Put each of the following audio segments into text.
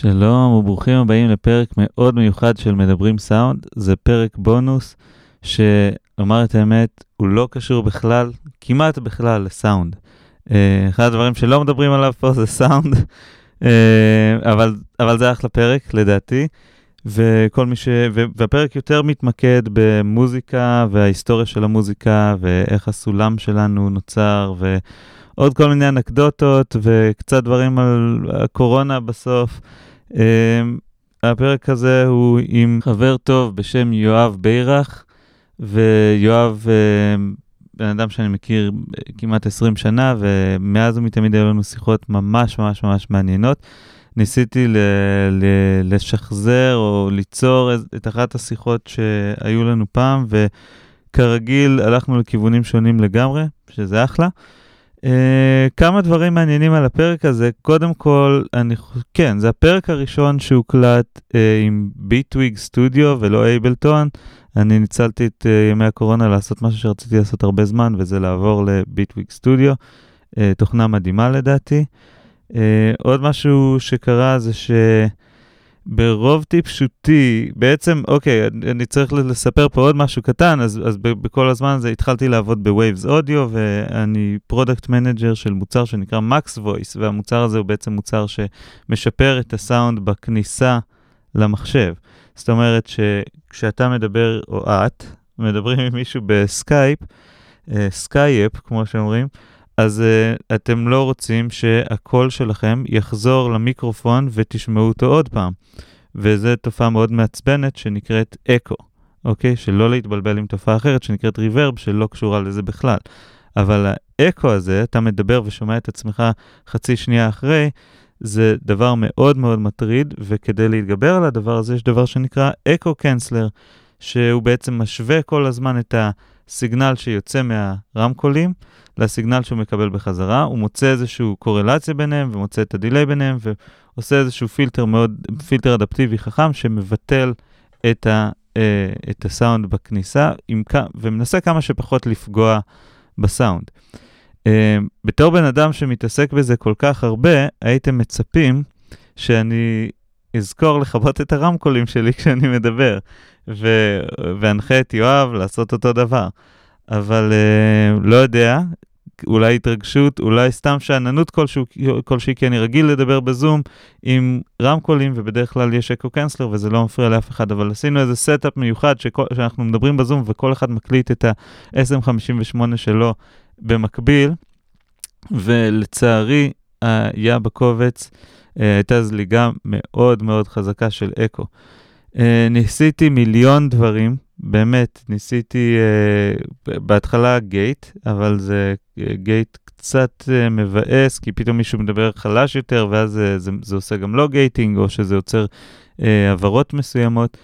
שלום וברוכים הבאים לפרק מאוד מיוחד של מדברים סאונד. זה פרק בונוס שאומר את האמת, הוא לא קשור בכלל, כמעט בכלל לסאונד. Uh, אחד הדברים שלא מדברים עליו פה זה סאונד, uh, אבל, אבל זה אחלה פרק לדעתי. וכל מי ש... והפרק יותר מתמקד במוזיקה וההיסטוריה של המוזיקה ואיך הסולם שלנו נוצר ועוד כל מיני אנקדוטות וקצת דברים על הקורונה בסוף. אמ, הפרק הזה הוא עם חבר טוב בשם יואב בירח, ויואב אמ, בן אדם שאני מכיר כמעט 20 שנה, ומאז ומתמיד היו לנו שיחות ממש ממש ממש מעניינות. ניסיתי ל- ל- לשחזר או ליצור את אחת השיחות שהיו לנו פעם, וכרגיל הלכנו לכיוונים שונים לגמרי, שזה אחלה. אה, כמה דברים מעניינים על הפרק הזה. קודם כל, אני, כן, זה הפרק הראשון שהוקלט אה, עם Bitwig Studio ולא Ableton. אני ניצלתי את אה, ימי הקורונה לעשות משהו שרציתי לעשות הרבה זמן, וזה לעבור ל Bitwig Studio. אה, תוכנה מדהימה לדעתי. Uh, עוד משהו שקרה זה ש... ברוב טיפשותי, בעצם, אוקיי, אני צריך לספר פה עוד משהו קטן, אז, אז בכל הזמן הזה התחלתי לעבוד ב Waves Audio, ואני product manager של מוצר שנקרא MaxxVoice, והמוצר הזה הוא בעצם מוצר שמשפר את הסאונד בכניסה למחשב. זאת אומרת שכשאתה מדבר, או את, מדברים עם מישהו ב Skype, Skype, כמו שאומרים, אז אה, אתם לא רוצים שהקול שלכם יחזור למיקרופון ותשמעו אותו עוד פעם. וזו תופעה מאוד מעצבנת שנקראת אקו, אוקיי? שלא להתבלבל עם תופעה אחרת שנקראת reverb, שלא קשורה לזה בכלל. אבל האקו הזה, אתה מדבר ושומע את עצמך חצי שנייה אחרי, זה דבר מאוד מאוד מטריד, וכדי להתגבר על הדבר הזה יש דבר שנקרא echo canceller, שהוא בעצם משווה כל הזמן את ה signal שיוצא מהרמקולים ל signal שהוא מקבל בחזרה, הוא מוצא איזושהי קורלציה ביניהם ומוצא את ה delay ביניהם ועושה איזשהו פילטר מאוד, פילטר אדפטיבי חכם שמבטל את, ה, אה, את הסאונד בכניסה עם, ומנסה כמה שפחות לפגוע בסאונד. אה, בתור בן אדם שמתעסק בזה כל כך הרבה, הייתם מצפים שאני אזכור לכבות את הרמקולים שלי כשאני מדבר, ואנחה את יואב לעשות אותו דבר. אבל אה, לא יודע, אולי התרגשות, אולי סתם שאננות כלשהו, כלשהי, כי אני רגיל לדבר ב Zoom עם רמקולים, ובדרך כלל יש echo canceller וזה לא מפריע לאף אחד, אבל עשינו איזה setup מיוחד שכל, שאנחנו מדברים ב Zoom וכל אחד מקליט את ה-SM58 שלו במקביל, ולצערי היה בקובץ, אה, הייתה זליגה מאוד מאוד חזקה של אקו. אה, ניסיתי מיליון דברים, באמת, ניסיתי uh, בהתחלה gate, אבל זה gate uh, קצת uh, מבאס, כי פתאום מישהו מדבר חלש יותר, ואז uh, זה, זה עושה גם לא gating, או שזה יוצר uh, הברות מסוימות.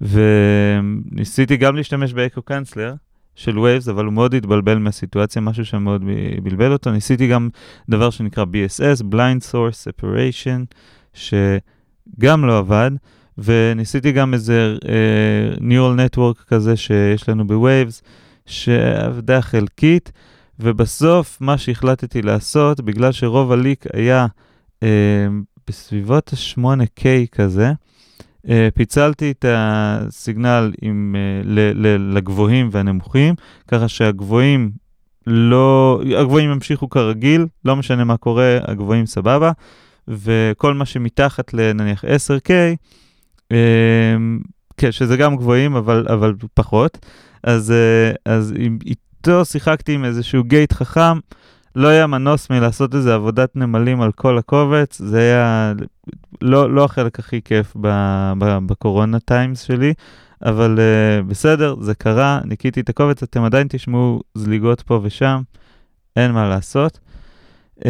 וניסיתי גם להשתמש ב echo canceller של וייבס, אבל הוא מאוד התבלבל מהסיטואציה, משהו שמאוד בלבל אותו. ניסיתי גם דבר שנקרא BSS, Blind Source Separation, שגם לא עבד. וניסיתי גם איזה uh, Neural Network כזה שיש לנו ב-Waves, שעבדה חלקית, ובסוף מה שהחלטתי לעשות, בגלל שרוב הליק היה uh, בסביבות ה-8K כזה, uh, פיצלתי את הסיגנל עם, uh, ל- ל- לגבוהים והנמוכים, ככה שהגבוהים לא, הגבוהים ימשיכו כרגיל, לא משנה מה קורה, הגבוהים סבבה, וכל מה שמתחת לנניח 10K, אמ, כן, שזה גם גבוהים, אבל, אבל פחות. אז, אה, אז איתו שיחקתי עם איזשהו גייט חכם, לא היה מנוס מלעשות איזה עבודת נמלים על כל הקובץ, זה היה לא, לא החלק הכי כיף בקורונה טיימס שלי, אבל uh, בסדר, זה קרה, ניקיתי את הקובץ, אתם עדיין תשמעו זליגות פה ושם, אין מה לעשות. Um,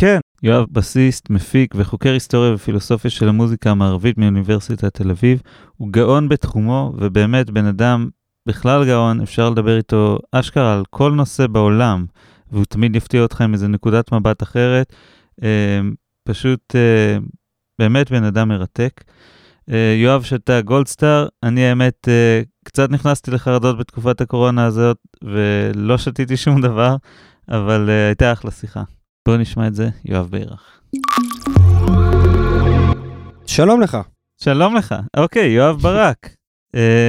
כן, יואב בסיסט, מפיק וחוקר היסטוריה ופילוסופיה של המוזיקה המערבית מאוניברסיטת תל אביב. הוא גאון בתחומו, ובאמת בן אדם בכלל גאון, אפשר לדבר איתו אשכרה על כל נושא בעולם, והוא תמיד יפתיע אותך עם איזה נקודת מבט אחרת. אה, פשוט אה, באמת בן אדם מרתק. אה, יואב שתה גולדסטאר, אני האמת אה, קצת נכנסתי לחרדות בתקופת הקורונה הזאת, ולא שתיתי שום דבר, אבל אה, הייתה אחלה שיחה. בואו נשמע את זה, יואב בירח. שלום לך. שלום לך. אוקיי, יואב ברק.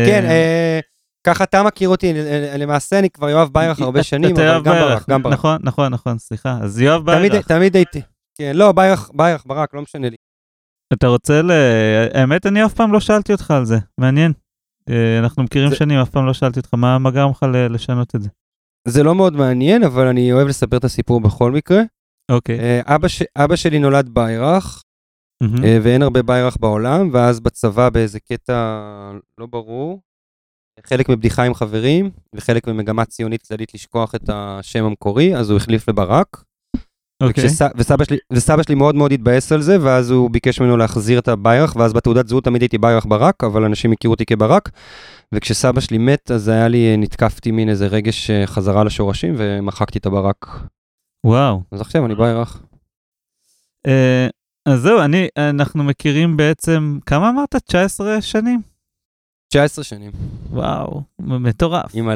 כן, אה, ככה אתה מכיר אותי, למעשה אני כבר יואב ביירך הרבה שנים, אבל גם ברק, גם ברק. נכון, נכון, נכון, סליחה. אז יואב ביירך. תמיד הייתי. כן, לא, ביירך, ביירך, ברק, לא משנה לי. אתה רוצה ל... האמת, אני אף פעם לא שאלתי אותך על זה, מעניין. אה, אנחנו מכירים שנים, אף פעם לא שאלתי אותך, מה גרם לך לשנות את זה? זה לא מאוד מעניין, אבל אני אוהב לספר את הסיפור בכל מקרה. אוקיי. אה, אבא שלי נולד ביירך, ואין הרבה ביירך בעולם, ואז בצבא באיזה קטע לא ברור, חלק מבדיחה עם חברים, וחלק ממגמה ציונית כללית לשכוח את השם המקורי, אז הוא החליף לברק. אוקיי. וכשס... וסבא, שלי, וסבא שלי מאוד מאוד התבאס על זה, ואז הוא ביקש ממנו להחזיר את הביירך, ואז בתעודת זהות תמיד הייתי ביירך ברק, אבל אנשים הכירו אותי כברק. וכשסבא שלי מת, אז היה לי, נתקפתי מין איזה רגש אה, חזרה לשורשים, ומחקתי את הברק. וואו. אז עכשיו אני ביירך. אה, אז זהו, אני, אנחנו מכירים בעצם, כמה אמרת? 19 שנים? 19 שנים. וואו, מטורף. עם,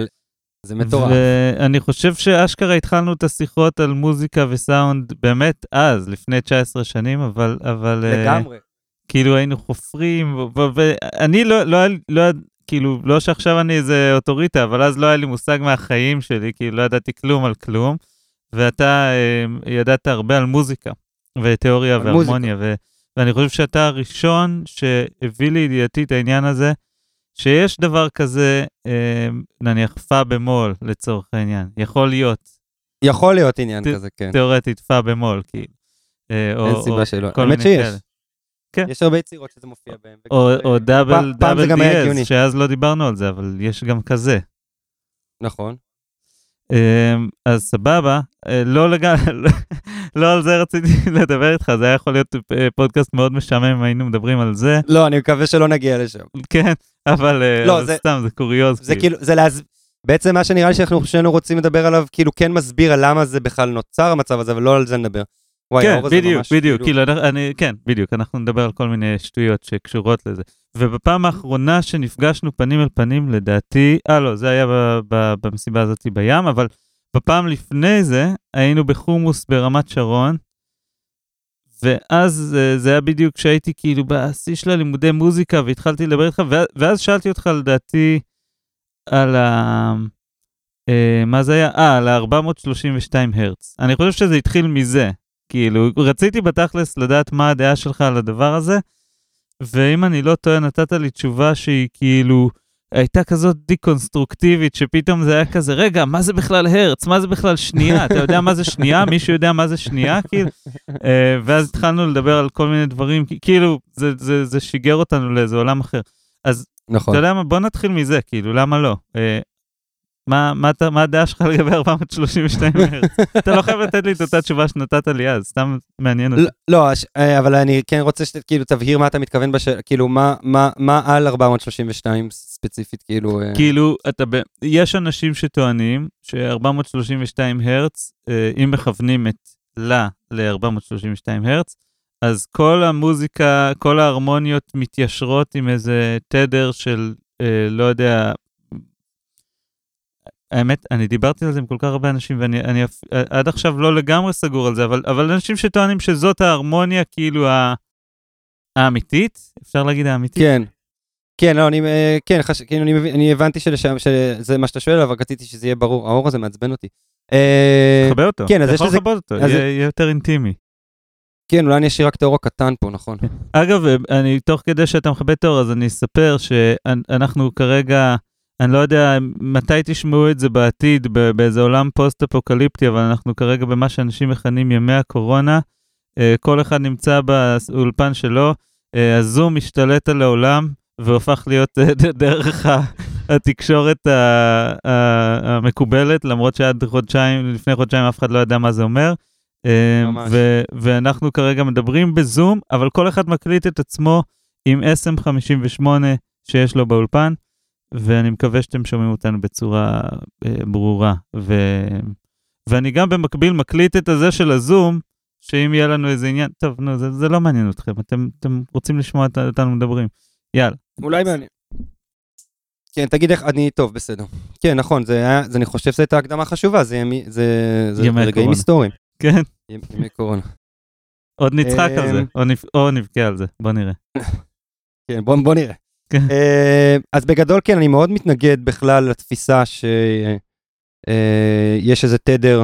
זה מטורף. ואני חושב שאשכרה התחלנו את השיחות על מוזיקה וסאונד באמת אז, לפני 19 שנים, אבל... אבל אה, לגמרי. Uh, כאילו היינו חופרים, ואני לא, לא, לא, כאילו, לא שעכשיו אני איזה אוטוריטה, אבל אז לא היה לי מושג מהחיים שלי, כאילו לא ידעתי כלום על כלום, ואתה uh, ידעת הרבה על מוזיקה, ותיאוריה והרמוניה, ו, ואני חושב שאתה הראשון שהביא לידיעתי את העניין הזה, שיש דבר כזה, אה, נניח פא במול לצורך העניין, יכול להיות. יכול להיות עניין ת, כזה, כן. תיאורטית פא במול, כאילו. אה, אין או, סיבה או שלא. האמת שיש. כן. יש הרבה יצירות שזה מופיע בהן. או, או דאבל, דאבל דיאז, שאז לא דיברנו על זה, אבל יש גם כזה. נכון. אמ, אז סבבה, אה, לא לגמרי, לא על זה רציתי לדבר איתך, זה היה יכול להיות אה, פודקאסט מאוד משעמם אם היינו מדברים על זה. לא, אני מקווה שלא נגיע לשם. כן, אבל אה, לא, סתם, זה קוריוז. זה כאילו, כאילו זה להז... בעצם מה שנראה לי שאנחנו שנינו רוצים לדבר עליו, כאילו כן מסביר על למה זה בכלל נוצר המצב הזה, אבל לא על זה נדבר. וואי, כן, בדיוק, בדיוק, כאילו, כאילו אני, כן, בדיוק, אנחנו נדבר על כל מיני שטויות שקשורות לזה. ובפעם האחרונה שנפגשנו פנים אל פנים, לדעתי, אה לא, זה היה ב, ב, במסיבה הזאת בים, אבל בפעם לפני זה היינו בחומוס ברמת שרון, ואז אה, זה היה בדיוק כשהייתי כאילו בשיא של הלימודי מוזיקה והתחלתי לדבר איתך, ואז שאלתי אותך לדעתי על ה... אה, מה זה היה? אה, על ה-432 הרץ. אני חושב שזה התחיל מזה. כאילו, רציתי בתכלס לדעת מה הדעה שלך על הדבר הזה, ואם אני לא טועה, נתת לי תשובה שהיא כאילו הייתה כזאת דיקונסטרוקטיבית, שפתאום זה היה כזה, רגע, מה זה בכלל הרץ? מה זה בכלל שנייה? אתה יודע מה זה שנייה? מישהו יודע מה זה שנייה? כאילו, אה, ואז התחלנו לדבר על כל מיני דברים, כאילו, זה, זה, זה שיגר אותנו לאיזה עולם אחר. אז נכון. אתה יודע מה, בוא נתחיל מזה, כאילו, למה לא? מה, מה, מה הדעה שלך לגבי 432 מרץ? אתה לא חייב לתת לי את אותה תשובה שנתת לי אז, סתם מעניין אותי. לא, לא, אבל אני כן רוצה שכאילו תבהיר מה אתה מתכוון, בשאלה, כאילו מה, מה, מה על 432 ספציפית, כאילו... אה? כאילו, אתה, ב... יש אנשים שטוענים ש-432 הרץ, אה, אם מכוונים את לה ל-432 הרץ, אז כל המוזיקה, כל ההרמוניות מתיישרות עם איזה תדר של, לא יודע, האמת, אני דיברתי על זה עם כל כך הרבה אנשים, ואני אני, עד עכשיו לא לגמרי סגור על זה, אבל, אבל אנשים שטוענים שזאת ההרמוניה כאילו האמיתית, אפשר להגיד האמיתית? כן. כן, לא, אני, אה, כן, חש, כן, אני, אני הבנתי שלשם, שזה מה שאתה שואל, אבל רציתי שזה יהיה ברור, האור הזה מעצבן אותי. אה, תכבה אותו, כן, אתה יכול לכבות אותו, אז... יהיה יותר אינטימי. כן, אולי אני אשאיר רק את האור הקטן פה, נכון. אגב, אני, תוך כדי שאתה מכבה את האור, אז אני אספר שאנחנו כרגע... אני לא יודע מתי תשמעו את זה בעתיד, באיזה עולם פוסט-אפוקליפטי, אבל אנחנו כרגע במה שאנשים מכנים ימי הקורונה. אה, כל אחד נמצא באולפן שלו, אה, הזום משתלט על העולם והופך להיות אה, דרך התקשורת המקובלת, למרות שעד חודשיים, לפני חודשיים אף אחד לא ידע מה זה אומר. ו- ואנחנו כרגע מדברים בזום, אבל כל אחד מקליט את עצמו עם SM58 שיש לו באולפן. ואני מקווה שאתם שומעים אותנו בצורה אה, ברורה. ו... ואני גם במקביל מקליט את הזה של הזום, שאם יהיה לנו איזה עניין, טוב, נו, זה, זה לא מעניין אתכם, אתם, אתם רוצים לשמוע אותנו מדברים. יאללה. אולי מעניין. כן, תגיד איך, אני, טוב, בסדר. כן, נכון, זה היה, זה, אני חושב שזו הייתה הקדמה חשובה, זה, ימי, זה, זה רגעים היסטוריים. כן. ימי קורונה. עוד נצחק על זה, או נבכה על זה, בוא נראה. כן, בוא נראה. כן. אז בגדול כן, אני מאוד מתנגד בכלל לתפיסה שיש איזה תדר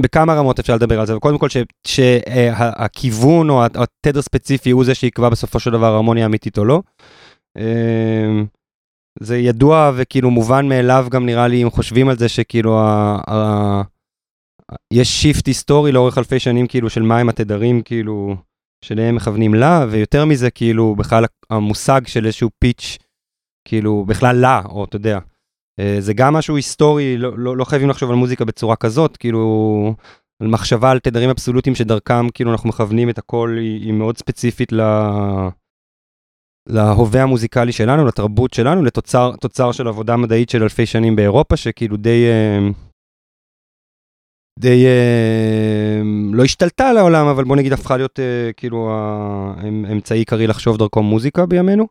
בכמה רמות אפשר לדבר על זה, קודם כל שהכיוון או התדר ספציפי הוא זה שיקבע בסופו של דבר הרמוניה אמיתית או לא. זה ידוע וכאילו מובן מאליו גם נראה לי אם חושבים על זה שכאילו ה, ה, יש שיפט היסטורי לאורך אלפי שנים כאילו של מהם התדרים כאילו שלהם מכוונים לה ויותר מזה כאילו בכלל המושג של איזשהו פיץ' כאילו בכלל לה או אתה יודע. אה, זה גם משהו היסטורי, לא, לא, לא חייבים לחשוב על מוזיקה בצורה כזאת, כאילו, על מחשבה על תדרים אבסולוטיים שדרכם כאילו אנחנו מכוונים את הכל, היא, היא מאוד ספציפית ל... להווה המוזיקלי שלנו, לתרבות שלנו, לתוצר של עבודה מדעית של אלפי שנים באירופה, שכאילו די... אה, די אה, לא השתלטה על העולם, אבל בוא נגיד הפכה להיות כאילו האמצעי עיקרי לחשוב דרכו מוזיקה בימינו.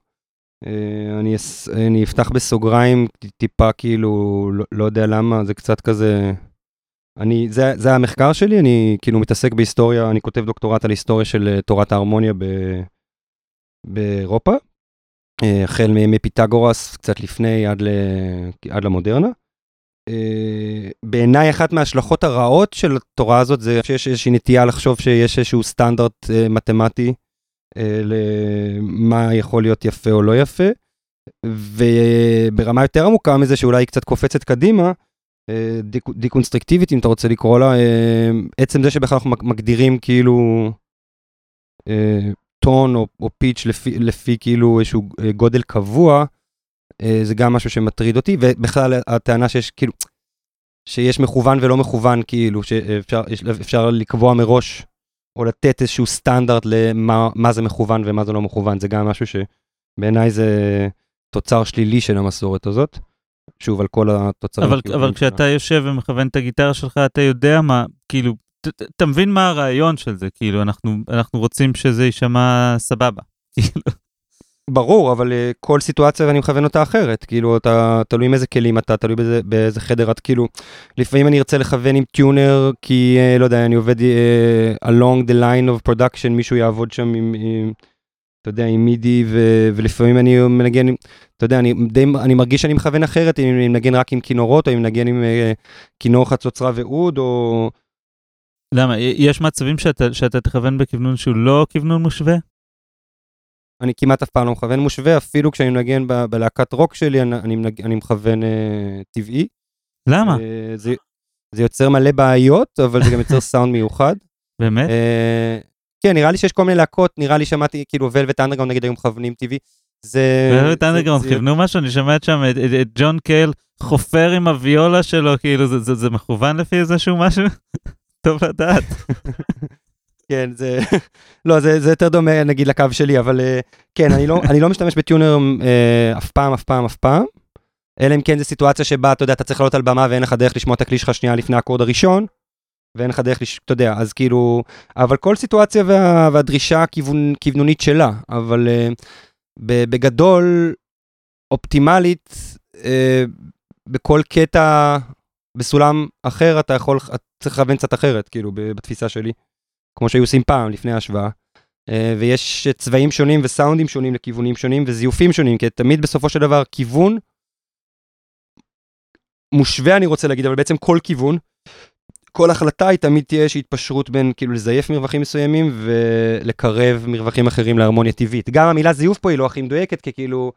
אה, אני, אני אפתח בסוגריים טיפה כאילו, לא, לא יודע למה, זה קצת כזה... אני, זה, זה המחקר שלי, אני כאילו מתעסק בהיסטוריה, אני כותב דוקטורט על היסטוריה של אה, תורת ההרמוניה ב, באירופה, אה, החל מימי פיתגורס, קצת לפני, עד, ל, עד למודרנה. בעיניי אחת מההשלכות הרעות של התורה הזאת זה שיש איזושהי נטייה לחשוב שיש איזשהו סטנדרט מתמטי אה, למה יכול להיות יפה או לא יפה. וברמה יותר עמוקה מזה שאולי היא קצת קופצת קדימה, אה, דיקונסטרקטיבית אם אתה רוצה לקרוא לה, אה, עצם זה שבכלל אנחנו מגדירים כאילו טון או, או פיץ' לפי, לפי כאילו איזשהו גודל קבוע, זה גם משהו שמטריד אותי, ובכלל הטענה שיש כאילו, שיש מכוון ולא מכוון כאילו, שאפשר לקבוע מראש או לתת איזשהו סטנדרט למה זה מכוון ומה זה לא מכוון, זה גם משהו שבעיניי זה תוצר שלילי של המסורת הזאת. שוב, על כל התוצרים. אבל, אבל כשאתה יושב ומכוון את הגיטרה שלך, אתה יודע מה, כאילו, אתה מבין מה הרעיון של זה, כאילו, אנחנו, אנחנו רוצים שזה יישמע סבבה. כאילו. ברור, אבל uh, כל סיטואציה אני מכוון אותה אחרת, כאילו, אתה תלוי עם איזה כלים אתה, תלוי באיזה, באיזה חדר את, כאילו, לפעמים אני ארצה לכוון עם טיונר, כי, uh, לא יודע, אני עובד uh, along the line of production, מישהו יעבוד שם עם, עם אתה יודע, עם מידי, ו, ולפעמים אני מנגן, אתה יודע, אני די, אני מרגיש שאני מכוון אחרת, אם אני מנגן רק עם כינורות, או אם מנגן עם uh, כינור חצוצרה ואוד, או... למה? יש מצבים שאתה, שאתה תכוון בכוונון שהוא לא כוונון מושווה? אני כמעט אף פעם לא מכוון מושווה, אפילו כשאני מנגן ב- בלהקת רוק שלי, אני, אני, מנג, אני מכוון אה, טבעי. למה? אה, זה, זה יוצר מלא בעיות, אבל זה גם יוצר סאונד מיוחד. באמת? אה, כן, נראה לי שיש כל מיני להקות, נראה לי שמעתי, כאילו, Velvet Underground נגיד היו מכוונים טבעי. זה... ולווט אנדרגאונד כיוונו משהו, אני שומע שם את, את, את ג'ון קייל חופר עם הוויולה שלו, כאילו, זה, זה, זה מכוון לפי איזשהו משהו? טוב לדעת. כן, זה, לא, זה, זה יותר דומה נגיד לקו שלי, אבל uh, כן, אני לא, אני לא משתמש בטיונר uh, אף פעם, אף פעם, אף פעם, אלא אם כן זו סיטואציה שבה, אתה יודע, אתה צריך לעלות על במה ואין לך דרך לשמוע את הכלי שלך שנייה לפני האקורד הראשון, ואין לך דרך, לש... אתה יודע, אז כאילו, אבל כל סיטואציה וה, והדרישה הכיוון, כיוונונית שלה, אבל uh, בגדול, אופטימלית, בכל קטע, בסולם אחר, אתה יכול, אתה צריך לכוון קצת אחרת, כאילו, בתפיסה שלי. כמו שהיו עושים פעם, לפני ההשוואה. Uh, ויש צבעים שונים וסאונדים שונים לכיוונים שונים וזיופים שונים, כי תמיד בסופו של דבר כיוון מושווה אני רוצה להגיד, אבל בעצם כל כיוון, כל החלטה היא תמיד תהיה איזושהי התפשרות בין כאילו לזייף מרווחים מסוימים ולקרב מרווחים אחרים להרמוניה טבעית. גם המילה זיוף פה היא לא הכי מדויקת, כי כאילו,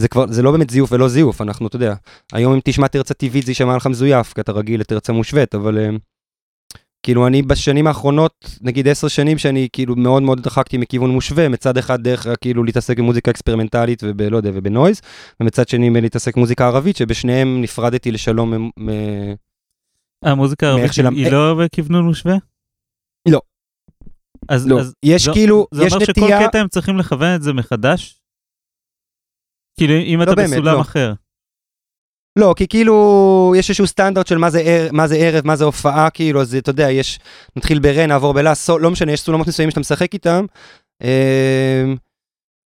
זה כבר, זה לא באמת זיוף ולא זיוף, אנחנו, אתה יודע, היום אם תשמע תרצה טבעית זה יישמע לך מזויף, כי אתה רגיל לתרצה מושווית, אבל... כאילו אני בשנים האחרונות, נגיד עשר שנים שאני כאילו מאוד מאוד דחקתי מכיוון מושווה, מצד אחד דרך כאילו להתעסק במוזיקה אקספרימנטלית ובלא יודע, ובנויז, ומצד שני להתעסק במוזיקה ערבית, שבשניהם נפרדתי לשלום. מ... המוזיקה הערבית של... היא לא בכיוונון מושווה? לא. אז, לא. אז יש זה, כאילו, זה יש נטייה... זה אומר שכל קטע הם צריכים לכוון את זה מחדש? כאילו אם לא אתה באמת, בסולם לא. אחר. לא, כי כאילו יש איזשהו סטנדרט של מה זה, ער, מה זה ערב, מה זה הופעה, כאילו, אז אתה יודע, יש, נתחיל ברן, נעבור בלה, סול, לא משנה, יש סולמות מסוימים שאתה משחק איתם. אה,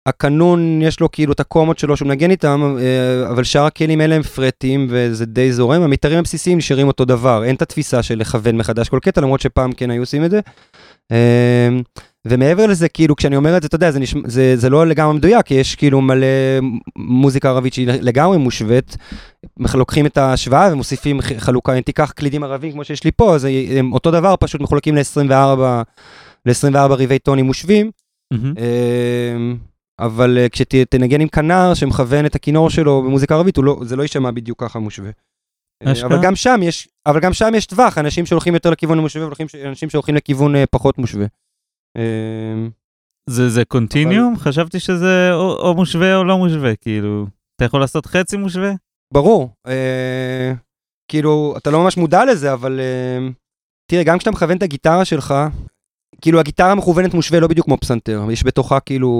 הקנון יש לו כאילו את הקומות שלו שהוא מנגן איתם, אה, אבל שאר הכלים אלה הם פרטים וזה די זורם, המתארים הבסיסיים נשארים אותו דבר, אין את התפיסה של לכוון מחדש כל קטע, למרות שפעם כן היו עושים את זה. אה, ומעבר לזה, כאילו, כשאני אומר את זה, אתה יודע, זה, נשמע, זה, זה לא לגמרי מדויק, כי יש כאילו מלא מוזיקה ערבית שהיא לגמרי מושווית, לוקחים את ההשוואה ומוסיפים חלוקה, אם תיקח קלידים ערבים כמו שיש לי פה, אז הם אותו דבר, פשוט מחולקים ל-24, ל-24 ריבי טונים מושווים. Mm-hmm. אבל אה, כשתנגן עם כנר שמכוון את הכינור שלו במוזיקה ערבית, לא, זה לא יישמע בדיוק ככה מושווה. אה, אבל גם שם יש, אבל גם שם יש טווח, אנשים שהולכים יותר לכיוון מושווה ואנשים שהולכים לכיוון פחות מושווה. זה זה קונטיניום? אבל... חשבתי שזה או, או מושווה או לא מושווה, כאילו, אתה יכול לעשות חצי מושווה? ברור, אה, כאילו, אתה לא ממש מודע לזה, אבל אה, תראה, גם כשאתה מכוון את הגיטרה שלך, כאילו הגיטרה מכוונת מושווה לא בדיוק כמו פסנתר, יש בתוכה כאילו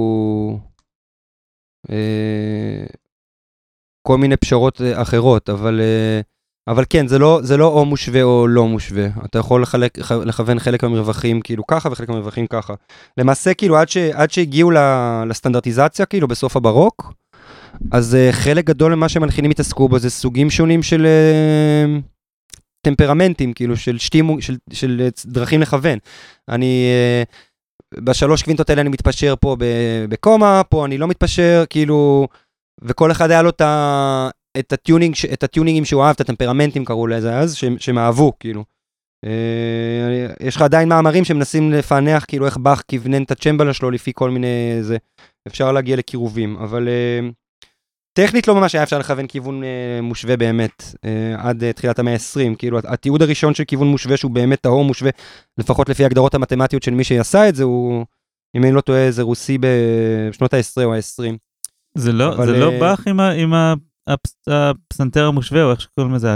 אה, כל מיני פשרות אה, אחרות, אבל, אה, אבל כן, זה לא, זה לא או מושווה או לא מושווה. אתה יכול לחלק, לכוון חלק מהמרווחים כאילו ככה וחלק מהמרווחים ככה. למעשה, כאילו, עד, ש, עד שהגיעו לסטנדרטיזציה, כאילו, בסוף הברוק, אז uh, חלק גדול ממה שמנחילים התעסקו בו זה סוגים שונים של... Uh, טמפרמנטים, כאילו, של, שתימו, של, של דרכים לכוון. אני, בשלוש קווינטות האלה אני מתפשר פה בקומה, פה אני לא מתפשר, כאילו, וכל אחד היה לו את, ה, את, הטיונינג, את הטיונינגים שהוא אהב, את הטמפרמנטים קראו לזה אז, שהם, אהבו, כאילו. Uh, יש לך עדיין מאמרים שמנסים לפענח כאילו איך באך כיוונן את הצ'מבלה שלו לפי כל מיני זה. אפשר להגיע לקירובים, אבל uh, טכנית לא ממש היה אפשר לכוון כיוון אה, מושווה באמת, אה, עד אה, תחילת המאה ה-20, כאילו התיעוד הראשון של כיוון מושווה שהוא באמת טהור מושווה, לפחות לפי הגדרות המתמטיות של מי שעשה את זה, הוא, אם אני לא טועה, זה רוסי בשנות ה-10 או ה-20. זה לא, אבל, זה לא אה... באך עם, עם הפס, הפסנתר המושווה, או איך שקוראים לזה,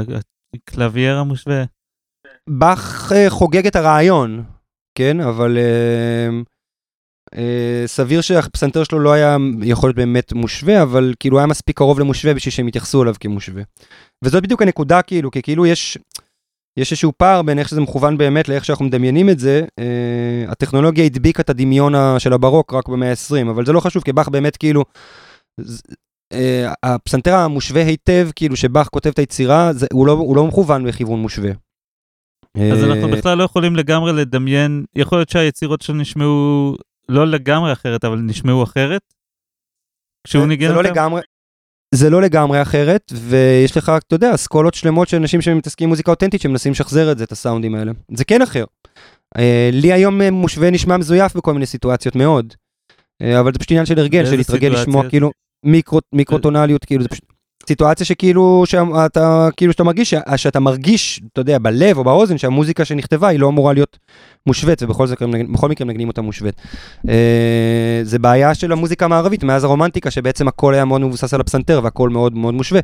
הקלווייר המושווה? באך אה, חוגג את הרעיון, כן, אבל... אה, Uh, סביר שהפסנתר שלו לא היה יכול להיות באמת מושווה, אבל כאילו היה מספיק קרוב למושווה בשביל שהם יתייחסו אליו כמושווה. וזאת בדיוק הנקודה כאילו, כי כאילו יש, יש איזשהו פער בין איך שזה מכוון באמת לאיך שאנחנו מדמיינים את זה. Uh, הטכנולוגיה הדביקה את הדמיון של הברוק רק במאה ה-20, אבל זה לא חשוב, כי באך באמת כאילו... Uh, הפסנתר המושווה היטב, כאילו שבאך כותב את היצירה, זה, הוא, לא, הוא לא מכוון בכיוון מושווה. אז אנחנו בכלל לא יכולים לגמרי לדמיין, יכול להיות שהיצירות שלו נשמעו לא לגמרי אחרת, אבל נשמעו אחרת? כשהוא ניגן אותם? לא לגמרי, זה לא לגמרי אחרת, ויש לך, אתה יודע, אסכולות שלמות של אנשים שמתעסקים עם מוזיקה אותנטית שמנסים לשחזר את זה, את הסאונדים האלה. זה כן אחר. Uh, לי היום אה, מושווה נשמע מזויף בכל מיני סיטואציות מאוד, אבל זה פשוט עניין של הרגל, של להתרגל לשמוע כאילו מיקרו, מיקרוטונליות, כאילו זה פשוט... סיטואציה שכאילו שאתה כאילו שאתה מרגיש שאתה מרגיש אתה יודע בלב או באוזן שהמוזיקה שנכתבה היא לא אמורה להיות מושווית ובכל זאת בכל מקרה מנגנים אותה מושווית. אה, זה בעיה של המוזיקה המערבית מאז הרומנטיקה שבעצם הכל היה מאוד מבוסס על הפסנתר והכל מאוד מאוד מושווה.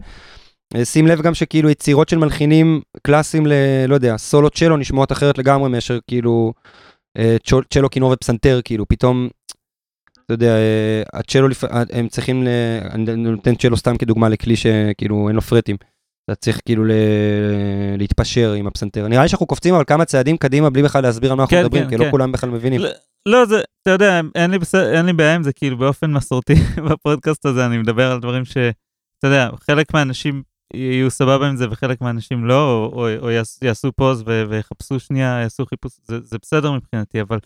אה, שים לב גם שכאילו יצירות של מלחינים קלאסיים ל... לא יודע, סולו צ'לו נשמעות אחרת לגמרי מאשר כאילו אה, צ'לו כינור ופסנתר כאילו פתאום אתה יודע, אה, הצ'לו, אה, הם צריכים, אני נותן צ'לו סתם כדוגמה לכלי שכאילו אין לו פרטים. אתה צריך כאילו ל... להתפשר עם הפסנתר. נראה לי שאנחנו קופצים אבל כמה צעדים קדימה בלי בכלל להסביר על מה אנחנו כן, מדברים, כן, כי לא כן. לא כולם בכלל מבינים. לא, לא, זה, אתה יודע, אין לי, אין לי בעיה עם זה, כאילו באופן מסורתי בפודקאסט הזה אני מדבר על דברים ש... אתה יודע, חלק מהאנשים יהיו סבבה עם זה וחלק מהאנשים לא, או, או, או יעשו פוז ויחפשו שנייה, יעשו חיפוש, זה, זה בסדר מבחינתי, אבל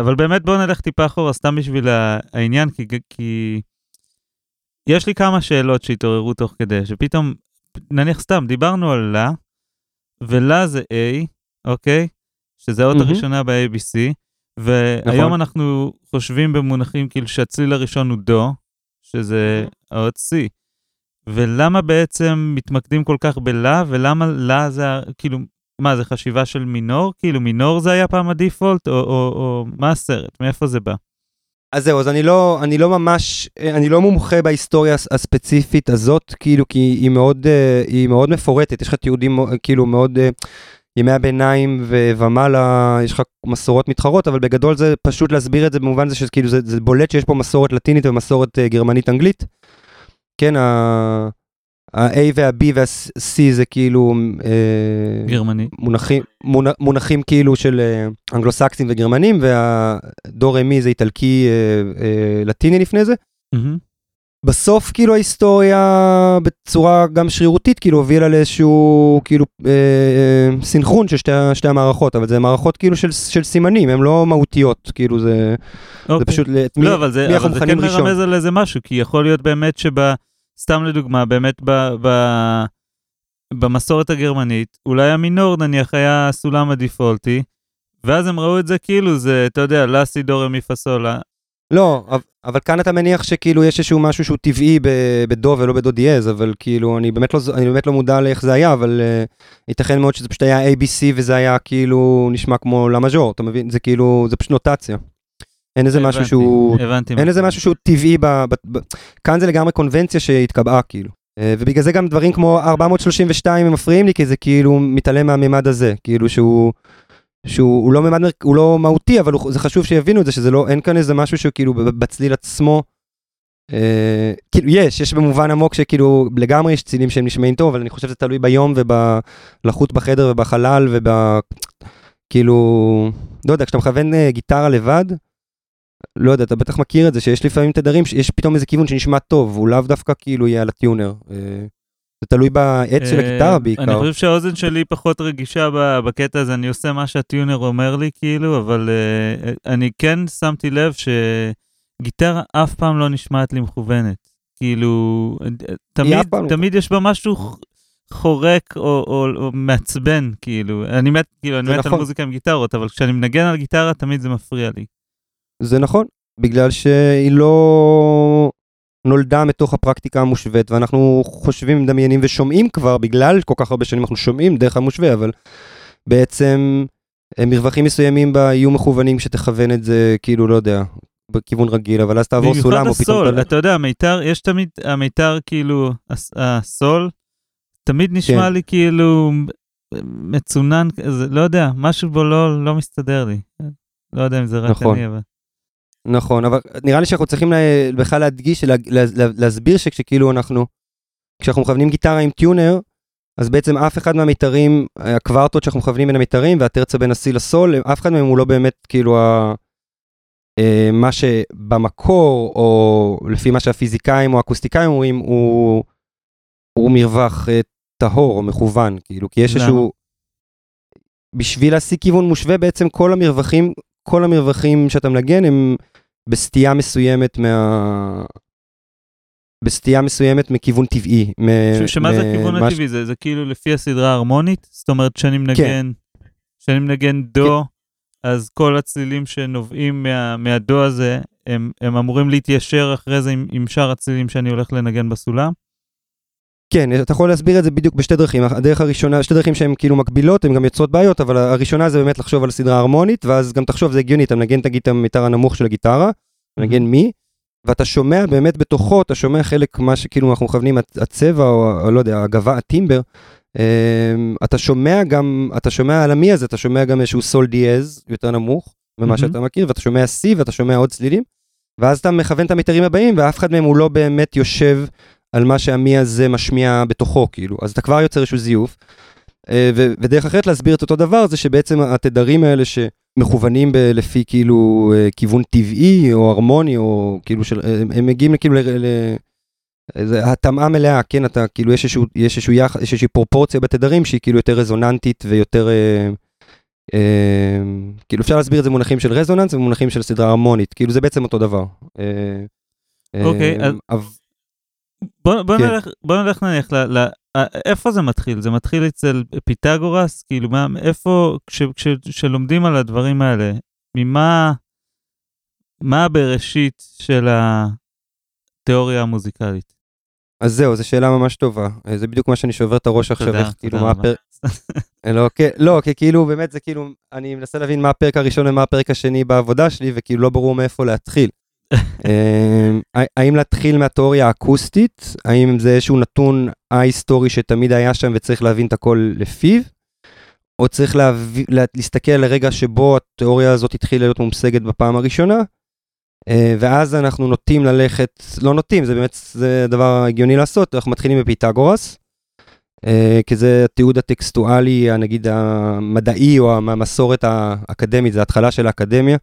אבל באמת בואו נלך טיפה אחורה סתם בשביל העניין, כי, כי יש לי כמה שאלות שהתעוררו תוך כדי, שפתאום, נניח סתם, דיברנו על לה, ולה זה A, אוקיי? שזה האות mm-hmm. הראשונה ב-ABC, והיום נכון. אנחנו חושבים במונחים כאילו שהצליל הראשון הוא דו, שזה האות C. ולמה בעצם מתמקדים כל כך בלה, ולמה לה זה, כאילו, מה, זה חשיבה של מינור? כאילו מינור זה היה פעם הדיפולט, או, או, או מה הסרט? מאיפה זה בא? אז זהו, אז אני לא, אני לא ממש, אני לא מומחה בהיסטוריה הספציפית הזאת, כאילו, כי היא מאוד, אה, היא מאוד מפורטת, יש לך תיעודים כאילו מאוד, אה, ימי הביניים ומעלה, יש לך מסורות מתחרות, אבל בגדול זה פשוט להסביר את זה במובן זה שכאילו זה, זה בולט שיש פה מסורת לטינית ומסורת אה, גרמנית-אנגלית. כן, ה-A וה-B וה-C זה כאילו... אה, גרמני. מונחים, מונח, מונחים כאילו של אה, אנגלוסקסים וגרמנים, והדור אמי זה איטלקי אה, אה, לטיני לפני זה. מהמם. בסוף כאילו ההיסטוריה בצורה גם שרירותית כאילו הובילה לאיזשהו כאילו אה, אה, סינכרון של שתי, שתי המערכות אבל זה מערכות כאילו של, של סימנים הן לא מהותיות כאילו זה, זה אוקיי. פשוט את מי, לא, אבל זה, מי אנחנו אבל זה כן ראשון. מרמז על איזה משהו, כי יכול להיות באמת שב... סתם לדוגמה, באמת ב... ב... במסורת הגרמנית, אולי המינור נניח היה הסולם הדיפולטי, ואז הם ראו את זה כאילו זה, אתה יודע, לאסי דורי מי פסולה. לא, אבל- כאן אתה מניח שכאילו יש איזשהו משהו שהוא טבעי בדו ולא בדו דיאז, אבל כאילו אני באמת לא, אני באמת לא מודע לאיך זה היה, אבל uh, ייתכן מאוד שזה פשוט היה ABC וזה היה כאילו נשמע כמו לה מז'ור, אתה מבין? זה כאילו, זה פשוט נוטציה. אין איזה משהו שהוא. אין איזה משהו שהוא טבעי, כאן זה לגמרי קונבנציה שהתקבעה כאילו. אה, ובגלל זה גם דברים כמו 432 הם מפריעים לי, כי זה כאילו מתעלם מהמימד הזה, כאילו שהוא, שהוא הוא לא מימד, הוא לא מהותי, אבל הוא, זה חשוב שיבינו את זה, שזה לא, אין כאן איזה משהו שכאילו ב- בצליל עצמו, אה, כאילו יש, יש במובן עמוק שכאילו לגמרי יש צלילים שהם נשמעים טוב, אבל אני חושב שזה תלוי ביום ובלחות בחדר ובחלל וב... כאילו, לא יודע, כשאתה מכוון אה, גיטרה לבד, לא יודע, אתה בטח מכיר את זה, שיש לפעמים תדרים, שיש פתאום איזה כיוון שנשמע טוב, הוא לאו דווקא כאילו יהיה על הטיונר. אה, זה תלוי בעץ של אה, הגיטרה אני בעיקר. חושב שהאוזן שלי פחות רגישה בקטע הזה, אני עושה מה שהטיונר אומר לי, כאילו, אבל אה, אני כן שמתי לב שגיטרה אף פעם לא נשמעת לי מכוונת. כאילו, תמיד, לא. תמיד יש בה משהו חורק או, או, או מעצבן, כאילו. אני מת, כאילו, אני מת על נכון. מוזיקה עם גיטרות, אבל כשאני מנגן על גיטרה, תמיד זה מפריע לי. זה נכון, בגלל שהיא לא נולדה מתוך הפרקטיקה המושווית, ואנחנו חושבים, מדמיינים ושומעים כבר, בגלל כל כך הרבה שנים אנחנו שומעים דרך המושווה, אבל בעצם אה, מרווחים מסוימים בה יהיו מכוונים כשתכוון את זה, כאילו, לא יודע, בכיוון רגיל, אבל אז תעבור סולם, במיוחד או פתאום... הסול, אתה- יודע, המיתר, יש תמיד, המיתר כאילו, הס- הסול, תמיד נשמע כן. לי כאילו מצונן, לא יודע, משהו בו לא, לא מסתדר לי. לא יודע אם זה רק נכון. אני, אבל... נכון, אבל נראה לי שאנחנו צריכים בכלל להדגיש, לה- לה- לה- להסביר שכשכאילו אנחנו, כשאנחנו מכוונים גיטרה עם טיונר, אז בעצם אף אחד מהמיתרים, הקוורטות שאנחנו מכוונים בין המיתרים והטרצה בין השיא לסול, אף אחד מהם הוא לא באמת כאילו ה... אה, מה שבמקור, או לפי מה שהפיזיקאים או האקוסטיקאים אומרים, הוא, הוא מרווח אה, טהור או מכוון, כאילו, כי יש? איזשהו... בשביל להשיג כיוון מושווה בעצם כל המרווחים, כל המרווחים שאתה מנגן הם בסטייה מסוימת מה... בסטייה מסוימת מכיוון טבעי. מ- שמה זה מ- הכיוון מה ש- הטבעי? זה, זה כאילו לפי הסדרה ההרמונית? זאת אומרת, כשאני מנגן, כשאני מנגן דו, אז כל הצלילים שנובעים מה, מהדו הזה, הם, הם אמורים להתיישר אחרי זה עם, עם שאר הצלילים שאני הולך לנגן בסולם? כן, אתה יכול להסביר את זה בדיוק בשתי דרכים. הדרך הראשונה, שתי דרכים שהן כאילו מקבילות, הן גם יוצרות בעיות, אבל הראשונה זה באמת לחשוב על סדרה הרמונית, ואז גם תחשוב, זה הגיוני, אתה מנגן את הגיטר המיתר הנמוך של הגיטרה, מנגן מי, ואתה שומע באמת בתוכו, אתה שומע חלק מה שכאילו אנחנו מכוונים, הצ- הצבע או, או לא יודע, הגבה, הטימבר, אמ, אתה שומע גם, אתה שומע על המי הזה, אתה שומע גם איזשהו סול דיאז יותר נמוך, ממה. שאתה מכיר, ואתה שומע C ואתה שומע עוד צלילים, ואז אתה מכוון את המיתרים הבאים, ואף אחד מהם הוא לא באמת יושב על מה שהמי הזה משמיע בתוכו, כאילו, אז אתה כבר יוצר איזשהו זיוף. אה, ודרך אחרת להסביר את אותו דבר זה שבעצם התדרים האלה שמכוונים ב- לפי כאילו אה, כיוון טבעי או הרמוני או כאילו של, הם, הם מגיעים כאילו ל... ל- זה התאמה מלאה, כן, אתה כאילו יש איזשהו, יש איזשהו יח, יש איזושהי פרופורציה בתדרים שהיא כאילו יותר רזוננטית ויותר, אה, אה, כאילו אפשר להסביר את זה במונחים של רזוננס ומונחים של סדרה הרמונית, כאילו זה בעצם אותו דבר. אה, אוקיי, אה, אז- אבל- בוא, בוא, כן. נלך, בוא נלך נניח ל... ל ה- איפה זה מתחיל? זה מתחיל אצל פיתגורס? כאילו, מה, איפה, כש, כש, כשלומדים על הדברים האלה, ממה, מה הבראשית של התיאוריה המוזיקלית? אז זהו, זו שאלה ממש טובה. אה, זה בדיוק מה שאני שובר את הראש עכשיו, תודה, איך כאילו תודה מה. הפרק... לא, כן, לא, כי כאילו באמת זה כאילו, אני מנסה להבין מה הפרק הראשון ומה הפרק השני בעבודה שלי, וכאילו לא ברור מאיפה להתחיל. אה, האם להתחיל מהתיאוריה האקוסטית? האם זה איזשהו נתון א-היסטורי שתמיד היה שם וצריך להבין את הכל לפיו? או צריך להביא, לה, להסתכל על הרגע שבו התיאוריה הזאת התחילה להיות מומשגת בפעם הראשונה? ואז אנחנו נוטים ללכת, לא נוטים, זה באמת, זה דבר הגיוני לעשות, אנחנו מתחילים בפיתגורס, כי זה התיעוד הטקסטואלי, נגיד המדעי או המסורת האקדמית, זה התחלה של האקדמיה.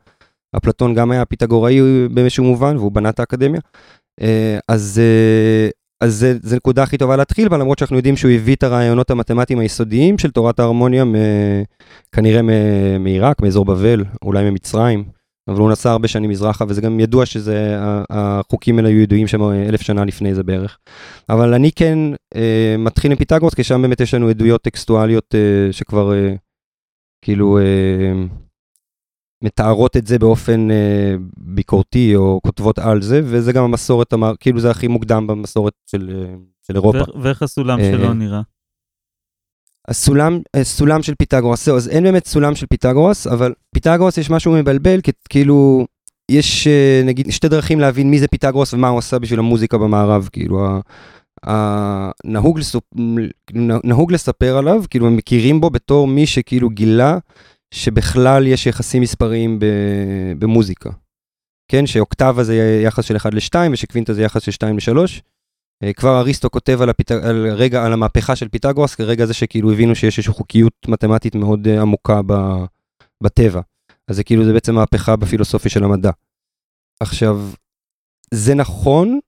אפלטון גם היה פיתגוראי באיזשהו מובן, והוא בנה את האקדמיה. אז אז זה, זה נקודה הכי טובה להתחיל בה, למרות שאנחנו יודעים שהוא הביא את הרעיונות המתמטיים היסודיים של תורת ההרמוניה, מ, כנראה מעיראק, מאזור בבל, אולי ממצרים, אבל הוא נסע הרבה שנים מזרחה, וזה גם ידוע שזה, החוקים האלה היו ידועים שם אלף שנה לפני זה בערך. אבל אני כן אה, מתחיל עם פיתגורס, כי שם באמת יש לנו עדויות טקסטואליות אה, שכבר אה, כאילו... אה, מתארות את זה באופן אה, ביקורתי או כותבות על זה, וזה גם המסורת, כאילו זה הכי מוקדם במסורת של, אה, של אירופה. ואיך הסולם אה, שלו נראה? הסולם, הסולם אה, של פיתגורס, זהו, אז אין באמת סולם של פיתגורס, אבל פיתגורס יש משהו מבלבל, כי כאילו, יש אה, נגיד שתי דרכים להבין מי זה פיתגורס ומה הוא עשה בשביל המוזיקה במערב, כאילו, נהוג, לסופ... נהוג לספר עליו, כאילו הם מכירים בו בתור מי שכאילו גילה שבכלל יש יחסים מספריים במוזיקה. כן, שאוקטבה זה יחס של 1 ל-2 ושקווינטה זה יחס של 2 ל-3. כבר אריסטו כותב על, הפיט... על, רגע, על המהפכה של פיתגורס כרגע זה שכאילו הבינו שיש איזושהי חוקיות מתמטית מאוד uh, עמוקה ב... בטבע. אז זה כאילו זה בעצם מהפכה בפילוסופיה של המדע. עכשיו, זה נכון,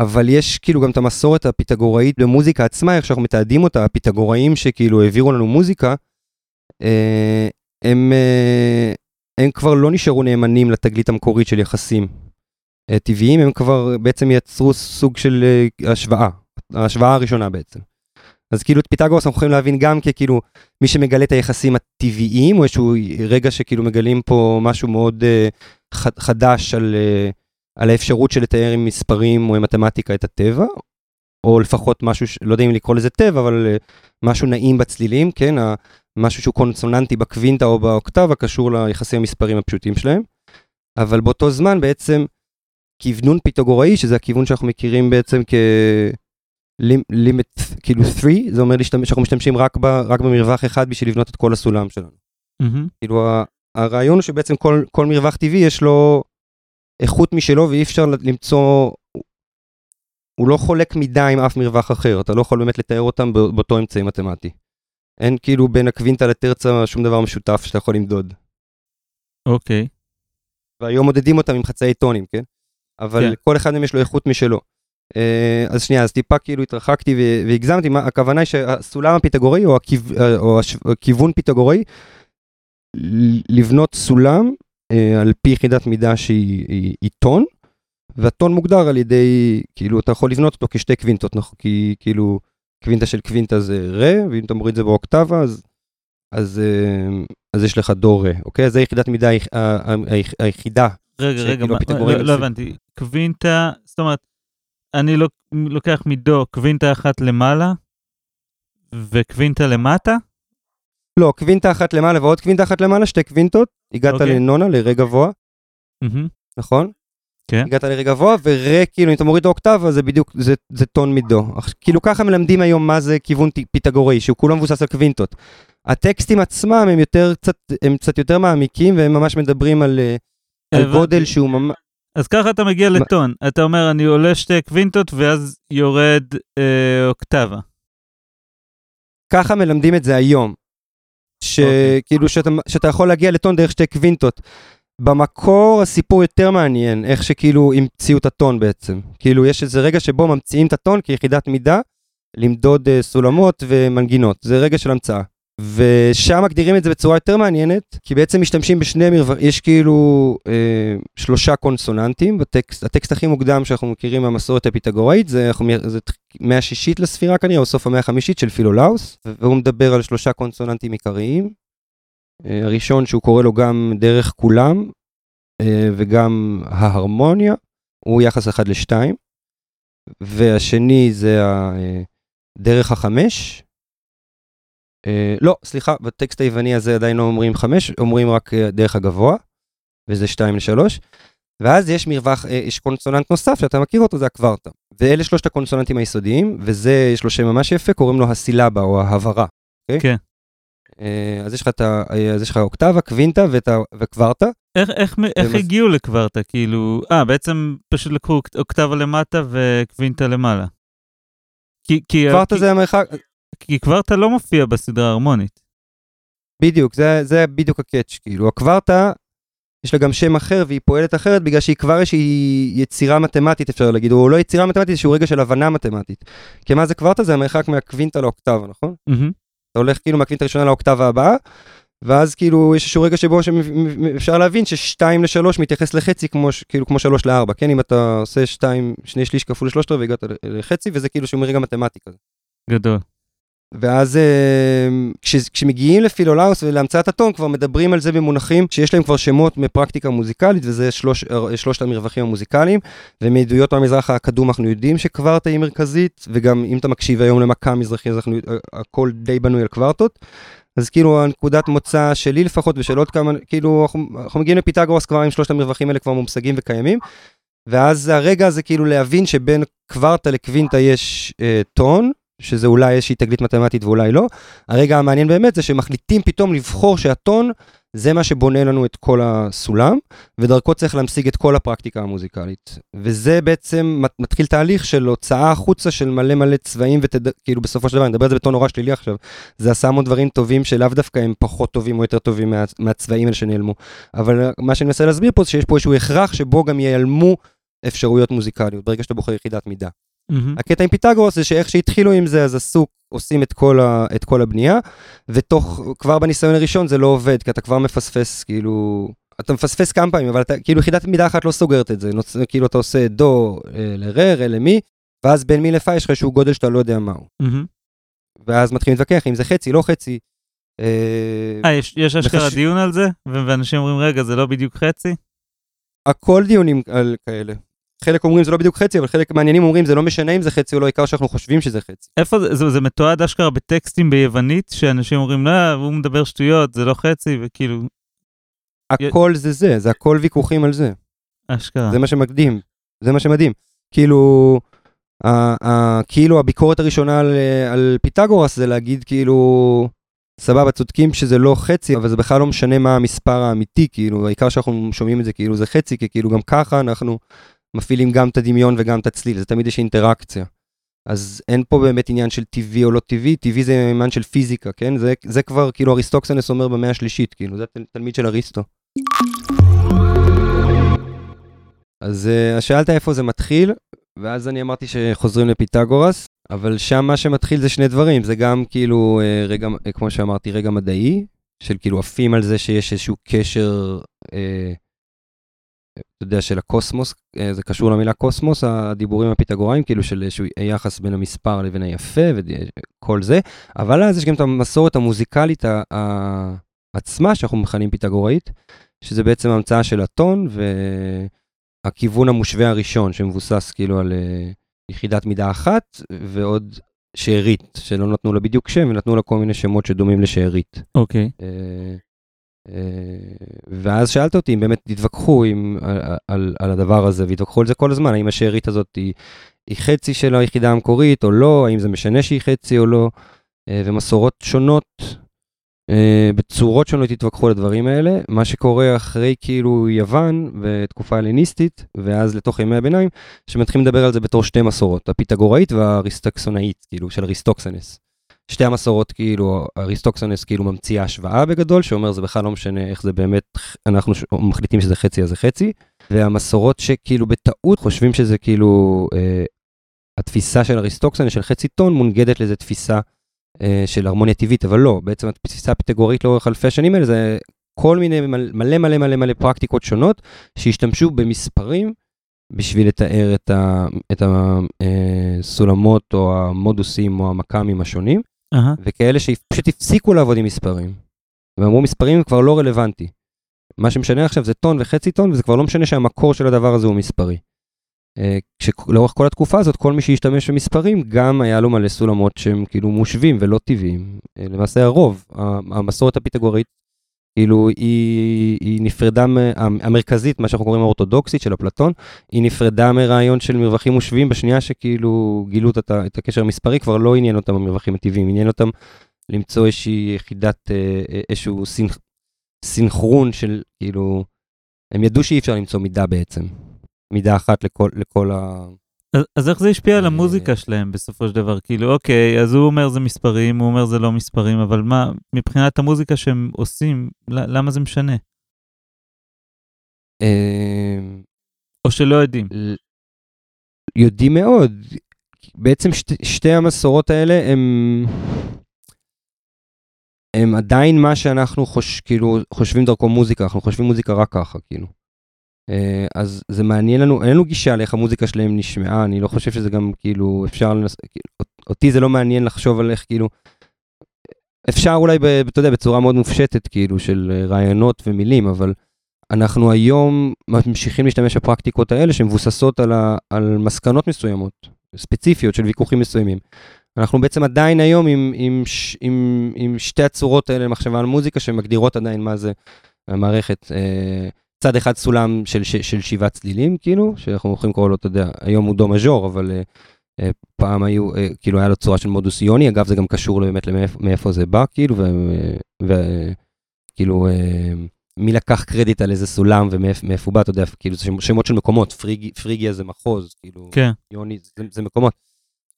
אבל יש כאילו גם את המסורת הפיתגוראית במוזיקה עצמה, איך שאנחנו מתעדים אותה, הפיתגוראים שכאילו העבירו לנו מוזיקה, אה, הם, אה, הם כבר לא נשארו נאמנים לתגלית המקורית של יחסים אה, טבעיים, הם כבר בעצם יצרו סוג של השוואה, ההשוואה הראשונה בעצם. אז כאילו את פיתגורס אנחנו יכולים להבין גם ככאילו מי שמגלה את היחסים הטבעיים, או איזשהו רגע שכאילו מגלים פה משהו מאוד uh, חדש על, uh, על האפשרות של לתאר עם מספרים או עם מתמטיקה את הטבע, או לפחות משהו, לא יודע אם לקרוא לזה טבע, אבל uh, משהו נעים בצלילים, כן? משהו שהוא קונסוננטי בקווינטה או באוקטבה קשור ליחסי המספרים הפשוטים שלהם. אבל באותו זמן בעצם כוונון פיתגוראי, שזה הכיוון שאנחנו מכירים בעצם כלימיט, כאילו 3, זה אומר להשתמש, שאנחנו משתמשים רק, ב, רק במרווח אחד בשביל לבנות את כל הסולם שלנו. Mm-hmm. כאילו הרעיון הוא שבעצם כל, כל מרווח טבעי יש לו איכות משלו ואי אפשר למצוא, הוא לא חולק מידה עם אף מרווח אחר, אתה לא יכול באמת לתאר אותם באותו אמצעי מתמטי. אין כאילו בין הקווינטה לטרצה שום דבר משותף שאתה יכול למדוד. אוקיי. והיום מודדים אותם עם חצאי טונים, כן? אבל כן. כל אחד מהם יש לו איכות משלו. אה, אז שנייה, אז טיפה כאילו התרחקתי והגזמתי, מה, הכוונה היא שהסולם הפיתגורי או, הכיו, או הכיוון פיתגורי, לבנות סולם אה, על פי יחידת מידה שהיא היא, היא טון, והטון מוגדר על ידי, כאילו אתה יכול לבנות אותו כשתי קווינטות, נכון? כי כאילו... קווינטה של קווינטה זה רה, ואם אתה מוריד את זה באוקטבה, אז, אז, אה, אז יש לך דו רה, אוקיי? אז זה יחידת מידה היחידה. רגע, רגע, מה, לא, לא הבנתי. קווינטה, זאת אומרת, אני לא, לוקח מדו קווינטה אחת למעלה, וקווינטה למטה? לא, קווינטה אחת למעלה ועוד קווינטה אחת למעלה, שתי קווינטות, הגעת אוקיי. לנונה, לרה גבוה, mm-hmm. נכון? כן. הגעת לרי גבוה, ורה, כאילו, אם אתה מוריד אוקטבה, זה בדיוק, זה, זה טון מדו. כאילו, ככה מלמדים היום מה זה כיוון פיתגורי, שהוא כולו מבוסס על קווינטות. הטקסטים עצמם הם יותר, קצת, הם קצת יותר מעמיקים, והם ממש מדברים על, אה, על גודל שהוא ממש... אז ככה אתה מגיע לטון. אתה אומר, אני עולה שתי קווינטות, ואז יורד אה, אוקטבה. ככה מלמדים את זה היום. שכאילו, אוקיי. okay. שאתה, שאתה יכול להגיע לטון דרך שתי קווינטות. במקור הסיפור יותר מעניין, איך שכאילו המציאו את הטון בעצם. כאילו יש איזה רגע שבו ממציאים את הטון כיחידת מידה, למדוד uh, סולמות ומנגינות, זה רגע של המצאה. ושם מגדירים את זה בצורה יותר מעניינת, כי בעצם משתמשים בשני מרווחים, יש כאילו אה, שלושה קונסוננטים בטקסט, הטקסט הכי מוקדם שאנחנו מכירים מהמסורת הפיתגוראית, זה, זה מאה שישית לספירה כנראה, או סוף המאה החמישית של פילולאוס, והוא מדבר על שלושה קונסוננטים עיקריים, הראשון שהוא קורא לו גם דרך כולם אה, וגם ההרמוניה, הוא יחס אחד לשתיים. והשני זה אה, דרך החמש. לא, סליחה, בטקסט היווני הזה עדיין לא אומרים חמש, אומרים רק דרך הגבוה, וזה שתיים לשלוש. ואז יש מרווח, יש קונסוננט נוסף שאתה מכיר אותו, זה הקוורטה. ואלה שלושת הקונסוננטים היסודיים, וזה, יש לו שם ממש יפה, קוראים לו הסילבה או ההברה. Okay? כן. אז יש לך את ה... אז יש לך אוקטבה, קווינטה וקוורטה. איך, איך, איך הגיעו לקוורטה? כאילו, אה, בעצם פשוט לקחו אוקטבה למטה וקווינטה למעלה. כי, כי, קוורטה כי, זה המרחק... כי קוורטה לא מופיע בסדרה ההרמונית. בדיוק, זה, זה בדיוק הקאץ', כאילו, הקוורטה, יש לה גם שם אחר והיא פועלת אחרת בגלל שהיא כבר איזושהי יצירה מתמטית, אפשר להגיד, או לא יצירה מתמטית, איזשהו רגע של הבנה מתמטית. כי מה זה קוורטה? זה המרחק מהקווינטה לאוקטבה, נכון? Mm-hmm. אתה הולך כאילו מהקווינטה הראשונה לאוקטבה הבאה, ואז כאילו יש איזשהו רגע שבו אפשר להבין ששתיים לשלוש מתייחס לחצי כמו, כאילו כמו שלוש לארבע, כן? אם אתה עושה שתיים, שני שליש כפול לשלושת רבעי, הגעת לחצי, וזה כאילו שהוא רגע מתמטי כזה. גדול. ואז אה, כש, כשמגיעים לפילולאוס ולהמצאת הטון, כבר מדברים על זה במונחים שיש להם כבר שמות מפרקטיקה מוזיקלית, וזה שלוש, אה, שלושת המרווחים המוזיקליים, ומעדויות מהמזרח הקדום אנחנו יודעים שקוורטה היא מרכזית, וגם אם אתה מקשיב היום למכה מזרחי, אז אנחנו, אה, הכל די בנוי על קוורטות. אז כאילו הנקודת מוצא שלי לפחות ושל עוד כמה, כאילו אנחנו, אנחנו מגיעים לפיתגורס כבר עם שלושת המרווחים האלה כבר מושגים וקיימים. ואז הרגע הזה כאילו להבין שבין קוורטה לקווינטה יש אה, טון, שזה אולי איזושהי תגלית מתמטית ואולי לא. הרגע המעניין באמת זה שמחליטים פתאום לבחור שהטון זה מה שבונה לנו את כל הסולם, ודרכו צריך להמשיג את כל הפרקטיקה המוזיקלית. וזה בעצם מתחיל תהליך של הוצאה החוצה של מלא מלא צבעים, וכאילו בסופו של דבר, אני מדבר על זה בטון נורא שלילי עכשיו, זה עשה המון דברים טובים שלאו דווקא הם פחות טובים או יותר טובים מה, מהצבעים האלה שנעלמו. אבל מה שאני מנסה להסביר פה זה שיש פה איזשהו הכרח שבו גם ייעלמו אפשרויות מוזיקליות, ברגע שאתה בוחר יחידת מידה. Mm-hmm. הקטע עם פיתגורוס זה שאיך שהתחילו עם זה, אז עשו, עושים את כל, ה, את כל הבנייה, ותוך, כבר בניסיון הראשון זה לא עובד, כי אתה כבר מפספס, כאילו, אתה מפספס כמה פעמים, אבל אתה, כאילו יחידת מידה אחת לא סוגרת את זה, נוצ, כאילו אתה עושה דו אה, לרה, רה למי, ואז בין מי לפי יש לך איזשהו גודל שאתה לא יודע מהו. Mm-hmm. ואז מתחילים להתווכח אם זה חצי, לא חצי. אה, אה יש, יש אשכרה וחש... דיון על זה? ואנשים אומרים, רגע, זה לא בדיוק חצי? הכל דיונים על כאלה. חלק אומרים זה לא בדיוק חצי, אבל חלק מעניינים אומרים זה לא משנה אם זה חצי או לא, העיקר שאנחנו חושבים שזה חצי. איפה זה, זה, זה מתועד אשכרה בטקסטים ביוונית, שאנשים אומרים, לא, הוא מדבר שטויות, זה לא חצי, וכאילו... הכל זה זה, זה הכל ויכוחים על זה. אשכרה. זה מה שמקדים, זה מה שמדהים. כאילו, ה, ה, כאילו הביקורת הראשונה על, על פיתגורס זה להגיד כאילו, סבבה, צודקים שזה לא חצי, אבל זה בכלל לא משנה מה המספר האמיתי, כאילו, העיקר שאנחנו שומעים את זה כאילו זה חצי, כי כאילו גם ככה אנחנו מפעילים גם את הדמיון וגם את הצליל, זה תמיד יש אינטראקציה. אז אין פה באמת עניין של טבעי או לא טבעי, טבעי זה עניין של פיזיקה, כן? זה, זה כבר כאילו אריסטוקסנס אומר במאה השלישית, כאילו, זה תלמיד של אריסטו. אז uh, שאלת איפה זה מתחיל, ואז אני אמרתי שחוזרים לפיתגורס, אבל שם מה שמתחיל זה שני דברים, זה גם כאילו uh, רגע, uh, כמו שאמרתי, רגע מדעי, של כאילו עפים על זה שיש איזשהו קשר uh, אתה יודע, של הקוסמוס, אה, זה קשור למילה קוסמוס, הדיבורים הפיתגוראים, כאילו של איזשהו יחס בין המספר לבין היפה וכל זה, אבל אז יש גם את המסורת המוזיקלית עצמה, שאנחנו מכנים פיתגוראית, שזה בעצם המצאה של הטון והכיוון המושווה הראשון, שמבוסס כאילו על אה, יחידת מידה אחת, ועוד שארית, שלא נתנו לה בדיוק שם, ונתנו לה כל מיני שמות שדומים לשארית. אוקיי. אה, ואז שאלת אותי אם באמת תתווכחו עם, על, על, על הדבר הזה, והתווכחו על זה כל הזמן, האם השארית הזאת היא, חצי של היחידה המקורית או לא, האם זה משנה שהיא חצי או לא, אה, ומסורות שונות, אה, בצורות שונות התווכחו על הדברים האלה. מה שקורה אחרי כאילו יוון ותקופה הלניסטית, ואז לתוך ימי הביניים, שמתחילים לדבר על זה בתור שתי מסורות, הפיתגוראית והאריסטוקסונאית, כאילו של אריסטוקסנס. שתי המסורות, כאילו, אריסטוקסונס כאילו ממציא השוואה בגדול, שאומר זה בכלל לא משנה איך זה באמת, אנחנו מחליטים שזה חצי אז זה חצי, והמסורות שכאילו בטעות חושבים שזה כאילו, אה, התפיסה של אריסטוקסונס של חצי טון מונגדת לאיזה תפיסה אה, של הרמוניה טבעית, אבל לא, בעצם התפיסה הפיתגורית לאורך אלפי השנים האלה זה כל מיני מלא מלא מלא מלא פרקטיקות שונות שהשתמשו במספרים. בשביל לתאר את הסולמות אה, או המודוסים או המכ"מים השונים. Uh-huh. וכאלה שפשוט הפסיקו לעבוד עם מספרים. ואמרו מספרים כבר לא רלוונטי. מה שמשנה עכשיו זה טון וחצי טון, וזה כבר לא משנה שהמקור של הדבר הזה הוא מספרי. אה, כשלאורך כל התקופה הזאת, כל מי שהשתמש במספרים, גם היה לו מלא סולמות שהם כאילו מושבים ולא טבעיים. אה, למעשה הרוב, המסורת הפיתגורית, כאילו היא, היא נפרדה, המרכזית, מה שאנחנו קוראים האורתודוקסית של אפלטון, היא נפרדה מרעיון של מרווחים מושבים בשנייה שכאילו גילו את, את הקשר המספרי, כבר לא עניין אותם המרווחים הטבעיים, עניין אותם למצוא איזושהי יחידת, איזשהו סינכ... סינכרון של, כאילו, הם ידעו שאי אפשר למצוא מידה בעצם. מידה אחת לכל, לכל ה... אז, אז איך זה השפיע על המוזיקה שלהם בסופו של דבר? כאילו, אוקיי, אז הוא אומר זה מספרים, הוא אומר זה לא מספרים, אבל מה, מבחינת המוזיקה שהם עושים, למה זה משנה? אמ, או שלא יודעים? יודעים מאוד. בעצם שתי, שתי המסורות האלה הם... הם עדיין מה שאנחנו חוש, כאילו, חושבים דרכו מוזיקה, אנחנו חושבים מוזיקה רק ככה, כאילו. אה, אז זה מעניין לנו, אין לנו גישה לאיך המוזיקה שלהם נשמעה, אני לא חושב שזה גם כאילו אפשר לנס... אותי זה לא מעניין לחשוב על איך כאילו, אפשר אולי, ב, אתה יודע, בצורה מאוד מופשטת כאילו של אה, רעיונות ומילים, אבל אנחנו היום ממשיכים להשתמש בפרקטיקות האלה שמבוססות על, ה, על מסקנות מסוימות, ספציפיות של ויכוחים מסוימים. אנחנו בעצם עדיין היום עם, עם, עם, עם שתי הצורות האלה למחשבה על מוזיקה שמגדירות עדיין מה זה המערכת. אה, צד אחד סולם של, של, של שבעה צלילים, כאילו, שאנחנו יכולים לקרוא לו, אתה יודע, היום הוא דו מז'ור, אבל uh, uh, פעם היו, uh, כאילו, היה לו צורה של מודוס איוני, אגב, זה גם קשור באמת למאיפה זה בא, כאילו, וכאילו, uh, מי לקח קרדיט על איזה סולם ומאיפה הוא בא, אתה יודע, כאילו, זה שמות של מקומות, פריג, פריגיה זה מחוז, כאילו, כן. יוני זה, זה מקומות,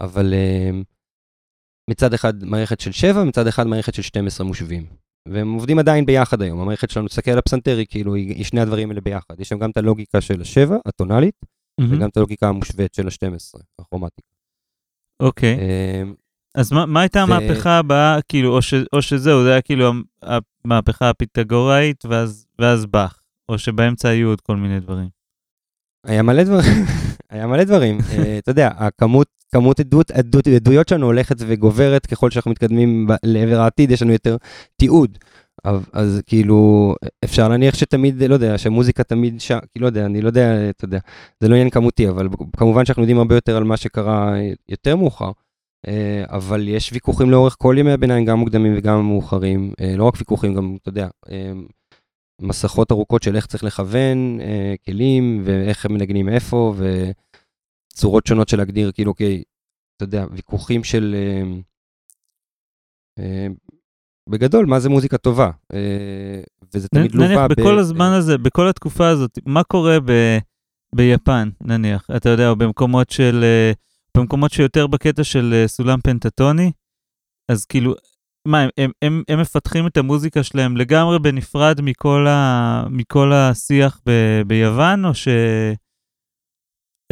אבל uh, מצד אחד מערכת של שבע, מצד אחד מערכת של 12 מושבים. והם עובדים עדיין ביחד היום. המערכת שלנו, תסתכל על הפסנתר, היא כאילו, היא, שני הדברים האלה ביחד. יש שם גם את הלוגיקה של השבע, הטונאלית, mm-hmm. וגם את הלוגיקה המושווית של ה-12, הכרומטית. אוקיי. Okay. אז מה, מה הייתה המהפכה. הבאה, כאילו, או, ש, או שזהו, זה היה כאילו המהפכה הפיתגוראית, ואז, ואז באך, או שבאמצע היו עוד כל מיני דברים. היה מלא דברים, היה מלא דברים. uh, אתה יודע, הכמות, כמות עדות, עדות, עדויות שלנו הולכת וגוברת ככל שאנחנו מתקדמים לעבר העתיד, יש לנו יותר תיעוד. אז כאילו, אפשר להניח שתמיד, לא יודע, שמוזיקה תמיד שם, כאילו, לא יודע, אני לא יודע, אתה יודע, זה לא עניין כמותי, אבל כמובן שאנחנו יודעים הרבה יותר על מה שקרה יותר מאוחר. אה, אבל יש ויכוחים לאורך כל ימי הביניים, גם מוקדמים וגם מאוחרים. אה, לא רק ויכוחים, גם, אתה יודע, מסכות ארוכות של איך צריך לכוון אה, כלים ואיך הם מנגנים איפה וצורות שונות של להגדיר כאילו אוקיי, אתה יודע, ויכוחים של אה, אה, בגדול מה זה מוזיקה טובה אה, וזה תמיד לובה. נניח ב... בכל הזמן הזה, בכל התקופה הזאת, מה קורה ב... ביפן נניח, אתה יודע, או במקומות של, אה, במקומות שיותר בקטע של אה, סולם פנטטוני, אז כאילו מה, הם, הם, הם, הם מפתחים את המוזיקה שלהם לגמרי בנפרד מכל, ה, מכל השיח ב, ביוון, או ש...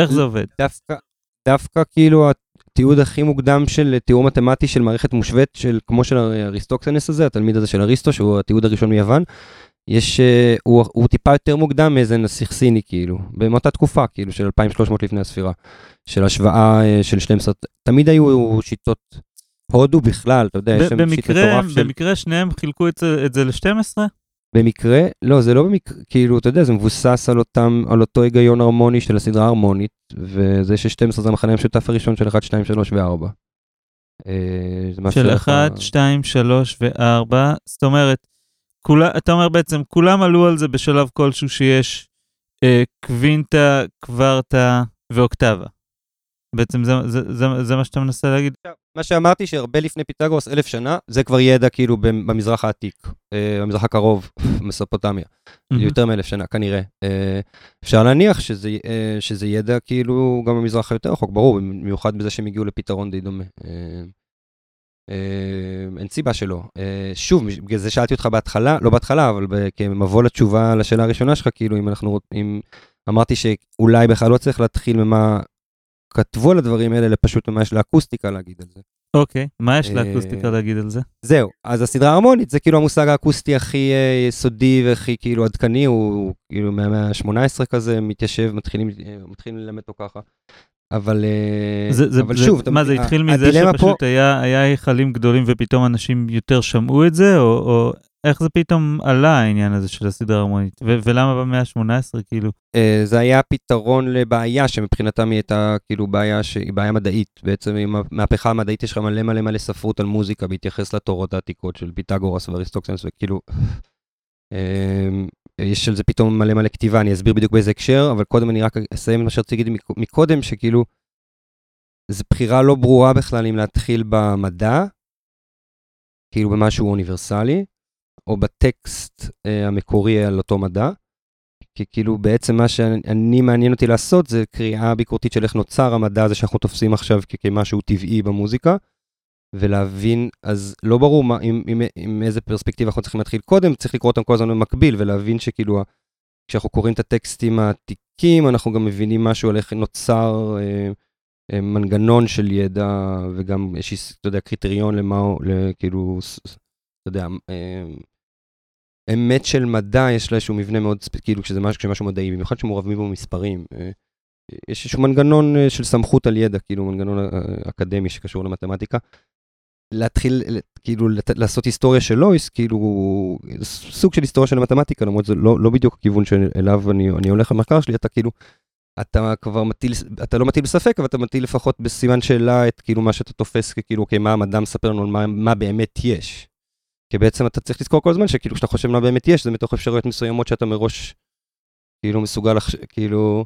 איך זה עובד? דווקא, דווקא כאילו התיעוד הכי מוקדם של תיאור מתמטי של מערכת מושווית, של כמו של אריסטוקסנס הזה, התלמיד הזה של אריסטו, שהוא התיעוד הראשון מיוון, יש, uh, הוא, הוא טיפה יותר מוקדם מאיזה נסיך סיני, כאילו, באותה תקופה, כאילו, של 2300 לפני הספירה, של השוואה uh, של 12, תמיד היו שיטות הודו בכלל, אתה יודע, יש שם שיט מטורף של... במקרה שניהם חילקו את זה, את זה ל-12? במקרה, לא, זה לא במקרה, כאילו, אתה יודע, זה מבוסס על אותם, על אותו היגיון הרמוני של הסדרה ההרמונית, וזה ש-12 זה המחנה המשותף הראשון של 1, 2, 3 ו-4. של 1, 2, 3 ו-4, זאת אומרת, כולה, אתה אומר בעצם, כולם עלו על זה בשלב כלשהו שיש אה, קווינטה, קוורטה ואוקטבה. בעצם זה, זה, זה, זה מה שאתה מנסה להגיד? מה שאמרתי שהרבה לפני פיתגורס, אלף שנה, זה כבר ידע כאילו במזרח העתיק, אה, במזרח הקרוב, מסופוטמיה, יותר מאלף שנה כנראה. אה, אפשר להניח שזה, אה, שזה ידע כאילו גם במזרח היותר רחוק, ברור, במיוחד בזה שהם הגיעו לפתרון די דומה. אין סיבה שלא. שוב, בגלל זה שאלתי אותך בהתחלה, לא בהתחלה, אבל כמבוא לתשובה לשאלה הראשונה שלך, כאילו אם אנחנו, אם אמרתי שאולי בכלל לא צריך להתחיל ממה כתבו על הדברים האלה, אלא פשוט מה יש לאקוסטיקה להגיד על זה. אוקיי, מה יש לאקוסטיקה להגיד על זה? זהו, אז הסדרה ההרמונית זה כאילו המושג האקוסטי הכי אה, יסודי והכי כאילו עדכני, הוא כאילו מהמאה ה-18 כזה, מתיישב, מתחילים, אה, מתחילים ללמד אותו ככה. אבל, אה, זה, זה, אבל זה, שוב, מה, זה התחיל מזה שפשוט פה... היה, היה היכלים גדולים ופתאום אנשים יותר שמעו את זה, או, או איך זה פתאום עלה העניין הזה של הסדרה ההרמונית? ולמה במאה ה-18 כאילו? Uh, זה היה פתרון לבעיה שמבחינתם היא הייתה כאילו בעיה שהיא בעיה מדעית. בעצם עם המהפכה המדעית יש לך מלא מלא מלא ספרות על מוזיקה בהתייחס לתורות העתיקות של פיתגורס ואריסטוקסנס וכאילו... uh, יש על זה פתאום מלא מלא כתיבה, אני אסביר בדיוק באיזה הקשר, אבל קודם אני רק אסיים את מה שרציתי להגיד מקודם, שכאילו, זו בחירה לא ברורה בכלל אם להתחיל במדע, כאילו במשהו אוניברסלי, או בטקסט אה, המקורי על אותו מדע. כי כאילו בעצם מה שאני מעניין אותי לעשות זה קריאה ביקורתית של איך נוצר המדע הזה שאנחנו תופסים עכשיו כמשהו טבעי במוזיקה, ולהבין, אז לא ברור מה, עם, עם, עם איזה פרספקטיבה אנחנו צריכים להתחיל קודם, צריך לקרוא אותם כל הזמן במקביל ולהבין שכאילו כשאנחנו קוראים את הטקסטים העתיקים אנחנו גם מבינים משהו על איך נוצר אה, אה, מנגנון של ידע וגם יש, אתה יודע, קריטריון למה, כאילו, אתה יודע, אה, אמת של מדע יש לה איזשהו מבנה מאוד, כאילו כשזה משהו, כשמשהו מדעי, במיוחד שמעורבים בו מספרים. אה, יש איזשהו מנגנון אה, של סמכות על ידע, כאילו מנגנון אה, אקדמי שקשור למתמטיקה. להתחיל, כאילו, לעשות היסטוריה שלו, כאילו, סוג של היסטוריה של המתמטיקה, למרות זה לא, לא בדיוק הכיוון שאליו אני, אני הולך במחקר שלי, אתה כאילו, אתה כבר מטיל, אתה לא מטיל בספק, אבל אתה מטיל לפחות בסימן שאלה את כאילו מה שאתה תופס ככאילו, אוקיי, מה המדע מספר לנו, מה, מה באמת יש. כי בעצם אתה צריך לזכור כל הזמן שכאילו כשאתה חושב מה באמת יש, זה מתוך אפשרויות מסוימות שאתה מראש כאילו מסוגל, כאילו,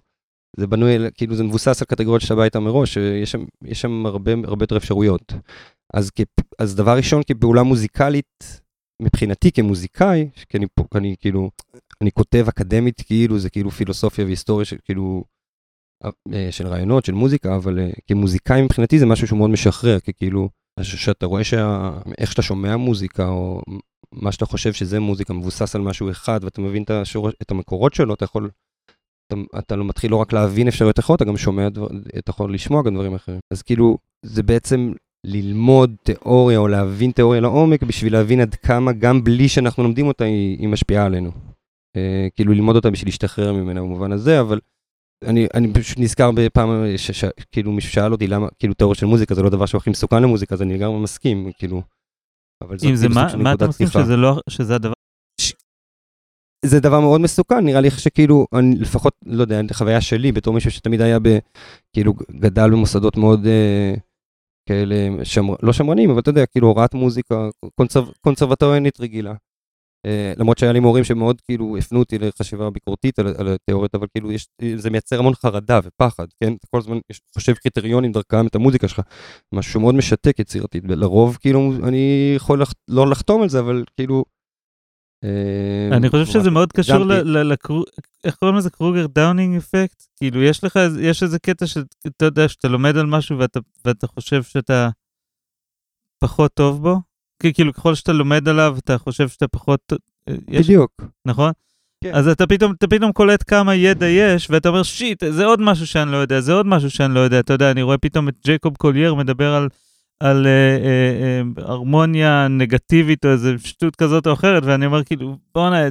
זה בנוי, כאילו זה מבוסס על קטגוריות שאתה בא איתה מראש, יש שם, יש שם הרבה, הרבה יותר אפשרויות. אז, אז דבר ראשון, כפעולה מוזיקלית, מבחינתי כמוזיקאי, כי אני, אני כאילו, אני כותב אקדמית כאילו, זה כאילו פילוסופיה והיסטוריה של כאילו, אה, של רעיונות, של מוזיקה, אבל אה, כמוזיקאי מבחינתי זה משהו שהוא מאוד משחרר, כי כאילו, שאתה רואה שה... איך שאתה שומע מוזיקה, או מה שאתה חושב שזה מוזיקה, מבוסס על משהו אחד, ואתה מבין את, השור... את המקורות שלו, אתה יכול... אתה, אתה לא מתחיל לא רק להבין אפשרויות אחרות, אתה גם שומע, דבר, אתה יכול לשמוע גם דברים אחרים. אז כאילו, זה בעצם ללמוד תיאוריה או להבין תיאוריה לעומק, בשביל להבין עד כמה, גם בלי שאנחנו לומדים אותה, היא, היא משפיעה עלינו. אה, כאילו, ללמוד אותה בשביל להשתחרר ממנה במובן הזה, אבל אני, אני פשוט נזכר בפעם, כאילו מישהו שאל אותי למה, כאילו תיאוריה של מוזיקה זה לא דבר שהוא הכי מסוכן למוזיקה, אז אני לגמרי מסכים, כאילו. אבל זאת כאילו מה, מה אתה מסכים שזה לא, שזה הדבר? ש... זה דבר מאוד מסוכן, נראה לי שכאילו, אני לפחות, לא יודע, חוויה שלי בתור מישהו שתמיד היה ב... כאילו, גדל במוסדות מאוד אה, כאלה, שמר, לא שמרנים, אבל אתה יודע, כאילו הוראת מוזיקה קונסר, קונסרבטוריינית רגילה. אה, למרות שהיה לי מורים שמאוד כאילו הפנו אותי לחשיבה ביקורתית על, על התיאוריות, אבל כאילו יש, זה מייצר המון חרדה ופחד, כן? אתה כל הזמן חושב קריטריונים דרכם את המוזיקה שלך, משהו שמאוד משתק יצירתית, ולרוב כאילו אני יכול לח, לא לחתום על זה, אבל כאילו... אה, אני חושב שזה מאוד קשור ל... איך קוראים לזה? Kruger Dunning effect? כאילו יש לך, יש איזה קטע שאתה יודע שאתה לומד על משהו ואתה חושב שאתה פחות טוב בו, כאילו ככל שאתה לומד עליו אתה חושב שאתה פחות... אה, יש, בדיוק. נכון? כן. אז אתה פתאום, אתה פתאום קולט כמה ידע יש, ואתה אומר, shit, זה עוד משהו שאני לא יודע, זה עוד משהו שאני לא יודע. אתה יודע, אני רואה פתאום את ג'ייקוב קולייר מדבר על, על אה, אה, אה, הרמוניה נגטיבית או איזה שטות כזאת או אחרת, ואני אומר, כאילו, בואנה,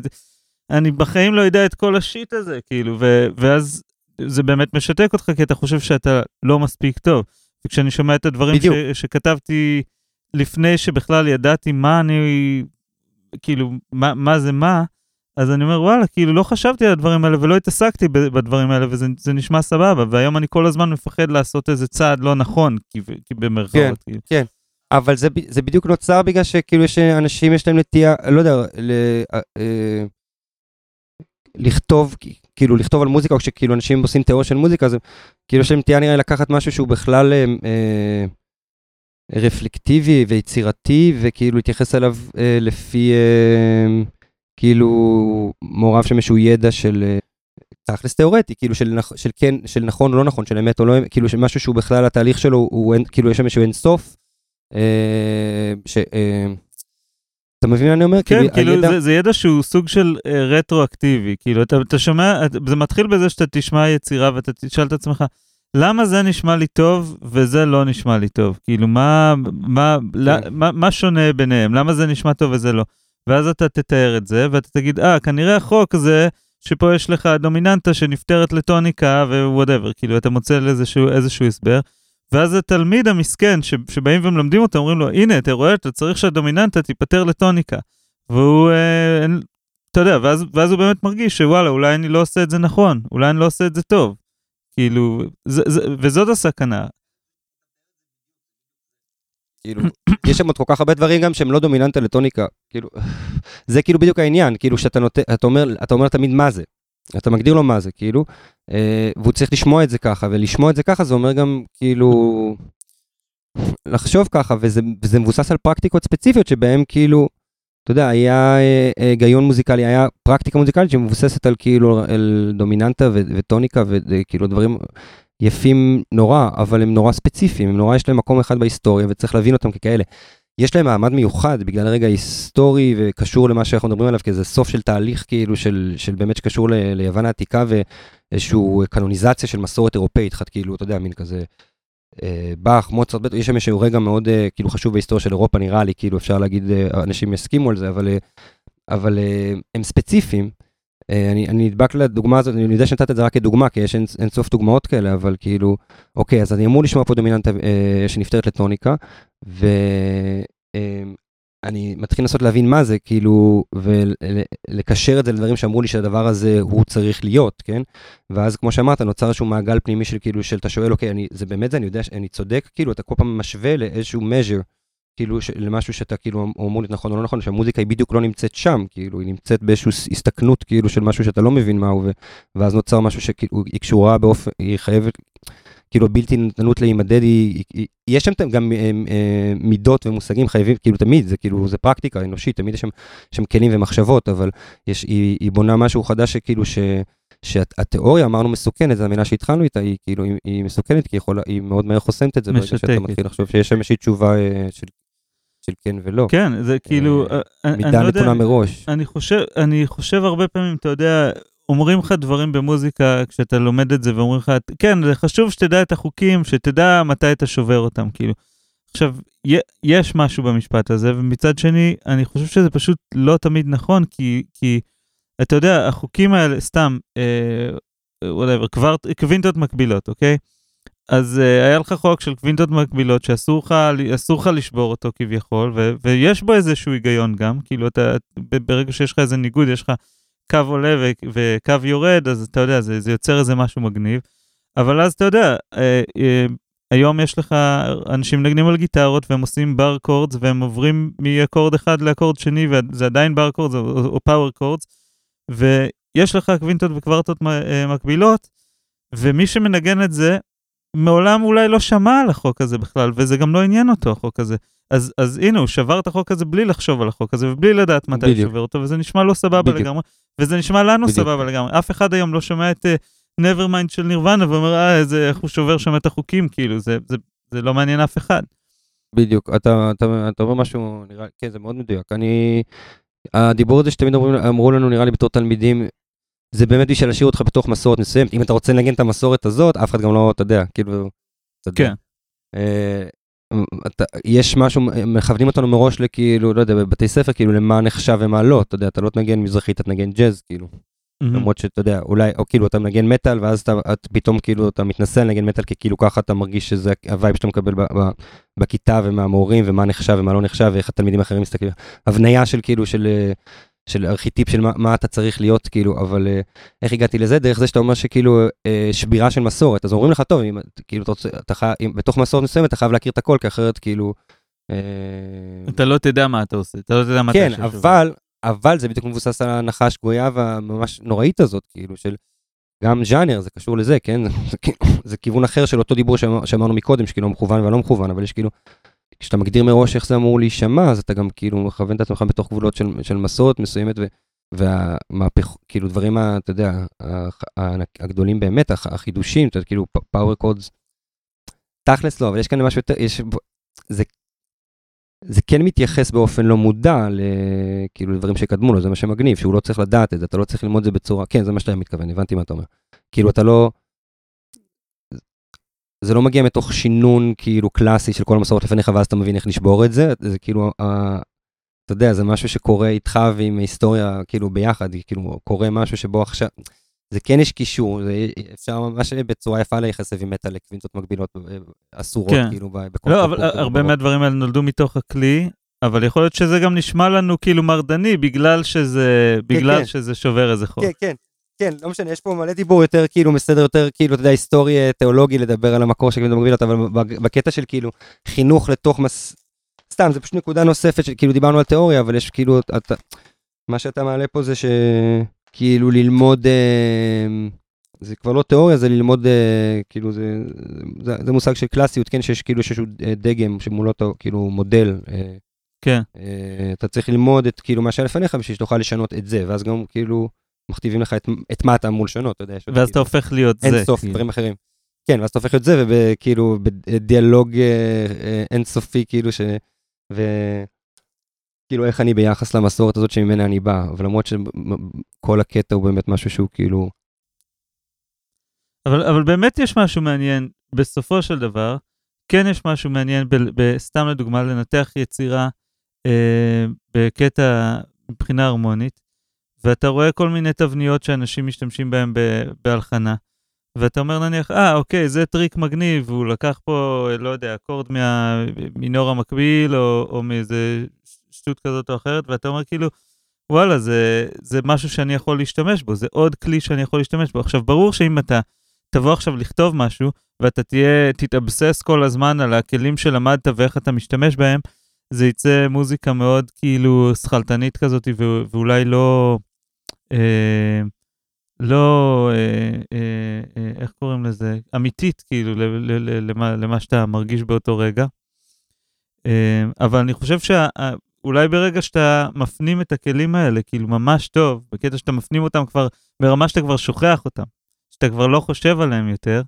אני בחיים לא יודע את כל ה shit הזה, כאילו, ו, ואז זה באמת משתק אותך, כי אתה חושב שאתה לא מספיק טוב. וכשאני שומע את הדברים ש, שכתבתי... לפני שבכלל ידעתי מה אני, כאילו, מה, מה זה מה, אז אני אומר, וואלה, כאילו, לא חשבתי על הדברים האלה ולא התעסקתי בדברים האלה, וזה נשמע סבבה, והיום אני כל הזמן מפחד לעשות איזה צעד לא נכון, כי, כי במרכאות. כן, כאילו. כן. אבל זה, זה בדיוק נוצר בגלל שכאילו יש אנשים, יש להם נטייה, לא יודע, ל, אה, אה, לכתוב, כאילו לכתוב על מוזיקה, או שכאילו אנשים עושים תיאוריה של מוזיקה, אז כאילו יש להם נטייה נראה לקחת משהו שהוא בכלל אה, אה רפלקטיבי ויצירתי, וכאילו להתייחס אליו אה, לפי אה, כאילו מעורב שם איזשהו ידע של אה, תכלס תיאורטי, כאילו של, של כן, של נכון או לא נכון, של אמת או לא אמת, כאילו משהו שהוא בכלל התהליך שלו הוא אין, כאילו יש שם איזשהו אינסוף. אה, ש, אה, אתה מבין מה אני אומר? כן, כאילו, כאילו הידע... זה, זה ידע שהוא סוג של אה, רטרואקטיבי, כאילו אתה, אתה שומע, זה מתחיל בזה שאתה תשמע יצירה ואתה תשאל את עצמך, למה זה נשמע לי טוב וזה לא נשמע לי טוב? כאילו, מה, מה, כן. לא, מה, מה שונה ביניהם? למה זה נשמע טוב וזה לא? ואז אתה תתאר את זה, ואתה תגיד, אה, כנראה החוק זה שפה יש לך דומיננטה שנפתרת לטוניקה ו whatever, כאילו, אתה מוצא לאיזשהו איזשהו הסבר. ואז התלמיד המסכן ש, שבאים ומלמדים אותו, אומרים לו, הנה, אתה רואה, אתה צריך שהדומיננטה תיפטר לטוניקה. והוא, אה, אתה יודע, ואז, ואז הוא באמת מרגיש שוואלה, אולי אני לא עושה את זה נכון, אולי אני לא עושה את זה טוב. כאילו, זה, זה, וזאת הסכנה. כאילו, יש שם עוד כל כך הרבה דברים גם שהם לא דומיננטה לטוניקה, כאילו, זה כאילו בדיוק העניין, כאילו שאתה נותן, אתה אומר, אתה אומר תמיד מה זה, אתה מגדיר לו מה זה, כאילו, אה, והוא צריך לשמוע את זה ככה, ולשמוע את זה ככה זה אומר גם, כאילו, לחשוב ככה, וזה, וזה מבוסס על פרקטיקות ספציפיות שבהם כאילו, אתה יודע, היה היגיון מוזיקלי, היה פרקטיקה מוזיקלית שמבוססת על כאילו, על דומיננטה ו- וטוניקה וכאילו דברים יפים נורא, אבל הם נורא ספציפיים, הם נורא, יש להם מקום אחד בהיסטוריה וצריך להבין אותם ככאלה. יש להם מעמד מיוחד בגלל רגע היסטורי וקשור למה שאנחנו מדברים עליו, כי זה סוף של תהליך כאילו של, של באמת שקשור ל, ליוון העתיקה ואיזושהי קנוניזציה של מסורת אירופאית, חד כאילו, אתה יודע, מין כזה אה, באך, מוצרט, יש שם איזשהו רגע מאוד אה, כאילו חשוב בהיסטוריה של אירופה, נראה לי, כאילו אפשר להגיד, אה, אנשים יסכימו על זה, אבל, אה, אבל אה, הם ספציפיים. אה, אני, אני נדבק לדוגמה הזאת, אני יודע שנתת את זה רק כדוגמה, כי יש אין, אין סוף דוגמאות כאלה, אבל כאילו, אוקיי, אז אני אמור לשמוע פה דומיננטה אה, שנפטרת לטוניקה, ואני אה, מתחיל לנסות להבין מה זה, כאילו, ולקשר את זה לדברים שאמרו לי שהדבר הזה הוא צריך להיות, כן? ואז כמו שאמרת, נוצר איזשהו מעגל פנימי של כאילו, של אתה שואל, אוקיי, אני, זה באמת זה, אני יודע, אני צודק, כאילו, אתה כל פעם משווה לאיזשהו measure. כאילו ש... למשהו שאתה כאילו אמור להיות נכון או לא נכון, שהמוזיקה היא בדיוק לא נמצאת שם, כאילו היא נמצאת באיזושהי הסתכנות כאילו של משהו שאתה לא מבין מהו. ואז נוצר משהו שכאילו היא קשורה באופן, היא חייבת, כאילו בלתי ניתנות להימדד, היא, יש שם גם אה, אה, מידות ומושגים חייבים, כאילו תמיד, זה כאילו, זה פרקטיקה אנושית, תמיד יש שם, שם כלים ומחשבות, אבל יש, היא, היא בונה משהו חדש שכאילו ש... שהתיאוריה, אמרנו מסוכנת, זו המילה שהתחלנו איתה, היא כאילו, היא, היא מסוכנת, כי היא, יכולה, היא מאוד מהר חוסמת את זה, ברגע שאתה מתחיל לחשוב שיש שם איזושהי תשובה אה, של של כן ולא. כן, זה כאילו, אה, אה, מידה נתונה מראש. אני חושב, אני חושב הרבה פעמים, אתה יודע, אומרים לך דברים במוזיקה כשאתה לומד את זה ואומרים לך, כן, זה חשוב שתדע את החוקים, שתדע מתי אתה שובר אותם, כאילו. עכשיו, יש משהו במשפט הזה, ומצד שני, אני חושב שזה פשוט לא תמיד נכון, כי, כי אתה יודע, החוקים האלה, סתם, אה, whatever, כבר, קווינטות מקבילות, אוקיי? אז uh, היה לך חוק של קווינטות מקבילות שאסור לך לשבור אותו כביכול, ו, ויש בו איזשהו היגיון גם, כאילו אתה, ברגע שיש לך איזה ניגוד, יש לך קו עולה ו, וקו יורד, אז אתה יודע, זה, זה יוצר איזה משהו מגניב. אבל אז אתה יודע, uh, uh, היום יש לך אנשים מנגנים על גיטרות והם עושים barre chords והם עוברים מאקורד אחד לאקורד שני וזה עדיין barre chords או, או power chords, ויש לך קווינטות וקוורטות מקבילות, ומי שמנגן את זה מעולם אולי לא שמע על החוק הזה בכלל, וזה גם לא עניין אותו, החוק הזה. אז, אז הנה, הוא שבר את החוק הזה בלי לחשוב על החוק הזה, ובלי לדעת מתי הוא שובר אותו, וזה נשמע לו סבבה. לגמרי, וזה נשמע לנו בדיוק. סבבה לגמרי. אף אחד היום לא שומע את uh, Nevermind של נירוונה ואומר, אה, איזה, איך הוא שובר שם את החוקים, כאילו, זה, זה, זה לא מעניין אף אחד. בדיוק, אתה, אתה, אתה אומר משהו, נראה, כן, זה מאוד מדויק. אני, הדיבור הזה שתמיד אמרו, אמרו לנו, נראה לי בתור תלמידים, זה באמת בשביל להשאיר אותך בתוך מסורת מסוימת. אם אתה רוצה לנגן את המסורת הזאת, אף אחד גם לא, אתה יודע, כאילו, אתה יודע. כן. אה, אתה, יש משהו, מכוונים אותנו מראש לכאילו, לא יודע, בבתי ספר, כאילו, למה נחשב ומה לא, אתה יודע, אתה לא תנגן מזרחי, אתה תנגן ג'אז, כאילו. Mm-hmm. למרות שאתה יודע, אולי, או כאילו אתה מנגן מטאל, ואז אתה את, פתאום כאילו אתה מתנסה לנגן מטאל, כי כאילו ככה אתה מרגיש שזה ה vibe שאתה מקבל ב, ב, בכיתה ומהמורים, ומה נחשב ומה לא נחשב, ואיך התלמידים האחרים מסתכלים. הבניה של כאילו של של ארכיטיפ של מה, מה אתה צריך להיות, כאילו, אבל uh, איך הגעתי לזה? דרך זה שאתה אומר שכאילו uh, שבירה של מסורת, אז אומרים לך, טוב, אם, כאילו, אתה רוצה, אתה חי, אם, בתוך מסורת מסוימת אתה חייב להכיר את הכל, כי אחרת כאילו... Uh, אתה לא תדע מה אתה עושה, אתה לא תדע מה כן, אתה עושה. כן, אבל, אבל זה בדיוק מבוסס על ההנחה השגויה והממש נוראית הזאת, כאילו, של גם ז'אנר, זה קשור לזה, כן? זה, זה כיוון אחר של אותו דיבור שאמרנו מקודם, שכאילו מכוון ולא מכוון, אבל יש כאילו כשאתה מגדיר מראש איך זה אמור להישמע, אז אתה גם כאילו מכוון את עצמך בתוך גבולות של, של מסורת מסוימת, והמהפך, כאילו דברים, אתה יודע, הגדולים באמת, החידושים, אתה יודע, כאילו פאוור קודס, תכלס לא, אבל יש כאן משהו יותר, יש, זה, זה כן מתייחס באופן לא מודע, כאילו לדברים שקדמו לו, זה מה שמגניב, שהוא לא צריך לדעת את זה, אתה לא צריך ללמוד את זה בצורה, כן, זה מה שאתה מתכוון, הבנתי מה אתה אומר. כאילו אתה לא... זה לא מגיע מתוך שינון כאילו קלאסי של כל המסורת לפניך ואז אתה מבין איך לשבור את זה, זה כאילו, uh, אתה יודע, זה משהו שקורה איתך ועם היסטוריה כאילו ביחד, כאילו קורה משהו שבו עכשיו, זה כן יש קישור, זה, אפשר ממש בצורה יפה לייחס אבי מטה לקווינטות מקבילות אה, אסורות כן. כאילו בכל לא, אבל הרבה מהדברים האלה נולדו מתוך הכלי, אבל יכול להיות שזה גם נשמע לנו כאילו מרדני בגלל שזה, כן, בגלל כן. שזה שובר איזה חוק. כן, כן. כן, לא משנה, יש פה מלא דיבור יותר כאילו מסדר יותר כאילו, אתה יודע, היסטורי תיאולוגי לדבר על המקור של גדול מגבילות, אבל בקטע של כאילו חינוך לתוך מס... סתם, זה פשוט נקודה נוספת שכאילו דיברנו על תיאוריה, אבל יש כאילו, אתה, מה שאתה מעלה פה זה שכאילו ללמוד, אה, זה כבר לא תיאוריה, זה ללמוד, אה, כאילו, זה, זה, זה מושג של קלאסיות, כן, שיש כאילו איזשהו דגם שמולו אותו, כאילו, מודל. אה, כן. אה, אתה צריך ללמוד את כאילו מה שהיה לפניך בשביל שתוכל לשנות את זה, ואז גם כאילו מכתיבים לך את, את מה אתה אמור לשנות, אתה יודע. ואז כאילו, אתה הופך להיות אין זה. אין סוף, כאילו. דברים אחרים. כן, ואז אתה הופך להיות זה, וכאילו בדיאלוג אה, אה, אינסופי, כאילו ש... ו... כאילו איך אני ביחס למסורת הזאת שממנה אני בא, אבל למרות שכל הקטע הוא באמת משהו שהוא כאילו... אבל, אבל באמת יש משהו מעניין, בסופו של דבר, כן יש משהו מעניין, ב, ב, סתם לדוגמה, לנתח יצירה אה, בקטע מבחינה הרמונית, ואתה רואה כל מיני תבניות שאנשים משתמשים בהן בהלחנה, ואתה אומר נניח, אה, אוקיי, זה טריק מגניב, הוא לקח פה, לא יודע, אקורד מהמינור המקביל, או, או מאיזה שטות כזאת או אחרת, ואתה אומר כאילו, וואלה, זה, זה משהו שאני יכול להשתמש בו, זה עוד כלי שאני יכול להשתמש בו. עכשיו, ברור שאם אתה תבוא עכשיו לכתוב משהו, ואתה תהיה, תתאבסס כל הזמן על הכלים שלמדת ואיך אתה משתמש בהם, זה יצא מוזיקה מאוד כאילו שכלתנית כזאת, ואולי לא, אה, לא, אה, אה, אה, איך קוראים לזה? אמיתית, כאילו, למה, למה שאתה מרגיש באותו רגע. אה, אבל אני חושב שאולי ברגע שאתה מפנים את הכלים האלה, כאילו ממש טוב, בקטע שאתה מפנים אותם כבר, ברמה שאתה כבר שוכח אותם, שאתה כבר לא חושב עליהם יותר,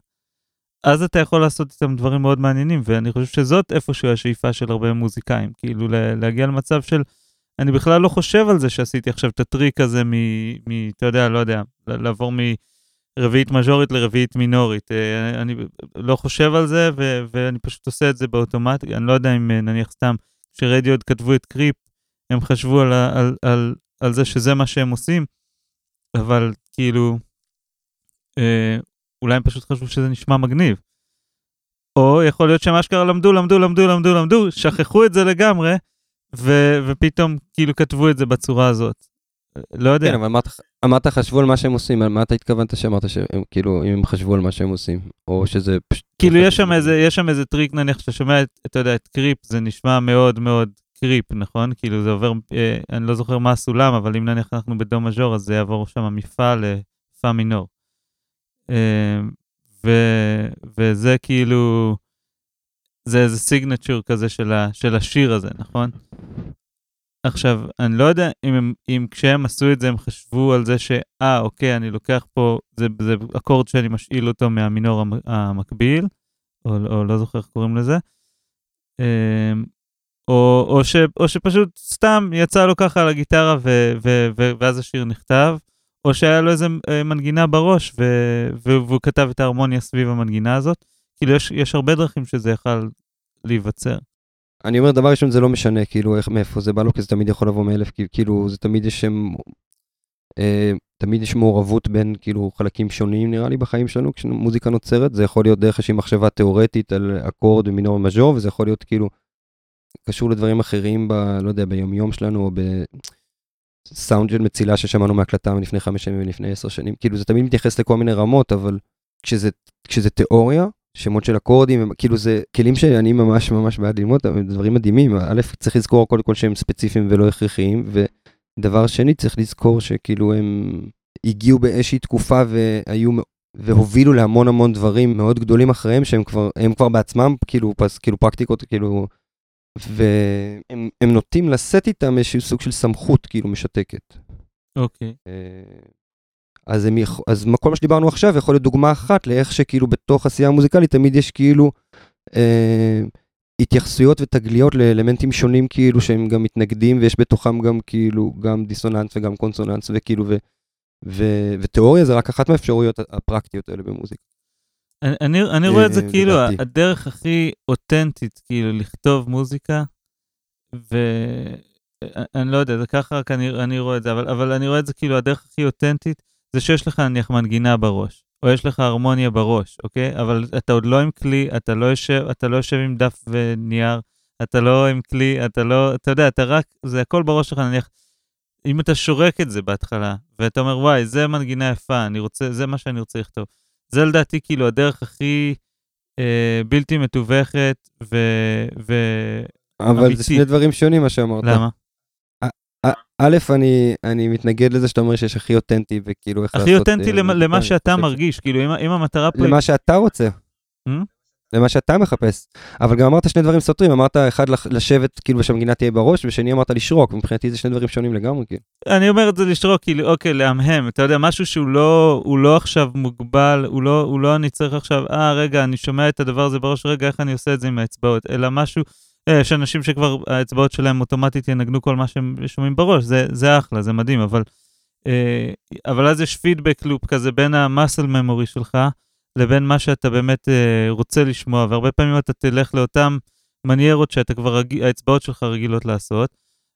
אז אתה יכול לעשות איתם דברים מאוד מעניינים, ואני חושב שזאת איפשהו השאיפה של הרבה מוזיקאים, כאילו להגיע למצב של, אני בכלל לא חושב על זה שעשיתי עכשיו את הטריק הזה מ... מ אתה יודע, לא יודע, לעבור מרביעית מז'ורית לרביעית מינורית. אה, אני לא חושב על זה, ו... ואני פשוט עושה את זה באוטומט. אני לא יודע אם אה, נניח סתם, כשרדיו כתבו את קריפ, הם חשבו על, על, על, על זה שזה מה שהם עושים, אבל כאילו, אה, אולי הם פשוט חשבו שזה נשמע מגניב. או יכול להיות שהם אשכרה למדו, למדו, למדו, למדו, למדו, שכחו את זה לגמרי, ו- ופתאום כאילו כתבו את זה בצורה הזאת. לא יודע. כן, אבל אמרת, אמרת חשבו על מה שהם עושים, על מה אתה התכוונת שאמרת שהם כאילו, אם הם חשבו על מה שהם עושים, או שזה פשוט... כאילו יש שם איזה, יש שם איזה טריק נניח שאתה שומע, את, אתה יודע, את Creep, זה נשמע מאוד מאוד קריפ, נכון? כאילו זה עובר, אה, אני לא זוכר מה הסולם, אבל אם נניח אנחנו בדו מז'ור, אז זה יעבור שם מפה לפא מינור. אמ, ו, וזה כאילו, זה איזה סיגנצ'ור כזה של, ה, של השיר הזה, נכון? עכשיו, אני לא יודע אם, הם, אם כשהם עשו את זה הם חשבו על זה שאה, אוקיי, אני לוקח פה, זה, זה אקורד שאני משאיל אותו מהמינור המקביל, או, או לא זוכר איך קוראים לזה, אמ, או, או, ש, או שפשוט סתם יצא לו ככה על הגיטרה ו, ו, ו, ואז השיר נכתב, או שהיה לו איזה אה, מנגינה בראש ו... והוא כתב את ההרמוניה סביב המנגינה הזאת. כאילו יש, יש הרבה דרכים שזה יכל להיווצר. אני אומר, דבר ראשון, זה לא משנה, כאילו, איך, מאיפה זה בא לו, כי זה תמיד יכול לבוא מאלף, כאילו, זה תמיד יש שם, אה, תמיד יש מעורבות בין, כאילו, חלקים שונים, נראה לי, בחיים שלנו, כשמוזיקה נוצרת, זה יכול להיות דרך איזושהי מחשבה תיאורטית על אקורד ומינור ומז'ור, וזה יכול להיות, כאילו, קשור לדברים אחרים, ב, לא יודע, ביומיום שלנו, או ב... סאונד של מצילה ששמענו מהקלטה מלפני חמש שנים ולפני עשר שנים, כאילו זה תמיד מתייחס לכל מיני רמות, אבל כשזה, כשזה תיאוריה, שמות של אקורדים, כאילו זה כלים שאני ממש ממש בעד ללמוד, דברים מדהימים. א', צריך לזכור קודם כל שהם ספציפיים ולא הכרחיים, ודבר שני, צריך לזכור שכאילו הם הגיעו באיזושהי תקופה והיו, והובילו להמון המון דברים מאוד גדולים אחריהם, שהם כבר, הם כבר בעצמם, כאילו, פס, כאילו פרקטיקות, כאילו, והם נוטים לשאת איתם איזשהו סוג של סמכות כאילו משתקת. אוקיי. Okay. אה, אז, הם, אז כל מה שדיברנו עכשיו יכול להיות דוגמה אחת לאיך שכאילו בתוך עשייה מוזיקלית תמיד יש כאילו אה, התייחסויות ותגליות לאלמנטים שונים כאילו שהם גם מתנגדים ויש בתוכם גם כאילו גם דיסוננס וגם קונסוננס וכאילו ו, ו, ותיאוריה זה רק אחת מהאפשרויות הפרקטיות האלה במוזיקה. אני, אני רואה את זה אה, כאילו הדרך הכי אותנטית, כאילו, לכתוב מוזיקה, ואני לא יודע, זה ככה רק אני, אני רואה את זה, אבל, אבל אני רואה את זה כאילו הדרך הכי אותנטית, זה שיש לך נניח מנגינה בראש, או יש לך הרמוניה בראש, אוקיי? אבל אתה עוד לא עם כלי, אתה לא יושב, אתה לא יושב עם דף ונייר, אתה לא עם כלי, אתה לא, אתה יודע, אתה רק, זה הכל בראש שלך, נניח, אם אתה שורק את זה בהתחלה, ואתה אומר, וואי, זה מנגינה יפה, אני רוצה, זה מה שאני רוצה לכתוב. זה לדעתי כאילו הדרך הכי אה, בלתי מתווכת ו... ו... אבל זה שני דברים שונים מה שאמרת. למה? א', אני, אני מתנגד לזה שאתה אומר שיש הכי אותנטי וכאילו איך הכי אותנטי למה, למה שאתה מרגיש, כאילו אם, אם המטרה פה... למה שאתה רוצה. Hmm? למה שאתה מחפש. אבל גם אמרת שני דברים סותרים, אמרת אחד לשבת כאילו ושהמגינה תהיה בראש, ושני אמרת לשרוק, מבחינתי זה שני דברים שונים לגמרי כאילו. אני אומר את זה לשרוק, כאילו, אוקיי, להמהם, אתה יודע, משהו שהוא לא, הוא לא עכשיו מוגבל, הוא לא, הוא לא אני צריך עכשיו, אה, רגע, אני שומע את הדבר הזה בראש, רגע, איך אני עושה את זה עם האצבעות, אלא משהו, אה, יש אנשים שכבר האצבעות שלהם אוטומטית ינגנו כל מה שהם שומעים בראש, זה, זה אחלה, זה מדהים, אבל, אה, אבל אז יש פידבק לופ כזה בין המאסל ממורי שלך, לבין מה שאתה באמת אה, רוצה לשמוע, והרבה פעמים אתה תלך לאותן מניירות שאתה כבר, רג... האצבעות שלך רגילות לעשות,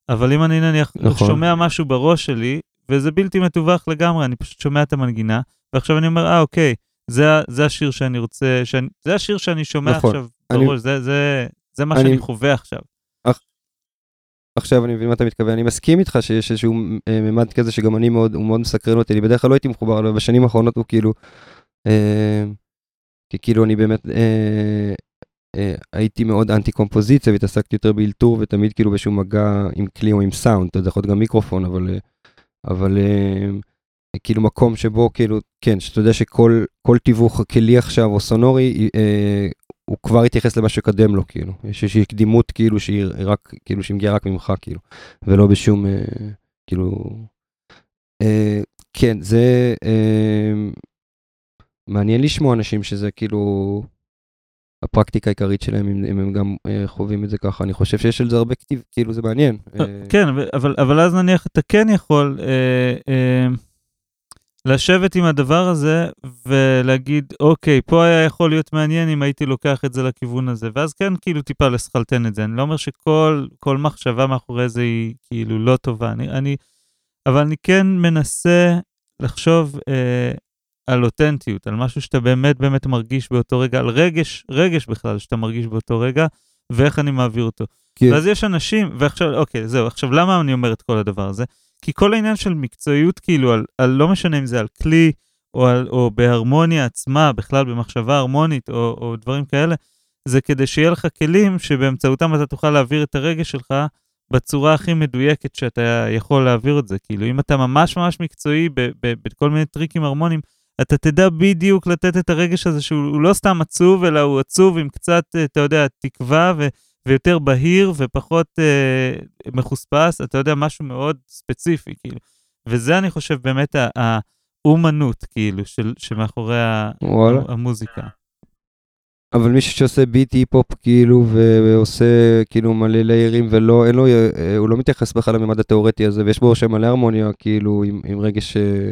אבל אם אני נניח נכון. שומע משהו בראש שלי, וזה בלתי מתווך לגמרי, אני פשוט שומע את המנגינה, ועכשיו אני אומר, אה, אוקיי, זה, זה השיר שאני רוצה, שאני, זה השיר שאני שומע נכון. עכשיו אני... בראש, זה, זה, זה מה אני... שאני חווה עכשיו. עכשיו אני מבין מה אתה מתכוון, אני מסכים איתך שיש איזשהו אה, ממד כזה שגם אני מאוד, הוא מאוד מסקרן אותי, אני בדרך כלל לא הייתי מחובר, אבל בשנים האחרונות הוא כאילו, אה, כי כאילו אני באמת אה, אה, הייתי מאוד אנטי קומפוזיציה והתעסקתי יותר באלתור ותמיד כאילו באיזשהו מגע עם כלי או עם סאונד, אתה יודע, יכול להיות גם מיקרופון, אבל, אבל כאילו מקום שבו כאילו, כן, שאתה יודע שכל תיווך כלי עכשיו או סונורי, הוא כבר יתייחס למה שקדם לו, כאילו. יש איזושהי קדימות כאילו שהיא רק, כאילו שהיא מגיעה רק ממך, כאילו, ולא בשום, כאילו... כן, זה... מעניין לשמוע אנשים שזה כאילו הפרקטיקה העיקרית שלהם, אם, אם הם גם אה, חווים את זה ככה. אני חושב שיש על זה הרבה כתיב, כאילו זה מעניין. אה, כן, אבל, אבל אז נניח אתה כן יכול אה, אה, לשבת עם הדבר הזה ולהגיד, אוקיי, פה היה יכול להיות מעניין אם הייתי לוקח את זה לכיוון הזה, ואז כן כאילו טיפה לסכלתן את זה. אני לא אומר שכל מחשבה מאחורי זה היא כאילו לא טובה, אני, אני, אבל אני כן מנסה לחשוב אה, על אותנטיות, על משהו שאתה באמת באמת מרגיש באותו רגע, על רגש, רגש בכלל שאתה מרגיש באותו רגע, ואיך אני מעביר אותו. כן. ואז יש אנשים, ועכשיו, אוקיי, זהו, עכשיו למה אני אומר את כל הדבר הזה? כי כל העניין של מקצועיות, כאילו, על, על לא משנה אם זה על כלי, או, על, או בהרמוניה עצמה, בכלל במחשבה הרמונית, או, או דברים כאלה, זה כדי שיהיה לך כלים שבאמצעותם אתה תוכל להעביר את הרגש שלך בצורה הכי מדויקת שאתה יכול להעביר את זה. כאילו, אם אתה ממש ממש מקצועי בכל מיני טריקים הרמוניים, אתה תדע בדיוק לתת את הרגש הזה שהוא לא סתם עצוב, אלא הוא עצוב עם קצת, אתה יודע, תקווה ו, ויותר בהיר ופחות אה, מחוספס, אתה יודע, משהו מאוד ספציפי, כאילו. וזה, אני חושב, באמת האומנות, כאילו, של, שמאחורי וואלה. המוזיקה. אבל מישהו שעושה ביט היפ-הופ כאילו ועושה כאילו מלא ליירים ולא, אין לו, אה, הוא לא מתייחס בכלל לממד התיאורטי הזה ויש בו שם מלא הרמוניה כאילו עם, עם רגש אה,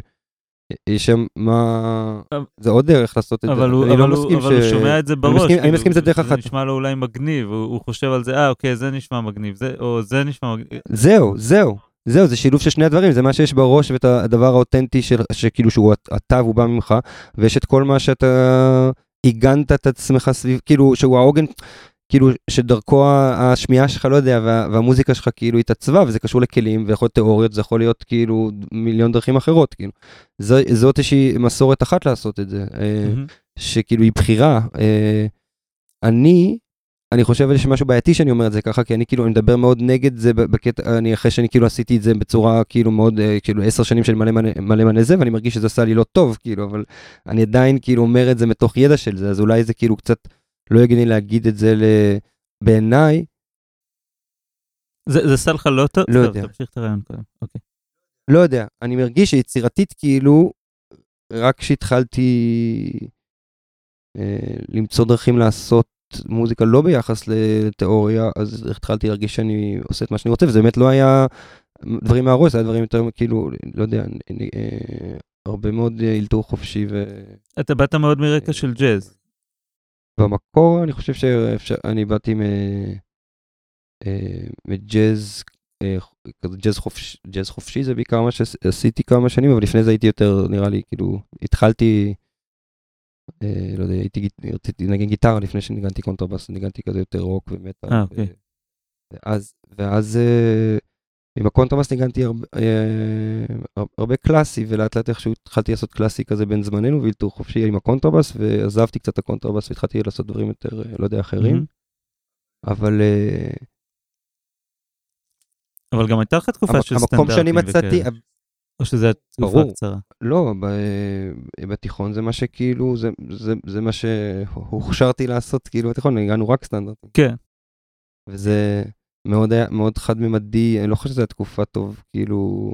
יש שם מה... זה עוד דרך לעשות את זה. אבל הוא לא שומע את זה בראש. אני מסכים עם זה דרך אחת. זה נשמע לו אולי מגניב, הוא חושב על זה, אה, אוקיי, זה נשמע מגניב, או זה נשמע מגניב. זהו, זהו. זהו, זה שילוב של שני הדברים, זה מה שיש בראש ואת הדבר האותנטי שכאילו שהוא אתה והוא בא ממך, ויש את כל מה שאתה עיגנת את עצמך סביב, כאילו שהוא העוגן, כאילו שדרכו השמיעה שלך, לא יודע, וה, והמוזיקה שלך כאילו התעצבה, וזה קשור לכלים, ויכול להיות תיאוריות, זה יכול להיות כאילו מיליון דרכים אחרות, כאילו. זו, זאת איזושהי מסורת אחת לעשות את זה, mm-hmm. שכאילו היא בחירה. אה, אני, אני חושב על משהו בעייתי שאני אומר את זה ככה, כי אני כאילו, אני מדבר מאוד נגד זה בקטע, אני אחרי שאני כאילו עשיתי את זה בצורה כאילו מאוד, אה, כאילו עשר שנים של מלא מלא, מלא מלא זה, ואני מרגיש שזה עשה לי לא טוב, כאילו, אבל אני עדיין כאילו אומר את זה מתוך ידע של זה, אז אולי זה כאילו קצת... לא הגיוני להגיד את זה בעיניי. זה, זה עשה לך לא טוב? לא יודע. תמשיך את הרעיון קודם, אוקיי. לא יודע, אני מרגיש שיצירתית כאילו, רק כשהתחלתי אה, למצוא דרכים לעשות מוזיקה לא ביחס לתיאוריה, אז התחלתי להרגיש שאני עושה את מה שאני רוצה, וזה באמת לא היה דברים מהראש, זה היה דברים יותר כאילו, לא יודע, אה, הרבה מאוד אלתור חופשי ו... אתה באת מאוד מרקע של ג'אז. במקור אני חושב שאני באתי מג'אז, אה, כזה ג'אז חופשי, ג'אז חופשי זה בעיקר מה שעשיתי כמה שנים, אבל לפני זה הייתי יותר, נראה לי, כאילו, התחלתי, אה, לא יודע, הייתי, רציתי לנגן גיטרה לפני שניגנתי קונטרבאס, ניגנתי כזה יותר רוק ומטאל. אה, אוקיי. ואז, ואז עם הקונטרבאס ניגנתי הרבה, אה, הרבה קלאסי, ולאט לאט איכשהו התחלתי לעשות קלאסי כזה בן זמננו ואילתור חופשי עם הקונטרבאס, ועזבתי קצת את הקונטרבאס והתחלתי לעשות דברים יותר, אה, לא יודע, אחרים. אבל... אה, אבל גם הייתה לך תקופה של סטנדרטים המקום שאני מצאתי, או שזה תקופה קצרה? לא, בתיכון זה מה שכאילו, זה, זה, זה מה שהוכשרתי לעשות כאילו בתיכון, הגענו רק סטנדרטים. כן. וזה מאוד מאוד חד-ממדי, אני לא חושב שזו תקופה טוב, כאילו,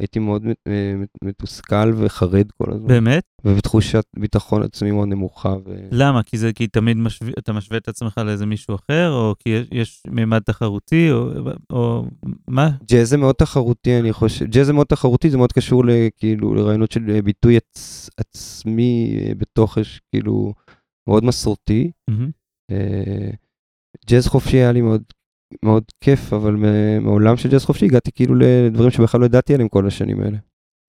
הייתי מאוד אה, מתוסכל וחרד כל הזמן. באמת? ובתחושת ביטחון עצמי מאוד נמוכה. ו... למה? כי זה כי תמיד משו... אתה משווה את עצמך לאיזה מישהו אחר, או כי יש, יש מימד תחרותי, או, או מה? ג'אז זה מאוד תחרותי, אני חושב. ג'אז זה מאוד תחרותי, זה מאוד קשור כאילו לרעיונות של אה, ביטוי עצ... עצמי אה, בתוך, כאילו, מאוד מסורתי. Mm-hmm. ג'אז חופשי היה לי מאוד מאוד כיף, אבל מעולם של ג'אז חופשי הגעתי כאילו לדברים שבכלל לא ידעתי עליהם כל השנים האלה.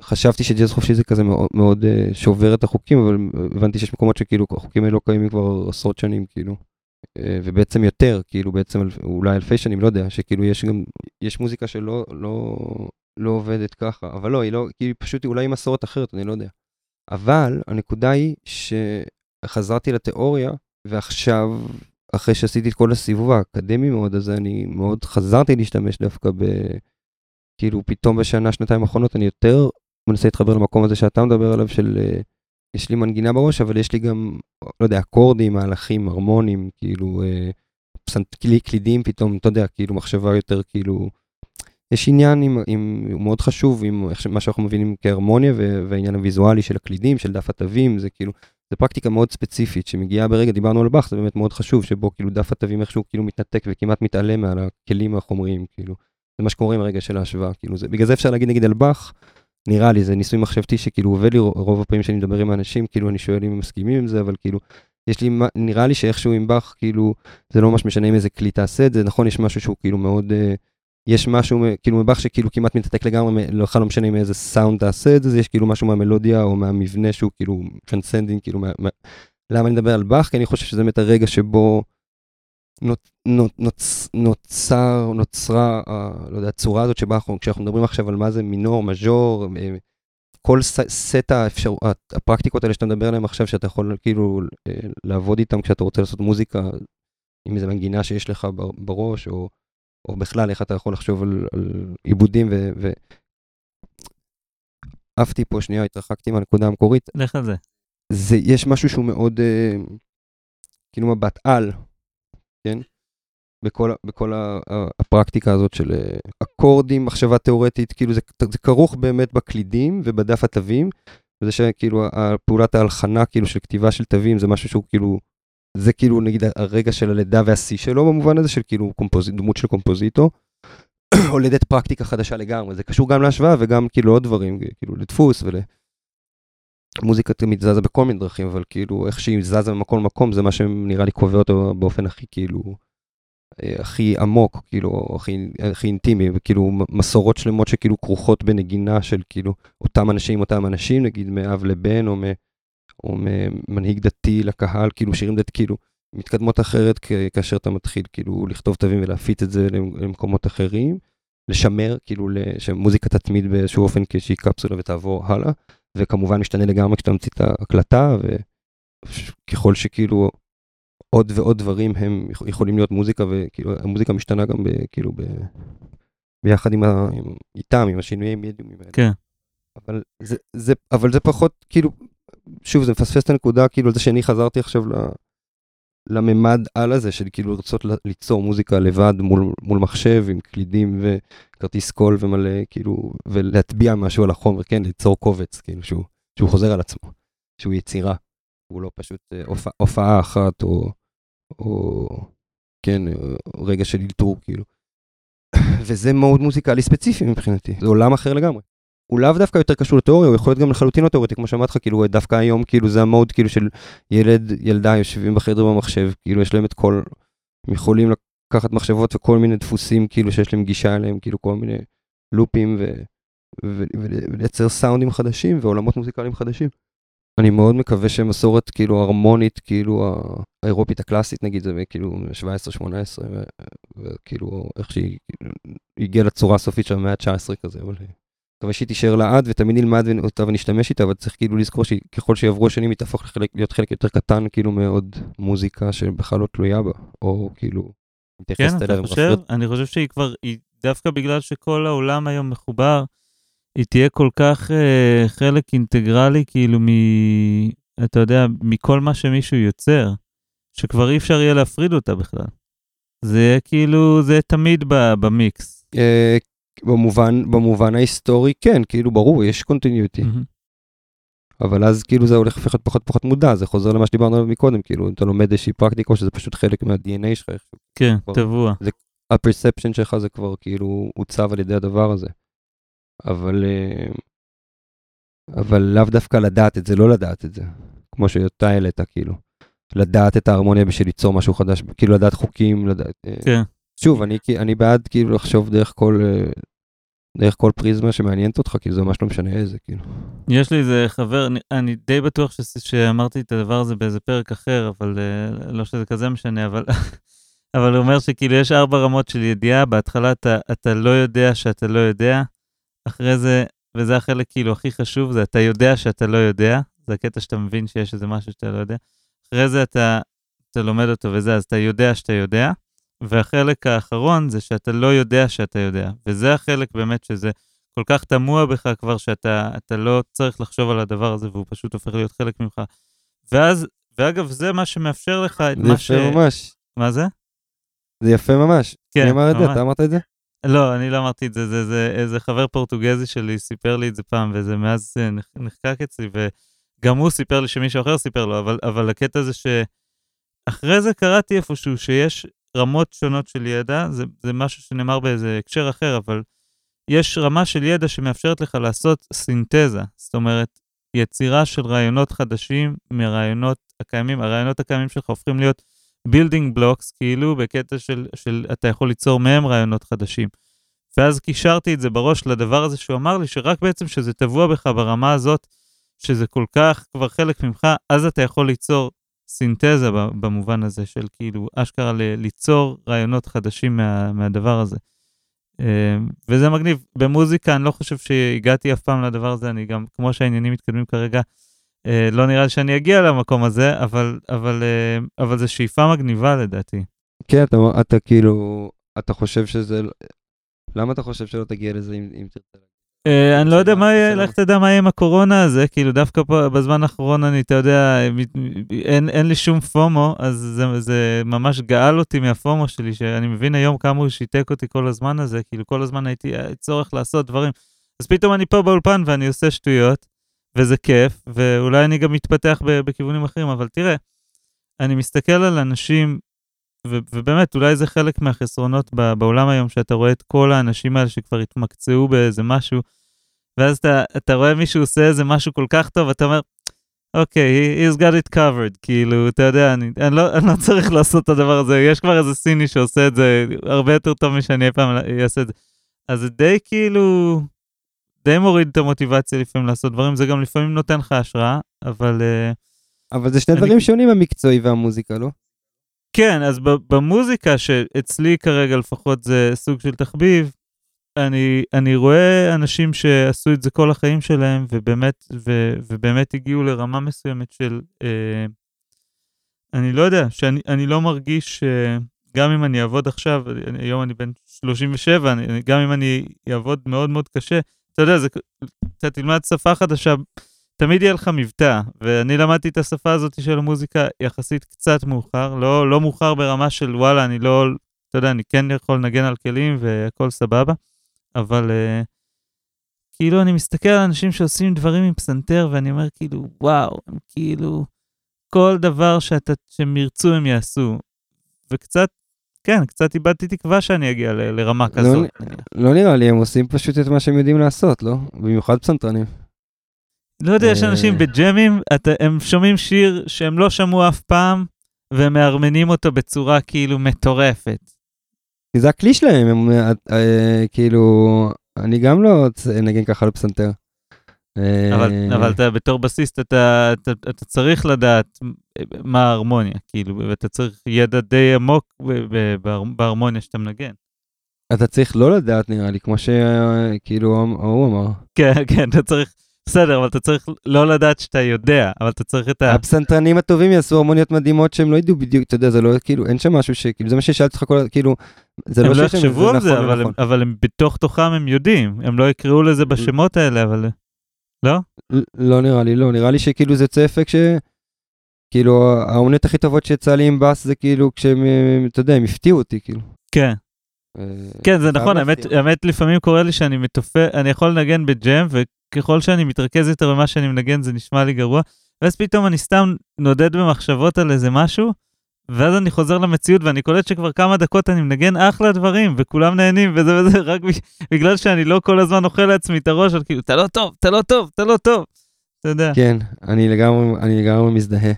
חשבתי שג'אז חופשי זה כזה מאוד, מאוד uh, שובר את החוקים, אבל הבנתי שיש מקומות שכאילו החוקים האלה לא קיימים כבר עשרות שנים, כאילו. Uh, ובעצם יותר, כאילו בעצם אולי אלפי שנים, לא יודע, שכאילו יש גם, יש מוזיקה שלא לא, לא עובדת ככה, אבל לא, היא לא, כאילו פשוט אולי היא מסורת אחרת, אני לא יודע. אבל הנקודה היא שחזרתי לתיאוריה, ועכשיו אחרי שעשיתי את כל הסיבוב האקדמי מאוד הזה, אני מאוד חזרתי להשתמש דווקא ב... כאילו פתאום בשנה, שנתיים האחרונות אני יותר מנסה להתחבר למקום הזה שאתה מדבר עליו של... אה, יש לי מנגינה בראש, אבל יש לי גם, לא יודע, אקורדים, מהלכים, הרמונים, כאילו, אה, פסנתקלי, קלידים פתאום, אתה יודע, כאילו מחשבה יותר כאילו... יש עניין עם, עם, הוא מאוד חשוב עם מה שאנחנו מבינים כהרמוניה והעניין הוויזואלי של הקלידים, של דף התווים, זה כאילו, זה פרקטיקה מאוד ספציפית שמגיעה ברגע, דיברנו על באך, זה באמת מאוד חשוב, שבו כאילו דף התווים איכשהו כאילו מתנתק וכמעט מתעלם מעל הכלים החומריים, כאילו. זה מה שקורה עם הרגע של ההשוואה, כאילו זה, בגלל זה אפשר להגיד נגיד על באך, נראה לי, זה ניסוי מחשבתי שכאילו עובד לי רוב הפעמים שאני מדבר עם האנשים, כאילו אני שואל אם הם מסכימים עם זה, אבל כאילו, יש לי, נראה לי שאיכשהו עם באך, כאילו, זה לא ממש משנה אם איזה כלי תעשה את זה, נכון, יש משהו שהוא כאילו מאוד... Uh, יש משהו, כאילו מבח שכאילו כמעט מתנתק לגמרי, לא, לא משנה עם איזה סאונד תעשה את זה, יש כאילו משהו מהמלודיה או מהמבנה שהוא כאילו transcending, כאילו, מה, מה, למה אני מדבר על באך? כי אני חושב שזה באמת הרגע שבו נות, נות, נוצ, נוצר, נוצרה, אה, לא יודע, הצורה הזאת שבה אנחנו, כשאנחנו מדברים עכשיו על מה זה מינור, מז'ור, אה, כל ס, סט האפשר, הפרקטיקות האלה שאתה מדבר עליהן עכשיו, שאתה יכול כאילו אה, לעבוד איתן כשאתה רוצה לעשות מוזיקה, עם איזה מנגינה שיש לך בראש, או... או בכלל איך אתה יכול לחשוב על, על עיבודים ו... ו... עפתי פה שנייה, התרחקתי מהנקודה המקורית. לך על זה. זה, יש משהו שהוא מאוד, אה, כאילו מבט על, כן? בכל, בכל הפרקטיקה הזאת של אה, אקורדים, מחשבה תיאורטית, כאילו זה, זה כרוך באמת בקלידים ובדף התווים, וזה שכאילו פעולת ההלחנה כאילו של כתיבה של תווים זה משהו שהוא כאילו זה כאילו נגיד הרגע של הלידה והשיא שלו במובן הזה של כאילו קומפוז... דמות של קומפוזיטו. הולדת פרקטיקה חדשה לגמרי, זה קשור גם להשוואה וגם כאילו עוד דברים, כאילו לדפוס ול... מוזיקה תמיד זזה בכל מיני דרכים, אבל כאילו איך שהיא זזה ממקום למקום זה מה שנראה לי קובע אותו באופן הכי כאילו, אה, הכי עמוק, כאילו, הכי, הכי אינטימי, וכאילו מסורות שלמות שכאילו כרוכות בנגינה של כאילו אותם אנשים, אותם אנשים, נגיד מאב לבן או מ... או ממנהיג דתי לקהל, כאילו שירים דתי, כאילו מתקדמות אחרת כאשר אתה מתחיל כאילו לכתוב תווים ולהפיץ את זה למקומות אחרים, לשמר, כאילו שמוזיקה תתמיד באיזשהו אופן כאיזושהי קפסולה ותעבור הלאה, וכמובן משתנה לגמרי כשאתה ממציא את ההקלטה, וככל שכאילו עוד ועוד דברים הם יכולים להיות מוזיקה, וכאילו המוזיקה משתנה גם ב, כאילו ב, ביחד עם ה, עם, איתם, עם השינויי מדיומים האלה. כן. אבל זה, זה, אבל זה פחות, כאילו, שוב, זה מפספס את הנקודה, כאילו, על זה שאני חזרתי עכשיו ל... לממד על הזה של כאילו לרצות ליצור מוזיקה לבד מול, מול מחשב עם קלידים וכרטיס קול ומלא כאילו ולהטביע משהו על החומר כן ליצור קובץ כאילו שהוא, שהוא חוזר על עצמו שהוא יצירה הוא לא פשוט אה, הופע, הופעה אחת או, או כן רגע של אלתור כאילו. וזה מאוד מוזיקלי ספציפי מבחינתי זה עולם אחר לגמרי. הוא לאו דווקא יותר קשור לתיאוריה, הוא יכול להיות גם לחלוטין לא תיאורטי, כמו שאמרתי לך, כאילו דווקא היום, כאילו זה המוד כאילו של ילד, ילדה יושבים בחדר במחשב, כאילו יש להם את כל, הם יכולים לקחת מחשבות וכל מיני דפוסים, כאילו שיש להם גישה אליהם, כאילו כל מיני לופים ו... ולייצר סאונדים חדשים ועולמות מוזיקליים חדשים. אני מאוד מקווה שמסורת כאילו הרמונית, כאילו האירופית הקלאסית נגיד, זה כאילו 17-18, וכאילו איך שהיא הגיעה לצורה הסופית של המאה ה-19 כזה, אבל מקווה שהיא תישאר לעד ותמיד נלמד אותה ונשתמש איתה, אבל צריך כאילו לזכור שככל שיעברו השנים היא תהפוך לחלק, להיות חלק יותר קטן כאילו מאוד מוזיקה שבכלל לא תלויה בה, או כאילו כן, אתה חושב? אני חושב שהיא כבר, היא דווקא בגלל שכל העולם היום מחובר, היא תהיה כל כך uh, חלק אינטגרלי, כאילו, מ... אתה יודע, מכל מה שמישהו יוצר, שכבר אי אפשר יהיה להפריד אותה בכלל. זה יהיה כאילו, זה תמיד במיקס. Uh, במובן, במובן ההיסטורי, כן, כאילו, ברור, יש קונטיניוטי. אבל אז כאילו זה הולך לפחות פחות פחות מודע, זה חוזר למה שדיברנו עליו מקודם, כאילו, אתה לומד איזושהי פרקטיקה, שזה פשוט חלק מה-DNA שלך. כן, טבוע. הפרספשן שלך זה כבר כאילו עוצב על ידי הדבר הזה. אבל, אה, אבל לאו דווקא לדעת את זה, לא לדעת את זה. כמו שאתה העלית, כאילו. לדעת את ההרמוניה בשביל ליצור משהו חדש, כאילו לדעת חוקים, לדעת... אה, כן. שוב, אני, אני בעד כאילו לחשוב דרך כל, אה, דרך כל פריזמה שמעניינת אותך, כי זה ממש לא משנה איזה, כאילו. יש לי איזה חבר, אני, אני די בטוח ש, שאמרתי את הדבר הזה באיזה פרק אחר, אבל לא שזה כזה משנה, אבל אבל הוא אומר שכאילו יש ארבע רמות של ידיעה, בהתחלה אתה, אתה לא יודע שאתה לא יודע, אחרי זה, וזה החלק כאילו הכי חשוב, זה אתה יודע שאתה לא יודע, זה הקטע שאתה מבין שיש איזה משהו שאתה לא יודע, אחרי זה אתה, אתה לומד אותו וזה, אז אתה יודע שאתה יודע, והחלק האחרון זה שאתה לא יודע שאתה יודע, וזה החלק באמת שזה כל כך תמוה בך כבר, שאתה לא צריך לחשוב על הדבר הזה, והוא פשוט הופך להיות חלק ממך. ואז, ואגב, זה מה שמאפשר לך את מה ש... זה יפה ממש. מה זה? זה יפה ממש. כן, מי אמר את זה? אתה אמרת את זה? לא, אני לא אמרתי את זה, זה, זה איזה חבר פורטוגזי שלי סיפר לי את זה פעם, וזה מאז אה, נחקק אצלי, וגם הוא סיפר לי שמישהו אחר סיפר לו, אבל, אבל הקטע זה שאחרי זה קראתי איפשהו שיש רמות שונות של ידע, זה, זה משהו שנאמר באיזה הקשר אחר, אבל יש רמה של ידע שמאפשרת לך לעשות סינתזה, זאת אומרת, יצירה של רעיונות חדשים מרעיונות הקיימים, הרעיונות הקיימים שלך הופכים להיות building blocks, כאילו בקטע של, של אתה יכול ליצור מהם רעיונות חדשים. ואז קישרתי את זה בראש לדבר הזה שהוא אמר לי, שרק בעצם שזה טבוע בך ברמה הזאת, שזה כל כך כבר חלק ממך, אז אתה יכול ליצור סינתזה במובן הזה של כאילו אשכרה ליצור רעיונות חדשים מה, מהדבר הזה. אה, וזה מגניב. במוזיקה אני לא חושב שהגעתי אף פעם לדבר הזה, אני גם, כמו שהעניינים מתקדמים כרגע, אה, לא נראה לי שאני אגיע למקום הזה, אבל, אבל, אה, אבל זו שאיפה מגניבה לדעתי. כן, אתה, אתה כאילו, אתה חושב שזה, למה אתה חושב שלא תגיע לזה אם, אם תרצה? Uh, אני לא יודע מה יהיה, לך תדע מה יהיה עם הקורונה הזה, כאילו דווקא בזמן האחרון אני, אתה יודע, אין, לי שום פומו, אז זה, זה ממש גאל אותי מהפומו שלי, שאני מבין היום כמה הוא שיתק אותי כל הזמן הזה, כאילו כל הזמן הייתי צורך לעשות דברים. אז פתאום אני פה באולפן ואני עושה שטויות, וזה כיף, ואולי אני גם מתפתח בכיוונים אחרים, אבל תראה, אני מסתכל על אנשים, ו- ובאמת, אולי זה חלק מהחסרונות בעולם היום, שאתה רואה את כל האנשים האלה שכבר התמקצעו באיזה משהו, ואז אתה, אתה רואה מישהו עושה איזה משהו כל כך טוב, אתה אומר, אוקיי, okay, he's got it covered, כאילו, אתה יודע, אני, אני, לא, אני לא צריך לעשות את הדבר הזה, יש כבר איזה סיני שעושה את זה הרבה יותר טוב משאני אי פעם אעשה את זה. אז זה די כאילו, די מוריד את המוטיבציה לפעמים לעשות דברים, זה גם לפעמים נותן לך השראה, אבל... אה, אבל זה שני אני... דברים שונים, המקצועי והמוזיקה, לא? כן, אז במוזיקה, שאצלי כרגע לפחות זה סוג של תחביב, אני, אני רואה אנשים שעשו את זה כל החיים שלהם, ובאמת, ו, ובאמת הגיעו לרמה מסוימת של... אה, אני לא יודע, שאני לא מרגיש, אה, גם אם אני אעבוד עכשיו, היום אני בן 37, אני, גם אם אני אעבוד מאוד מאוד קשה, אתה יודע, זה, אתה תלמד שפה חדשה, תמיד יהיה לך מבטא, ואני למדתי את השפה הזאת של המוזיקה יחסית קצת מאוחר, לא, לא מאוחר ברמה של וואלה, אני לא, אתה יודע, אני כן יכול לנגן על כלים והכל סבבה, אבל uh, כאילו אני מסתכל על אנשים שעושים דברים עם פסנתר, ואני אומר כאילו, וואו, הם כאילו, כל דבר שאתה, שהם ירצו הם יעשו. וקצת כן, קצת איבדתי תקווה שאני אגיע ל- לרמה לא, כזאת. לא נראה לי, הם עושים פשוט את מה שהם יודעים לעשות, לא? במיוחד פסנתרנים. לא יודע, יש אנשים אה. בג'מים, הם שומעים שיר שהם לא שמעו אף פעם, והם מארמנים אותו בצורה כאילו מטורפת. כי זה הכלי שלהם, הם, אה, אה, כאילו, אני גם לא נגן ככה. אבל, אה, אבל אתה בתור בסיסט, אתה, אתה, אתה צריך לדעת מה ההרמוניה, כאילו, ואתה צריך ידע די עמוק בהרמוניה שאתה מנגן. אתה צריך לא לדעת נראה לי, כמו שכאילו ההוא אמר. כן, כן, אתה צריך בסדר, אבל אתה צריך לא לדעת שאתה יודע, אבל אתה צריך את ה... הפסנתרנים הטובים יעשו הרמוניות מדהימות שהם לא ידעו בדיוק, אתה יודע, זה לא, כאילו, אין שם משהו שכאילו, זה מה ששאלתי אותך כל, כאילו, זה הם לא לא יחשבו על נכון זה, אבל הם- ונכון. אבל הם בתוך תוכם הם יודעים, הם לא יקראו לזה בשמות האלה, אבל... לא? לא נראה לי, לא, נראה לי שכאילו זה יוצא אפקט ש... כאילו, האומניות הכי טובות שיצא לי עם בס זה כאילו כשהם, אתה יודע, הם הפתיעו אותי, כאילו. כן. אה, כן, זה נכון, האמת, להפתיע. האמת לפעמים קורה לי שאני מתופף, אני יכול לנגן בג'ם, וככל שאני מתרכז יותר במה שאני מנגן זה נשמע לי גרוע, ואז פתאום אני סתם נודד במחשבות על איזה משהו, ואז אני חוזר למציאות ואני קולט שכבר כמה דקות אני מנגן אחלה דברים, וכולם נהנים וזה וזה, רק בגלל שאני לא כל הזמן אוכל לעצמי את הראש, אז כאילו, אתה לא טוב, אתה לא טוב, אתה לא טוב. אתה יודע. כן, אני לגמרי, אני לגמרי מזדהה.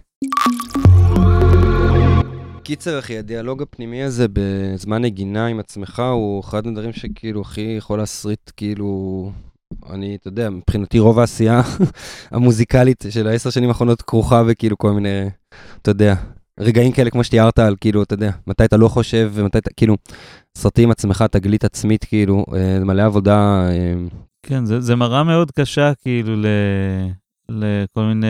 קיצר אחי, הדיאלוג הפנימי הזה בזמן נגינה עם עצמך הוא אחד הדברים שכאילו הכי יכול להסריט כאילו, אני, אתה יודע, מבחינתי רוב העשייה המוזיקלית של העשר שנים האחרונות כרוכה בכאילו כל מיני, אתה יודע, רגעים כאלה כמו שתיארת על כאילו, אתה יודע, מתי אתה לא חושב ומתי אתה, כאילו, סרטים עצמך, תגלית עצמית כאילו, אה, מלא עבודה, אה, כן, זה, זה מראה מאוד קשה, כאילו, ל, לכל מיני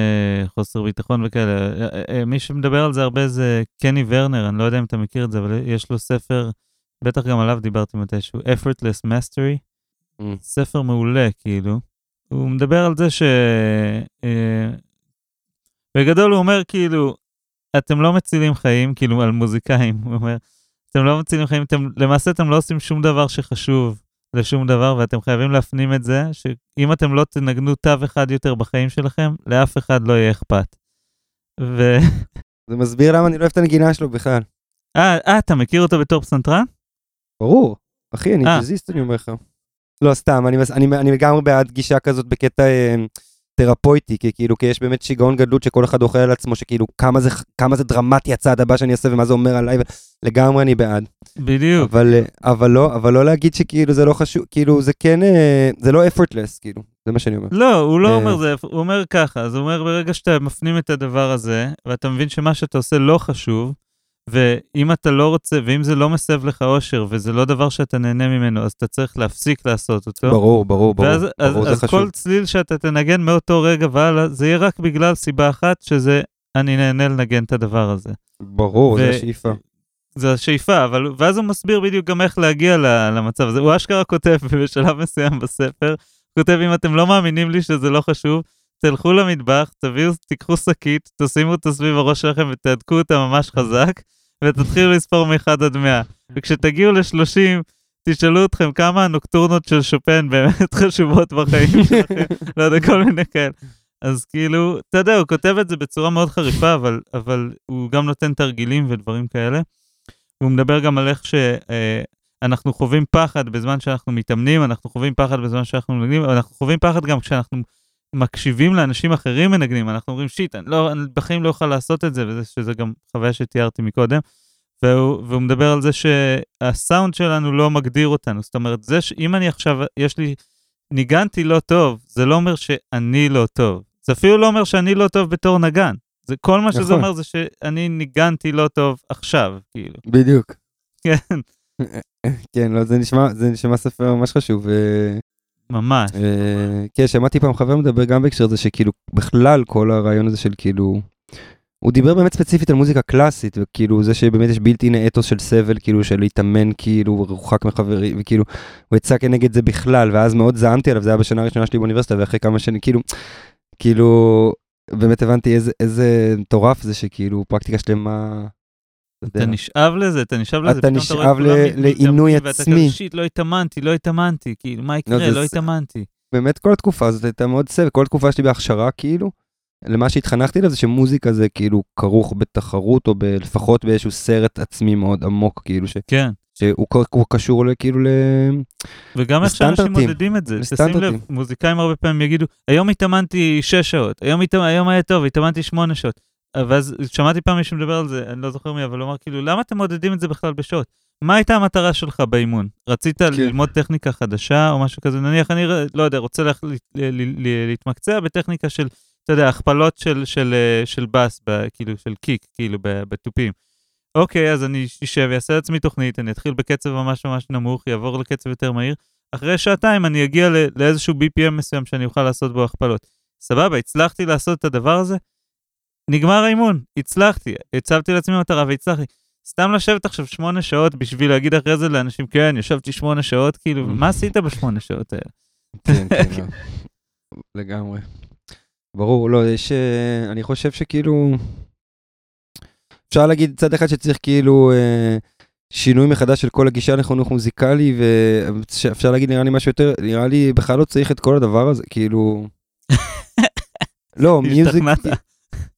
חוסר ביטחון וכאלה. אה, מי שמדבר על זה הרבה זה קני ורנר, אני לא יודע אם אתה מכיר את זה, אבל יש לו ספר, בטח גם עליו דיברתי מתישהו, Effortless Mastery, Mm. ספר מעולה, כאילו. הוא מדבר על זה ש... אה, בגדול הוא אומר, כאילו, אתם לא מצילים חיים, כאילו, על מוזיקאים, הוא אומר, אתם לא מצילים חיים, אתם, למעשה אתם לא עושים שום דבר שחשוב. לשום דבר, ואתם חייבים להפנים את זה, שאם אתם לא תנגנו תו אחד יותר בחיים שלכם, לאף אחד לא יהיה אכפת. ו... זה מסביר למה אני לא אוהב את הנגינה שלו בכלל. אה, אה, אתה מכיר אותו בתור פסנתרן? ברור. אחי, אני אה. ג'אזיסט, אני אומר לך. לא, סתם, אני, אני, אני לגמרי בעד גישה כזאת בקטע אה, תרפויטי, כי כאילו, כי יש באמת שיגעון גדלות שכל אחד אוכל על עצמו, שכאילו, כמה זה, כמה זה דרמטי הצעד הבא שאני אעשה ומה זה אומר עליי, לגמרי אני בעד. בדיוק. אבל, אה, אבל לא, אבל לא להגיד שכאילו זה לא חשוב, כאילו, זה כן, אה, זה לא effortless, כאילו, זה מה שאני אומר. לא, הוא לא אה. אומר זה, הוא אומר ככה, אז הוא אומר ברגע שאתה מפנים את הדבר הזה, ואתה מבין שמה שאתה עושה לא חשוב, ואם אתה לא רוצה, ואם זה לא מסב לך אושר, וזה לא דבר שאתה נהנה ממנו, אז אתה צריך להפסיק לעשות אותו. ברור, ברור, ברור, ואז ברור, אז, זה אז חשוב. כל צליל שאתה תנגן מאותו רגע והלאה, זה יהיה רק בגלל סיבה אחת, שזה אני נהנה לנגן את הדבר הזה. ברור, זה ו- השאיפה. זה השאיפה, אבל ואז הוא מסביר בדיוק גם איך להגיע למצב הזה. הוא אשכרה כותב בשלב מסוים בספר, כותב אם אתם לא מאמינים לי שזה לא חשוב, תלכו למטבח, תביאו, תיקחו שקית, תשימו אותה סביב הראש שלכם ותהדקו אותה ממש חזק, ותתחילו לספור מ-1 עד 100. וכשתגיעו ל-30, תשאלו אתכם כמה הנוקטורנות של שופן באמת חשובות בחיים שלכם, לא יודע, כל מיני כאלה. אז כאילו, אתה יודע, הוא כותב את זה בצורה מאוד חריפה, אבל, אבל הוא גם נותן תרגילים ודברים כאלה. והוא מדבר גם על איך שאנחנו חווים פחד בזמן שאנחנו מתאמנים, אנחנו חווים פחד בזמן שאנחנו אבל אנחנו חווים פחד גם כשאנחנו מקשיבים לאנשים אחרים מנגנים, אנחנו אומרים, שיט, אני, לא, אני בחיים לא אוכל לעשות את זה, וזה, שזה גם חוויה שתיארתי מקודם. והוא, והוא מדבר על זה שהסאונד שלנו לא מגדיר אותנו, זאת אומרת, זה שאם אני עכשיו, יש לי, ניגנתי לא טוב, זה לא אומר שאני לא טוב. זה אפילו לא אומר שאני לא טוב בתור נגן. זה כל מה שזה נכון. אומר זה שאני ניגנתי לא טוב עכשיו, כאילו. בדיוק. כן, כן, לא, זה נשמע, זה נשמע ספר ממש חשוב. אה, ממש. אה, כן, שמעתי פעם חבר מדבר גם בהקשר הזה, שכאילו, בכלל כל הרעיון הזה של כאילו, הוא דיבר באמת ספציפית על מוזיקה קלאסית, וכאילו זה שבאמת יש בלתי הנה אתוס של סבל, כאילו של להתאמן כאילו רוחק מחברים, וכאילו, הוא יצא כנגד זה בכלל, ואז מאוד זעמתי עליו, זה היה בשנה הראשונה שלי באוניברסיטה, ואחרי כמה שנים, כאילו, כאילו, באמת הבנתי איזה מטורף זה שכאילו פרקטיקה שלמה. אתה נשאב לזה, אתה נשאב לזה, אתה נשאב לעינוי מתאמנים, ואתה עצמי. כזה, שיט, לא התאמנתי, לא התאמנתי, כאילו, מה יקרה, זה- לא התאמנתי. באמת כל התקופה הזאת הייתה מאוד סבל, כל התקופה שלי בהכשרה כאילו, למה שהתחנכתי אליו זה שמוזיקה זה כאילו כרוך בתחרות או לפחות באיזשהו סרט עצמי מאוד עמוק כאילו, ש- כן. שהוא קשור כאילו ל... וגם איך שאנשים לסטנדרטים. מודדים את זה. תשים לסטנדרטים. לב, מוזיקאים הרבה פעמים יגידו, היום התאמנתי 6 שעות, היום התאמ- היום היה טוב, התאמנתי 8 שעות. ואז שמעתי פעם מישהו מדבר על זה, אני לא זוכר מי, אבל הוא אמר כאילו, למה אתם מודדים את זה בכלל בשעות? מה הייתה המטרה שלך באימון? רצית כן. ללמוד טכניקה חדשה או משהו כזה? נניח אני, לא יודע, רוצה לה- ל- ל- ל- להתמקצע בטכניקה של, אתה יודע, הכפלות של, של, אה, של בס, ב- כאילו, של קיק, כאילו, בתופים. אוקיי, אז אני אשב, אעשה לעצמי תוכנית, אני אתחיל בקצב ממש ממש נמוך, יעבור לקצב יותר מהיר, אחרי שעתיים אני אגיע לאיזשהו BPM מסוים שאני אוכל לעשות בו הכפלות. סבבה, הצלחתי לעשות את הדבר הזה, נגמר האימון, הצלחתי, הצבתי לעצמי מטרה והצלחתי. סתם לשבת עכשיו שמונה שעות בשביל להגיד אחרי זה לאנשים, כן, ישבתי שמונה שעות, כאילו, מה עשית בשמונה שעות האלה? כן, כן, לא. לגמרי. ברור, לא, יש, אה, אני חושב שכאילו, אפשר להגיד צד אחד שצריך כאילו אה, שינוי מחדש של כל הגישה לחינוך מוזיקלי, ואפשר להגיד נראה לי משהו יותר, נראה לי בכלל לא צריך את כל הדבר הזה, כאילו... לא, מיוזיק,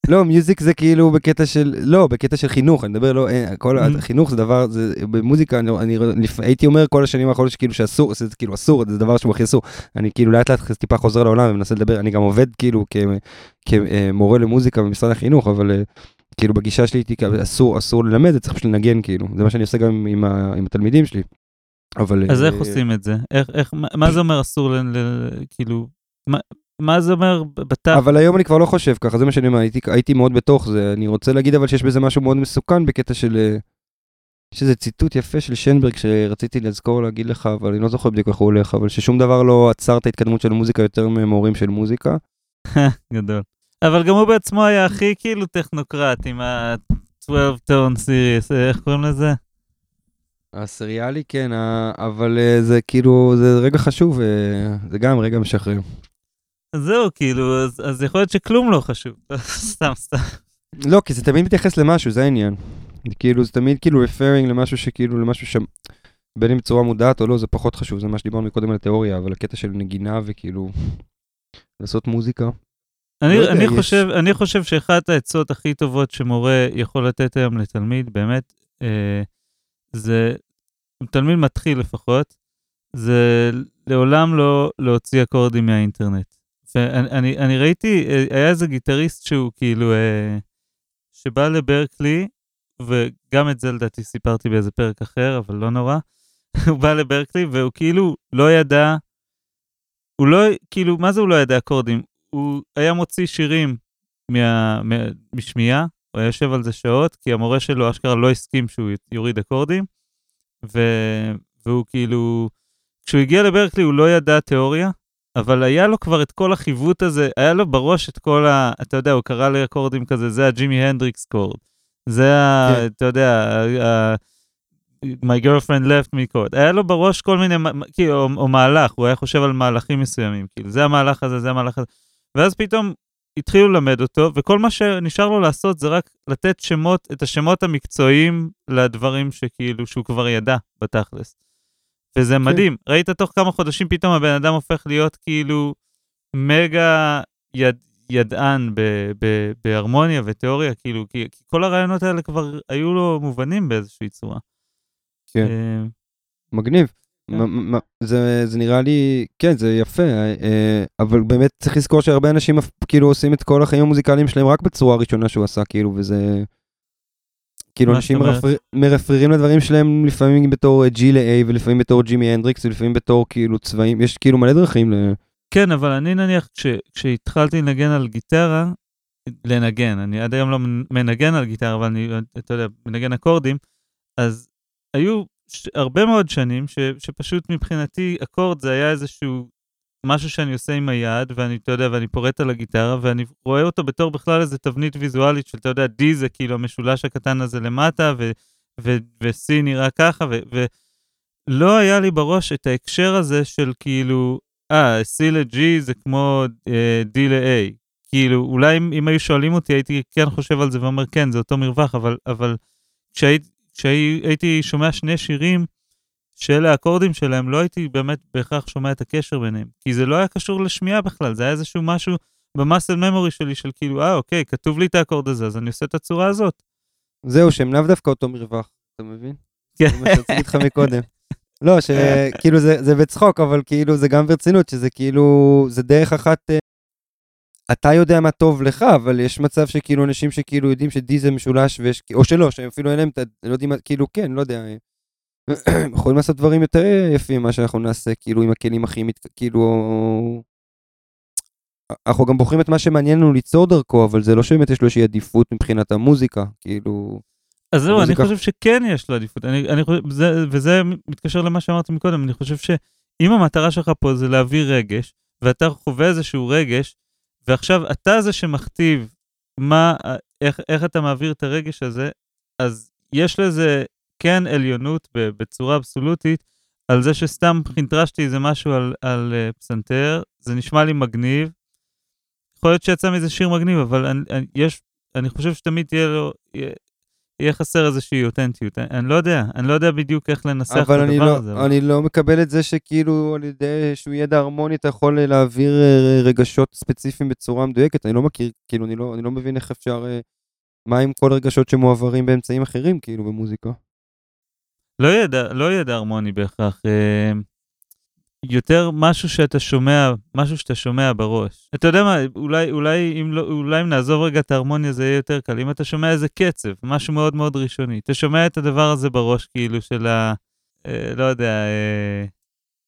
לא, מיוזיק זה כאילו בקטע של, לא, בקטע של חינוך, אני מדבר, לא, אין, כל mm-hmm. החינוך זה דבר, זה, במוזיקה, אני, אני הייתי אומר כל השנים האחרונות שכאילו שאסור, זה כאילו אסור, זה דבר שהוא הכי אסור. אני כאילו לאט לאט טיפה חוזר לעולם ומנסה לדבר, אני גם עובד כאילו כמורה למוזיקה במשרד החינוך, אבל אה, כאילו בגישה שלי הייתי אסור, אסור ללמד, זה צריך פשוט לנגן כאילו, זה מה שאני עושה גם עם, ה, עם התלמידים שלי. אבל... אז איך אה, עושים את זה? איך, איך, מה זה אומר אסור, ל, ל, כאילו, מה, זה אומר בתא? אבל היום אני כבר לא חושב ככה, זה מה שאני אומר, הייתי, הייתי מאוד בתוך זה. אני רוצה להגיד אבל שיש בזה משהו מאוד מסוכן בקטע של... אה, יש איזה ציטוט יפה של שנברג שרציתי לזכור להגיד לך, אבל אני לא זוכר בדיוק איך הוא הולך, אבל ששום דבר לא עצר את ההתקדמות של מוזיקה יותר ממורים של מוזיקה. גדול. אבל גם הוא בעצמו היה הכי כאילו טכנוקרט עם ה-12 טון סיריוס, איך קוראים לזה? הסריאלי כן, אבל אה, זה כאילו, זה רגע חשוב, אה, זה גם רגע משחרר. אז זהו, כאילו, אז, אז יכול להיות שכלום לא חשוב. סתם, סתם. לא, כי זה תמיד מתייחס למשהו, זה העניין. כאילו, זה תמיד כאילו רפרינג למשהו שכאילו, למשהו ש... בין אם בצורה מודעת או לא, זה פחות חשוב, זה מה שדיברנו קודם על התיאוריה, אבל הקטע של נגינה וכאילו, לעשות מוזיקה. אני, לא אני, יודע, חושב, יש... אני חושב שאחת העצות הכי טובות שמורה יכול לתת היום לתלמיד, באמת, אה, זה, תלמיד מתחיל לפחות, זה לעולם לא להוציא אקורדים מהאינטרנט. ואני אני ראיתי, אה, היה איזה גיטריסט שהוא כאילו, אה, שבא לברקלי, וגם את זה לדעתי סיפרתי באיזה פרק אחר, אבל לא נורא. הוא בא לברקלי והוא כאילו לא ידע, הוא לא, כאילו, מה זה הוא לא ידע אקורדים? הוא היה מוציא שירים מה, מה, משמיעה, הוא היה יושב על זה שעות, כי המורה שלו אשכרה לא הסכים שהוא יוריד אקורדים, ו, והוא כאילו, כשהוא הגיע לברקלי הוא לא ידע תיאוריה, אבל היה לו כבר את כל החיווט הזה, היה לו בראש את כל ה... אתה יודע, הוא קרא לאקורדים כזה, זה הג'ימי הנדריקס קורד. זה ה... כן. אתה יודע, My girlfriend left me קורד. היה לו בראש כל מיני, כאילו, או, או מהלך, הוא היה חושב על מהלכים מסוימים, כאילו, זה המהלך הזה, זה המהלך הזה. ואז פתאום התחילו ללמד אותו, וכל מה שנשאר לו לעשות זה רק לתת שמות, את השמות המקצועיים לדברים שכאילו, שהוא כבר ידע בתכלס. וזה כן. מדהים, ראית תוך כמה חודשים פתאום הבן אדם הופך להיות כאילו מגה יד, ידען ב, ב, בהרמוניה ותיאוריה, כאילו, כי, כי כל הרעיונות האלה כבר היו לו מובנים באיזושהי צורה. כן, אה, מגניב. כן. זה, זה נראה לי, כן, זה יפה, אה, אבל באמת צריך לזכור שהרבה אנשים כאילו עושים את כל החיים המוזיקליים שלהם רק בצורה הראשונה שהוא עשה, כאילו, וזה... כאילו אנשים מרפררים לדברים שלהם לפעמים בתור G ל-A ולפעמים בתור ג'ימי הנדריקס ולפעמים בתור כאילו צבעים, יש כאילו מלא דרכים ל... כן, אבל אני נניח כש, כשהתחלתי לנגן על גיטרה, לנגן, אני עד היום לא מנגן על גיטרה, אבל אני, אתה יודע, מנגן אקורדים, אז היו ש, הרבה מאוד שנים ש, שפשוט מבחינתי אקורד זה היה איזשהו משהו שאני עושה עם היד, ואני, אתה יודע, ואני פורט על הגיטרה, ואני רואה אותו בתור בכלל איזה תבנית ויזואלית של, אתה יודע, D זה כאילו המשולש הקטן הזה למטה, ו-C נראה ככה, ולא היה לי בראש את ההקשר הזה של כאילו, אה, C ל-G זה כמו אה, D ל-A. כאילו, אולי אם, אם היו שואלים אותי, הייתי כן חושב על זה ואומר, כן, זה אותו מרווח, אבל, אבל כשהייתי, כשהייתי שומע שני שירים, שאלה האקורדים שלהם, לא הייתי באמת בהכרח שומע את הקשר ביניהם. כי זה לא היה קשור לשמיעה בכלל, זה היה איזשהו משהו במאסל ממורי שלי של כאילו, אה, אוקיי, כתוב לי את האקורד הזה, אז אני עושה את הצורה הזאת. זהו, שהם לאו דווקא אותו מרווח, אתה מבין? כן. זה מה שרציתי לך מקודם. לא, שכאילו זה, זה בצחוק, אבל כאילו זה גם ברצינות, שזה כאילו, זה דרך אחת, אה, אתה יודע מה טוב לך, אבל יש מצב שכאילו אנשים שכאילו יודעים שדי זה משולש, ויש, או שלא, שהם אפילו אין להם, את ה... לא יודעים, כאילו כן, לא יודע. יכולים לעשות דברים יותר יפים ממה שאנחנו נעשה, כאילו עם הכלים הכי, מת... כאילו... אנחנו גם בוחרים את מה שמעניין לנו ליצור דרכו, אבל זה לא שבאמת יש לו איזושהי עדיפות מבחינת המוזיקה, כאילו... אז זהו, המוזיקה... אני חושב שכן יש לו עדיפות, אני, אני חושב, זה, וזה מתקשר למה שאמרתי מקודם, אני חושב אם המטרה שלך פה זה להעביר רגש, ואתה חווה איזשהו רגש, ועכשיו אתה זה שמכתיב מה, איך, איך אתה מעביר את הרגש הזה, אז יש לזה כן עליונות בצורה אבסולוטית, על זה שסתם חינטרשתי איזה משהו על, על uh, פסנתר, זה נשמע לי מגניב. יכול להיות שיצא מזה שיר מגניב, אבל אני, אני, יש, אני חושב שתמיד תהיה לו, יהיה, יהיה חסר איזושהי אותנטיות. אני, אני לא יודע, אני לא יודע בדיוק איך לנסח את הדבר לא, הזה. אבל אני לא מקבל את זה שכאילו על ידי שהוא ידע הרמוני אתה יכול להעביר אה, רגשות ספציפיים בצורה מדויקת. אני לא מכיר, כאילו, אני לא, אני לא מבין איך אפשר, אה, מה עם כל הרגשות שמועברים באמצעים אחרים, כאילו, במוזיקה. לא ידע, לא ידע הרמוני בהכרח. אה, יותר משהו שאתה שומע, משהו שאתה שומע בראש. אתה יודע מה, אולי, אולי, אם, לא, אולי אם נעזוב רגע את ההרמוניה זה יהיה יותר קל. אם אתה שומע איזה קצב, משהו מאוד מאוד ראשוני, אתה שומע את הדבר הזה בראש, כאילו של ה... אה, לא יודע, אה,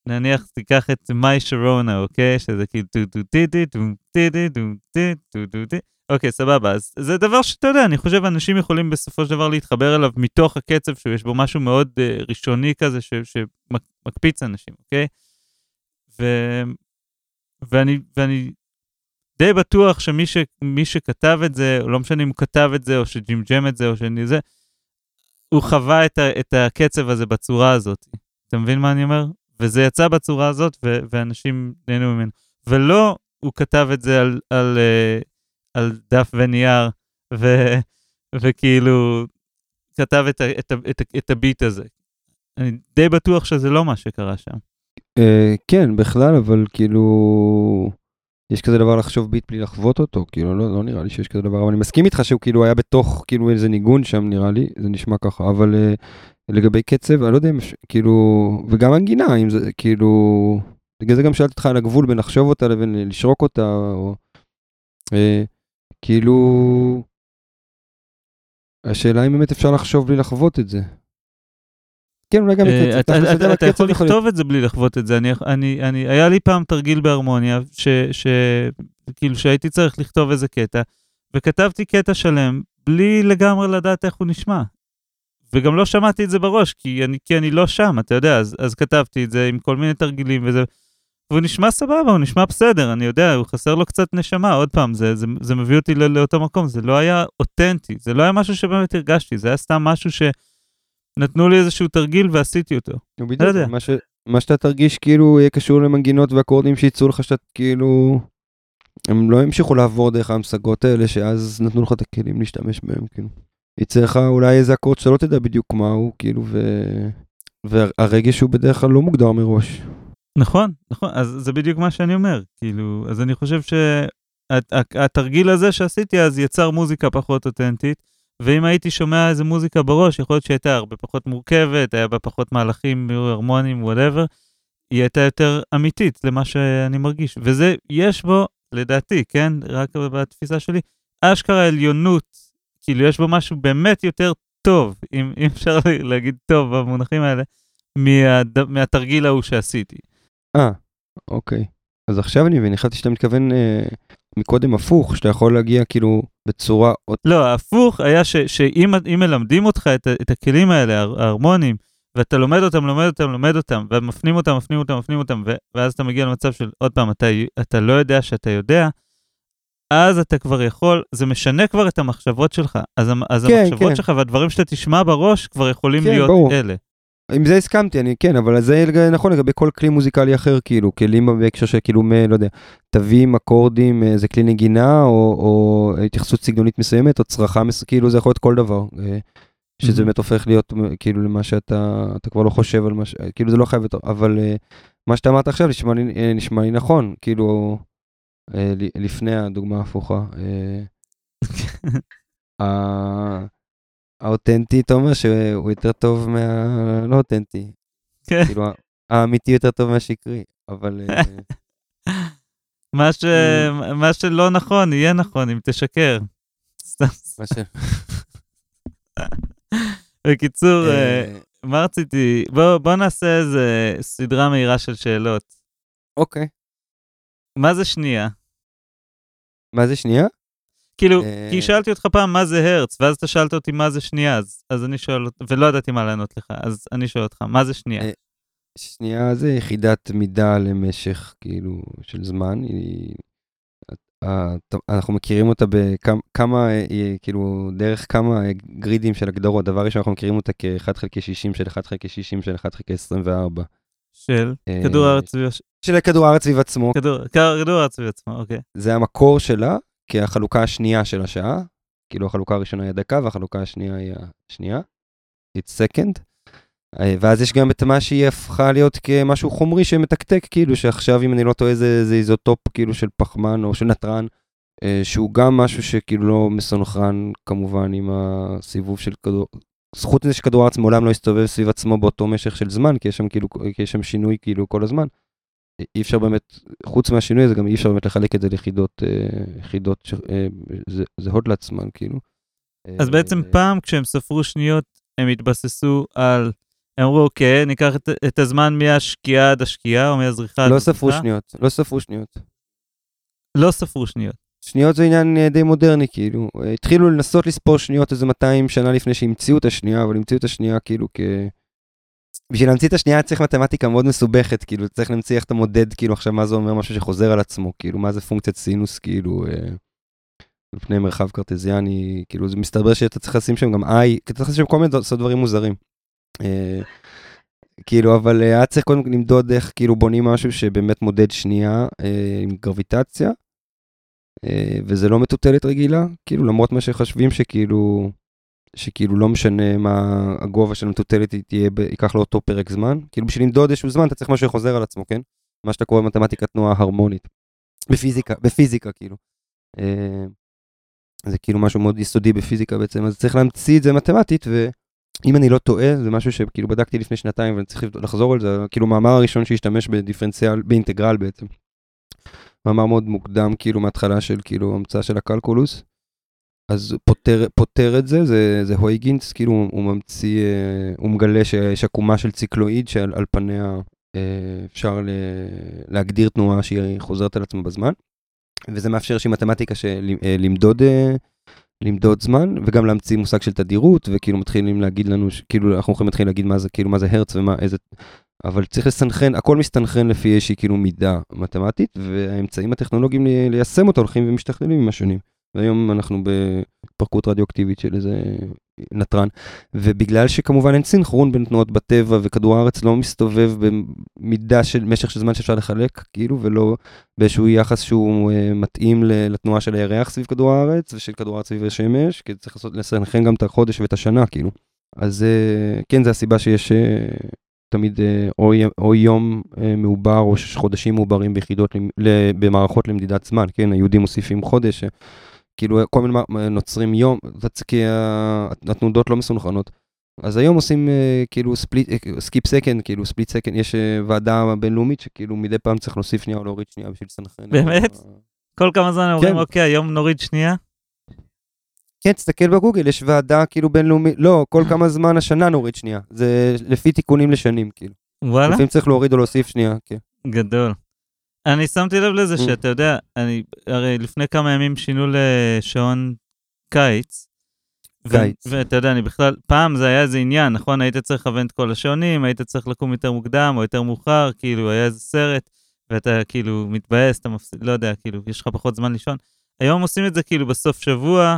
נניח תיקח את My Sharona, אוקיי? שזה כאילו טו טו טי טי טו טי טי טו טי טו טו טי אוקיי, סבבה, אז זה דבר שאתה יודע, אני חושב אנשים יכולים בסופו של דבר להתחבר אליו מתוך הקצב שיש בו משהו מאוד אה, ראשוני כזה שמקפיץ אנשים, אוקיי? ו... ואני, ואני די בטוח שמי ש... שכתב את זה, לא משנה אם הוא כתב את זה, או שג'ימג'ם את זה, או שאני זה, הוא חווה את, ה... את הקצב הזה בצורה הזאת. אתה מבין מה אני אומר? וזה יצא בצורה הזאת, ו... ואנשים נהנו ממנו. ולא הוא כתב את זה על, על, uh, על דף ונייר, ו... וכאילו כתב את. את. את. את הביט הזה. אני די בטוח שזה לא מה שקרה שם. Uh, כן, בכלל, אבל כאילו, יש כזה דבר לחשוב ביט בלי לחוות אותו, כאילו, לא, לא נראה לי שיש כזה דבר, אבל אני מסכים איתך שהוא כאילו היה בתוך, כאילו, איזה ניגון שם, נראה לי, זה נשמע ככה, אבל uh, לגבי קצב, אני לא יודע אם, כאילו, וגם הנגינה, אם זה, כאילו, בגלל זה גם שאלתי אותך על הגבול בין לחשוב אותה לבין לשרוק אותה, או, uh, כאילו, השאלה אם באמת אפשר לחשוב בלי לחוות את זה. כן, אולי גם אה, אתה יכול לכתוב את זה בלי לחוות את זה. אני, היה לי פעם תרגיל בהרמוניה, שכאילו שהייתי צריך לכתוב איזה קטע, וכתבתי קטע שלם בלי לגמרי לדעת איך הוא נשמע. וגם לא שמעתי את זה בראש, כי אני, כי אני לא שם, אתה יודע, אז, אז כתבתי את זה עם כל מיני תרגילים וזה, והוא נשמע סבבה, הוא נשמע בסדר, אני יודע, הוא חסר לו קצת נשמה, עוד פעם, זה, זה, זה מביא אותי לא, לאותו מקום, זה לא היה אותנטי, זה לא היה משהו שבאמת הרגשתי, זה היה סתם משהו ש... נתנו לי איזשהו תרגיל ועשיתי אותו. בדיוק, לא מה, ש... מה שאתה תרגיש כאילו יהיה קשור למנגינות ואקורדים שיצאו לך שאתה כאילו... הם לא המשיכו לעבור דרך ההמשגות האלה שאז נתנו לך את הכלים להשתמש בהם כאילו. יצא לך אולי איזה אקורד שאתה לא תדע בדיוק מה הוא כאילו ו... והרגש הוא בדרך כלל לא מוגדר מראש. נכון, נכון, אז זה בדיוק מה שאני אומר, כאילו, אז אני חושב שהתרגיל הזה שעשיתי אז יצר מוזיקה פחות אותנטית, ואם הייתי שומע איזה מוזיקה בראש, יכול להיות שהייתה הרבה פחות מורכבת, היה בה פחות מהלכים הרמונים, whatever, היא הייתה יותר אמיתית למה שאני מרגיש. וזה, יש בו, לדעתי, כן, רק בתפיסה שלי, אשכרה עליונות, כאילו יש בו משהו באמת יותר טוב, אם, אם אפשר להגיד טוב במונחים האלה, מהד... מהתרגיל ההוא שעשיתי. אה, אוקיי. אז עכשיו אני מבין, חשבתי שאתה מתכוון אה, מקודם הפוך, שאתה יכול להגיע כאילו בצורה... לא, ההפוך היה ש, שאם מלמדים אותך את, את הכלים האלה, ההרמונים, ואתה לומד אותם, לומד אותם, לומד אותם, ומפנים אותם, מפנים אותם, מפנים אותם, ואז אתה מגיע למצב של, עוד פעם, אתה, אתה לא יודע שאתה יודע, אז אתה כבר יכול, זה משנה כבר את המחשבות שלך. אז, אז כן, המחשבות כן. שלך והדברים שאתה תשמע בראש כבר יכולים כן, להיות ברור. אלה. עם זה הסכמתי, אני כן, אבל זה נכון לגבי כל כלי מוזיקלי אחר, כאילו, כלים בהקשר של כאילו, מ, לא יודע, תווים, אקורדים, איזה אה, כלי נגינה, או, או התייחסות סגנונית מסוימת, או צרחה, מס... כאילו, זה יכול להיות כל דבר. אה, שזה באמת הופך להיות כאילו למה שאתה, אתה כבר לא חושב על מה ש... כאילו זה לא חייב יותר, אבל מה שאתה אמרת עכשיו נשמע לי, אה, נשמע לי נכון, כאילו, לפני הדוגמה ההפוכה. האותנטי, אתה אומר שהוא יותר טוב מהלא אותנטי. כן. כאילו, האמיתי יותר טוב מהשקרי, אבל... אה, מה, ש... מה שלא נכון, יהיה נכון אם תשקר. ש... בקיצור, אה, אה, מה רציתי? בוא נעשה איזה סדרה מהירה של שאלות. אוקיי. מה זה שנייה? מה זה שנייה? כאילו, כי אה, שאלתי אותך פעם מה זה הרץ, ואז אתה שאלת אותי מה זה שנייה, אז, אז אני שואל, ולא ידעתי מה לענות לך, אז אני שואל אותך, מה זה שנייה? אה, שנייה זה יחידת מידה למשך, כאילו, של זמן. היא... אנחנו מכירים אותה בכמה, כאילו, דרך כמה גרידים של הגדרות. דבר ראשון, אנחנו מכירים אותה כ-1 חלקי 60 של 1 חלקי 60 של 1 חלקי 24. של כדור הארץ סביב... של כדור הארץ סביב עצמו. כדור הארץ סביב עצמו, אוקיי. זה המקור שלה כהחלוקה השנייה של השעה. כאילו החלוקה הראשונה היא הדקה והחלוקה השנייה היא השנייה. It's second. אה, ואז יש גם את מה שהיא הפכה להיות כמשהו חומרי שמתקתק, כאילו שעכשיו אם אני לא טועה זה, זה איזוטופ כאילו של פחמן או של נתרן, אה, שהוא גם משהו שכאילו לא מסונכרן כמובן עם הסיבוב של כדור, זכות לזה שכדור הארץ מעולם לא הסתובב סביב עצמו באותו משך של זמן, כי יש שם כאילו, כי יש שם שינוי כאילו כל הזמן. אי אפשר באמת, חוץ מהשינוי הזה גם אי אפשר באמת לחלק את זה ליחידות, אה, יחידות זהות לעצמן כאילו. אז בעצם פעם כשהם ספרו שניות הם התבססו על הם אמרו, אוקיי, ניקח את, את הזמן מהשקיעה עד השקיעה, או מהזריחה עד לא ספרו שניות, לא ספרו שניות. לא ספרו שניות. שניות זה עניין אה, די מודרני, כאילו. התחילו לנסות לספור שניות איזה 200 שנה לפני שהמציאו את השנייה, אבל המציאו את השנייה כאילו כ... בשביל להמציא את השנייה צריך מתמטיקה מאוד מסובכת, כאילו, צריך להמציא איך אתה מודד, כאילו, עכשיו מה זה אומר משהו שחוזר על עצמו, כאילו, מה זה פונקציית סינוס, כאילו, אה, לפני מרחב קרטזיאני, כאילו, זה מסתבר שאתה צריך לשים שם גם i, כי אתה צריך לשים שם כל מיני דברים מוזרים. אה, כאילו, אבל היה צריך קודם למדוד איך כאילו בונים משהו שבאמת מודד שנייה אה, עם גרביטציה, אה, וזה לא מטוטלת רגילה, כאילו, למרות מה שחושבים שכאילו, שכאילו לא משנה מה הגובה של המטוטלת תהיה, ייקח לו אותו פרק זמן. כאילו, בשביל למדוד איזשהו זמן אתה צריך משהו שחוזר על עצמו, כן? מה שאתה קורא במתמטיקה תנועה הרמונית. בפיזיקה, בפיזיקה כאילו. זה כאילו משהו מאוד יסודי בפיזיקה בעצם, אז צריך להמציא את זה מתמטית, ו... אם אני לא טועה, זה משהו שכאילו בדקתי לפני שנתיים ואני צריך לחזור על זה, כאילו מאמר הראשון שהשתמש בדיפרנציאל, באינטגרל בעצם. מאמר מאוד מוקדם, כאילו מההתחלה של כאילו המצאה של הקלקולוס. אז פותר, פותר את זה, זה, זה הויגינס, כאילו הוא ממציא, אה, הוא מגלה שיש עקומה של ציקלואיד שעל על פניה אה, אפשר ל, להגדיר תנועה שהיא חוזרת על עצמה בזמן. וזה מאפשר איזושהי מתמטיקה של אה, למדוד למדוד זמן וגם להמציא מושג של תדירות וכאילו מתחילים להגיד לנו כאילו אנחנו יכולים להתחיל להגיד מה זה כאילו מה זה הרץ ומה איזה אבל צריך לסנכרן הכל מסתנכרן לפי איזושהי כאילו מידה מתמטית והאמצעים הטכנולוגיים ליישם אותו הולכים ומשתכללים עם השנים. והיום אנחנו בהתפרקות רדיואקטיבית של איזה נתרן, ובגלל שכמובן אין סינכרון בין תנועות בטבע וכדור הארץ לא מסתובב במידה של משך של זמן שאפשר לחלק, כאילו, ולא באיזשהו יחס שהוא uh, מתאים לתנועה של הירח סביב כדור הארץ ושל כדור הארץ סביב השמש, כי צריך לעשות, לסנכרן גם את החודש ואת השנה, כאילו. אז אה, כן, זו הסיבה שיש אה, תמיד אה, או, או יום אה, מעובר או חודשים מעוברים ביחידות, במערכות למדידת זמן, כן, היהודים מוסיפים חודש. כאילו כל מיני נוצרים יום, כי התנודות לא מסונכרנות. אז היום עושים כאילו split, skip second, כאילו split second, יש ועדה בינלאומית שכאילו מדי פעם צריך להוסיף שנייה או להוריד שנייה בשביל לסנכרן. באמת? כל כמה זמן אומרים, כן. אוקיי, היום נוריד שנייה? כן, תסתכל בגוגל, יש ועדה כאילו בינלאומית, לא, כל כמה זמן השנה נוריד שנייה. זה לפי תיקונים לשנים, כאילו. וואלה? לפעמים צריך להוריד או להוסיף שנייה, כן. גדול. אני שמתי לב לזה mm. שאתה יודע, אני, הרי לפני כמה ימים שינו לשעון קיץ. קיץ. ואתה יודע, אני בכלל, פעם זה היה איזה עניין, נכון? היית צריך לכוון את כל השעונים, היית צריך לקום יותר מוקדם או יותר מאוחר, כאילו, היה איזה סרט, ואתה כאילו מתבאס, אתה מפסיד, לא יודע, כאילו, יש לך פחות זמן לישון. היום עושים את זה כאילו בסוף שבוע,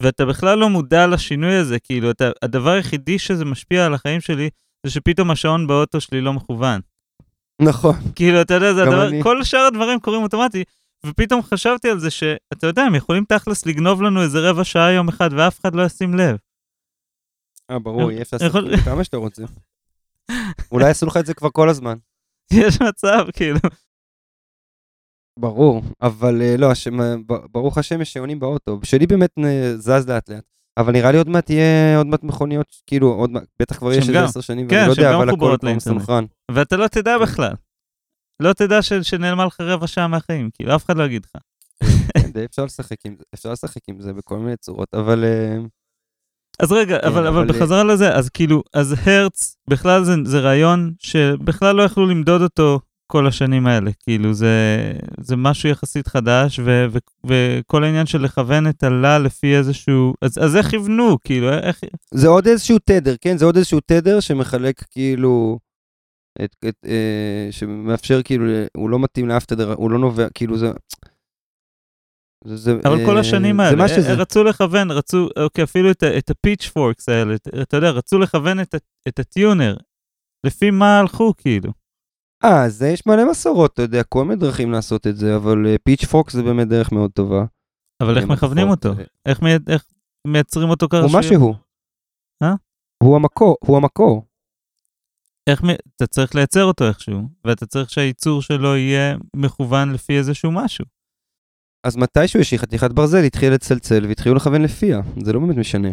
ואתה בכלל לא מודע לשינוי הזה, כאילו, אתה, הדבר היחידי שזה משפיע על החיים שלי, זה שפתאום השעון באוטו שלי לא מכוון. נכון. כאילו, אתה יודע, זה הדבר, אני. כל שאר הדברים קורים אוטומטי, ופתאום חשבתי על זה שאתה יודע, הם יכולים תכלס לגנוב לנו איזה רבע שעה יום אחד, ואף אחד לא ישים לב. אה, ברור, יהיה אפשר לעשות כמה שאתה רוצה. אולי יעשו לך את זה כבר כל הזמן. יש מצב, כאילו. ברור, אבל אה, לא, ברוך השם יש שעונים באוטו. שלי באמת זז לאט לאט. אבל נראה לי עוד מעט יהיה עוד מעט מכוניות, כאילו, עוד מעט, בטח כבר יש איזה עשר שנים, כן, ואני לא יודע, אבל הכל כבר מסונכרן. ואתה לא תדע בכלל. לא תדע ש, שנעלמה לך רבע שעה מהחיים, כאילו, אף אחד לא יגיד לך. כן, אפשר לשחק עם זה, אפשר לשחק עם זה בכל מיני צורות, אבל... אה, אז רגע, כן, אבל, אבל, אבל בחזרה לזה, אז כאילו, אז הרץ, בכלל זה, זה רעיון שבכלל לא יכלו למדוד אותו כל השנים האלה. כאילו, זה, זה משהו יחסית חדש, ו, ו, וכל העניין של לכוון את הלה לפי איזשהו... אז, אז איך יבנו? כאילו, איך... זה עוד איזשהו תדר, כן? זה עוד איזשהו תדר שמחלק כאילו... את, את, אה, שמאפשר כאילו, הוא לא מתאים לאף תדר, הוא לא נובע, כאילו זה... זה, זה אבל אה, כל השנים האלה, אה, שזה... רצו לכוון, רצו, אוקיי, אפילו את, את הפיץ' פורקס האלה, אתה יודע, רצו לכוון את, את הטיונר. לפי מה הלכו, כאילו? אה, זה יש מלא מסורות, אתה יודע, כל מיני דרכים לעשות את זה, אבל פיץ' uh, פורקס זה באמת דרך מאוד טובה. אבל איך מכוונים אותו? זה... איך, איך מייצרים אותו ככה? הוא מה שהוא. אה? הוא המקור, הוא המקור. איך, אתה צריך לייצר אותו איכשהו, ואתה צריך שהייצור שלו יהיה מכוון לפי איזשהו משהו. אז מתישהו יש לי חתיכת ברזל, התחיל לצלצל והתחילו לכוון לפיה, זה לא באמת משנה.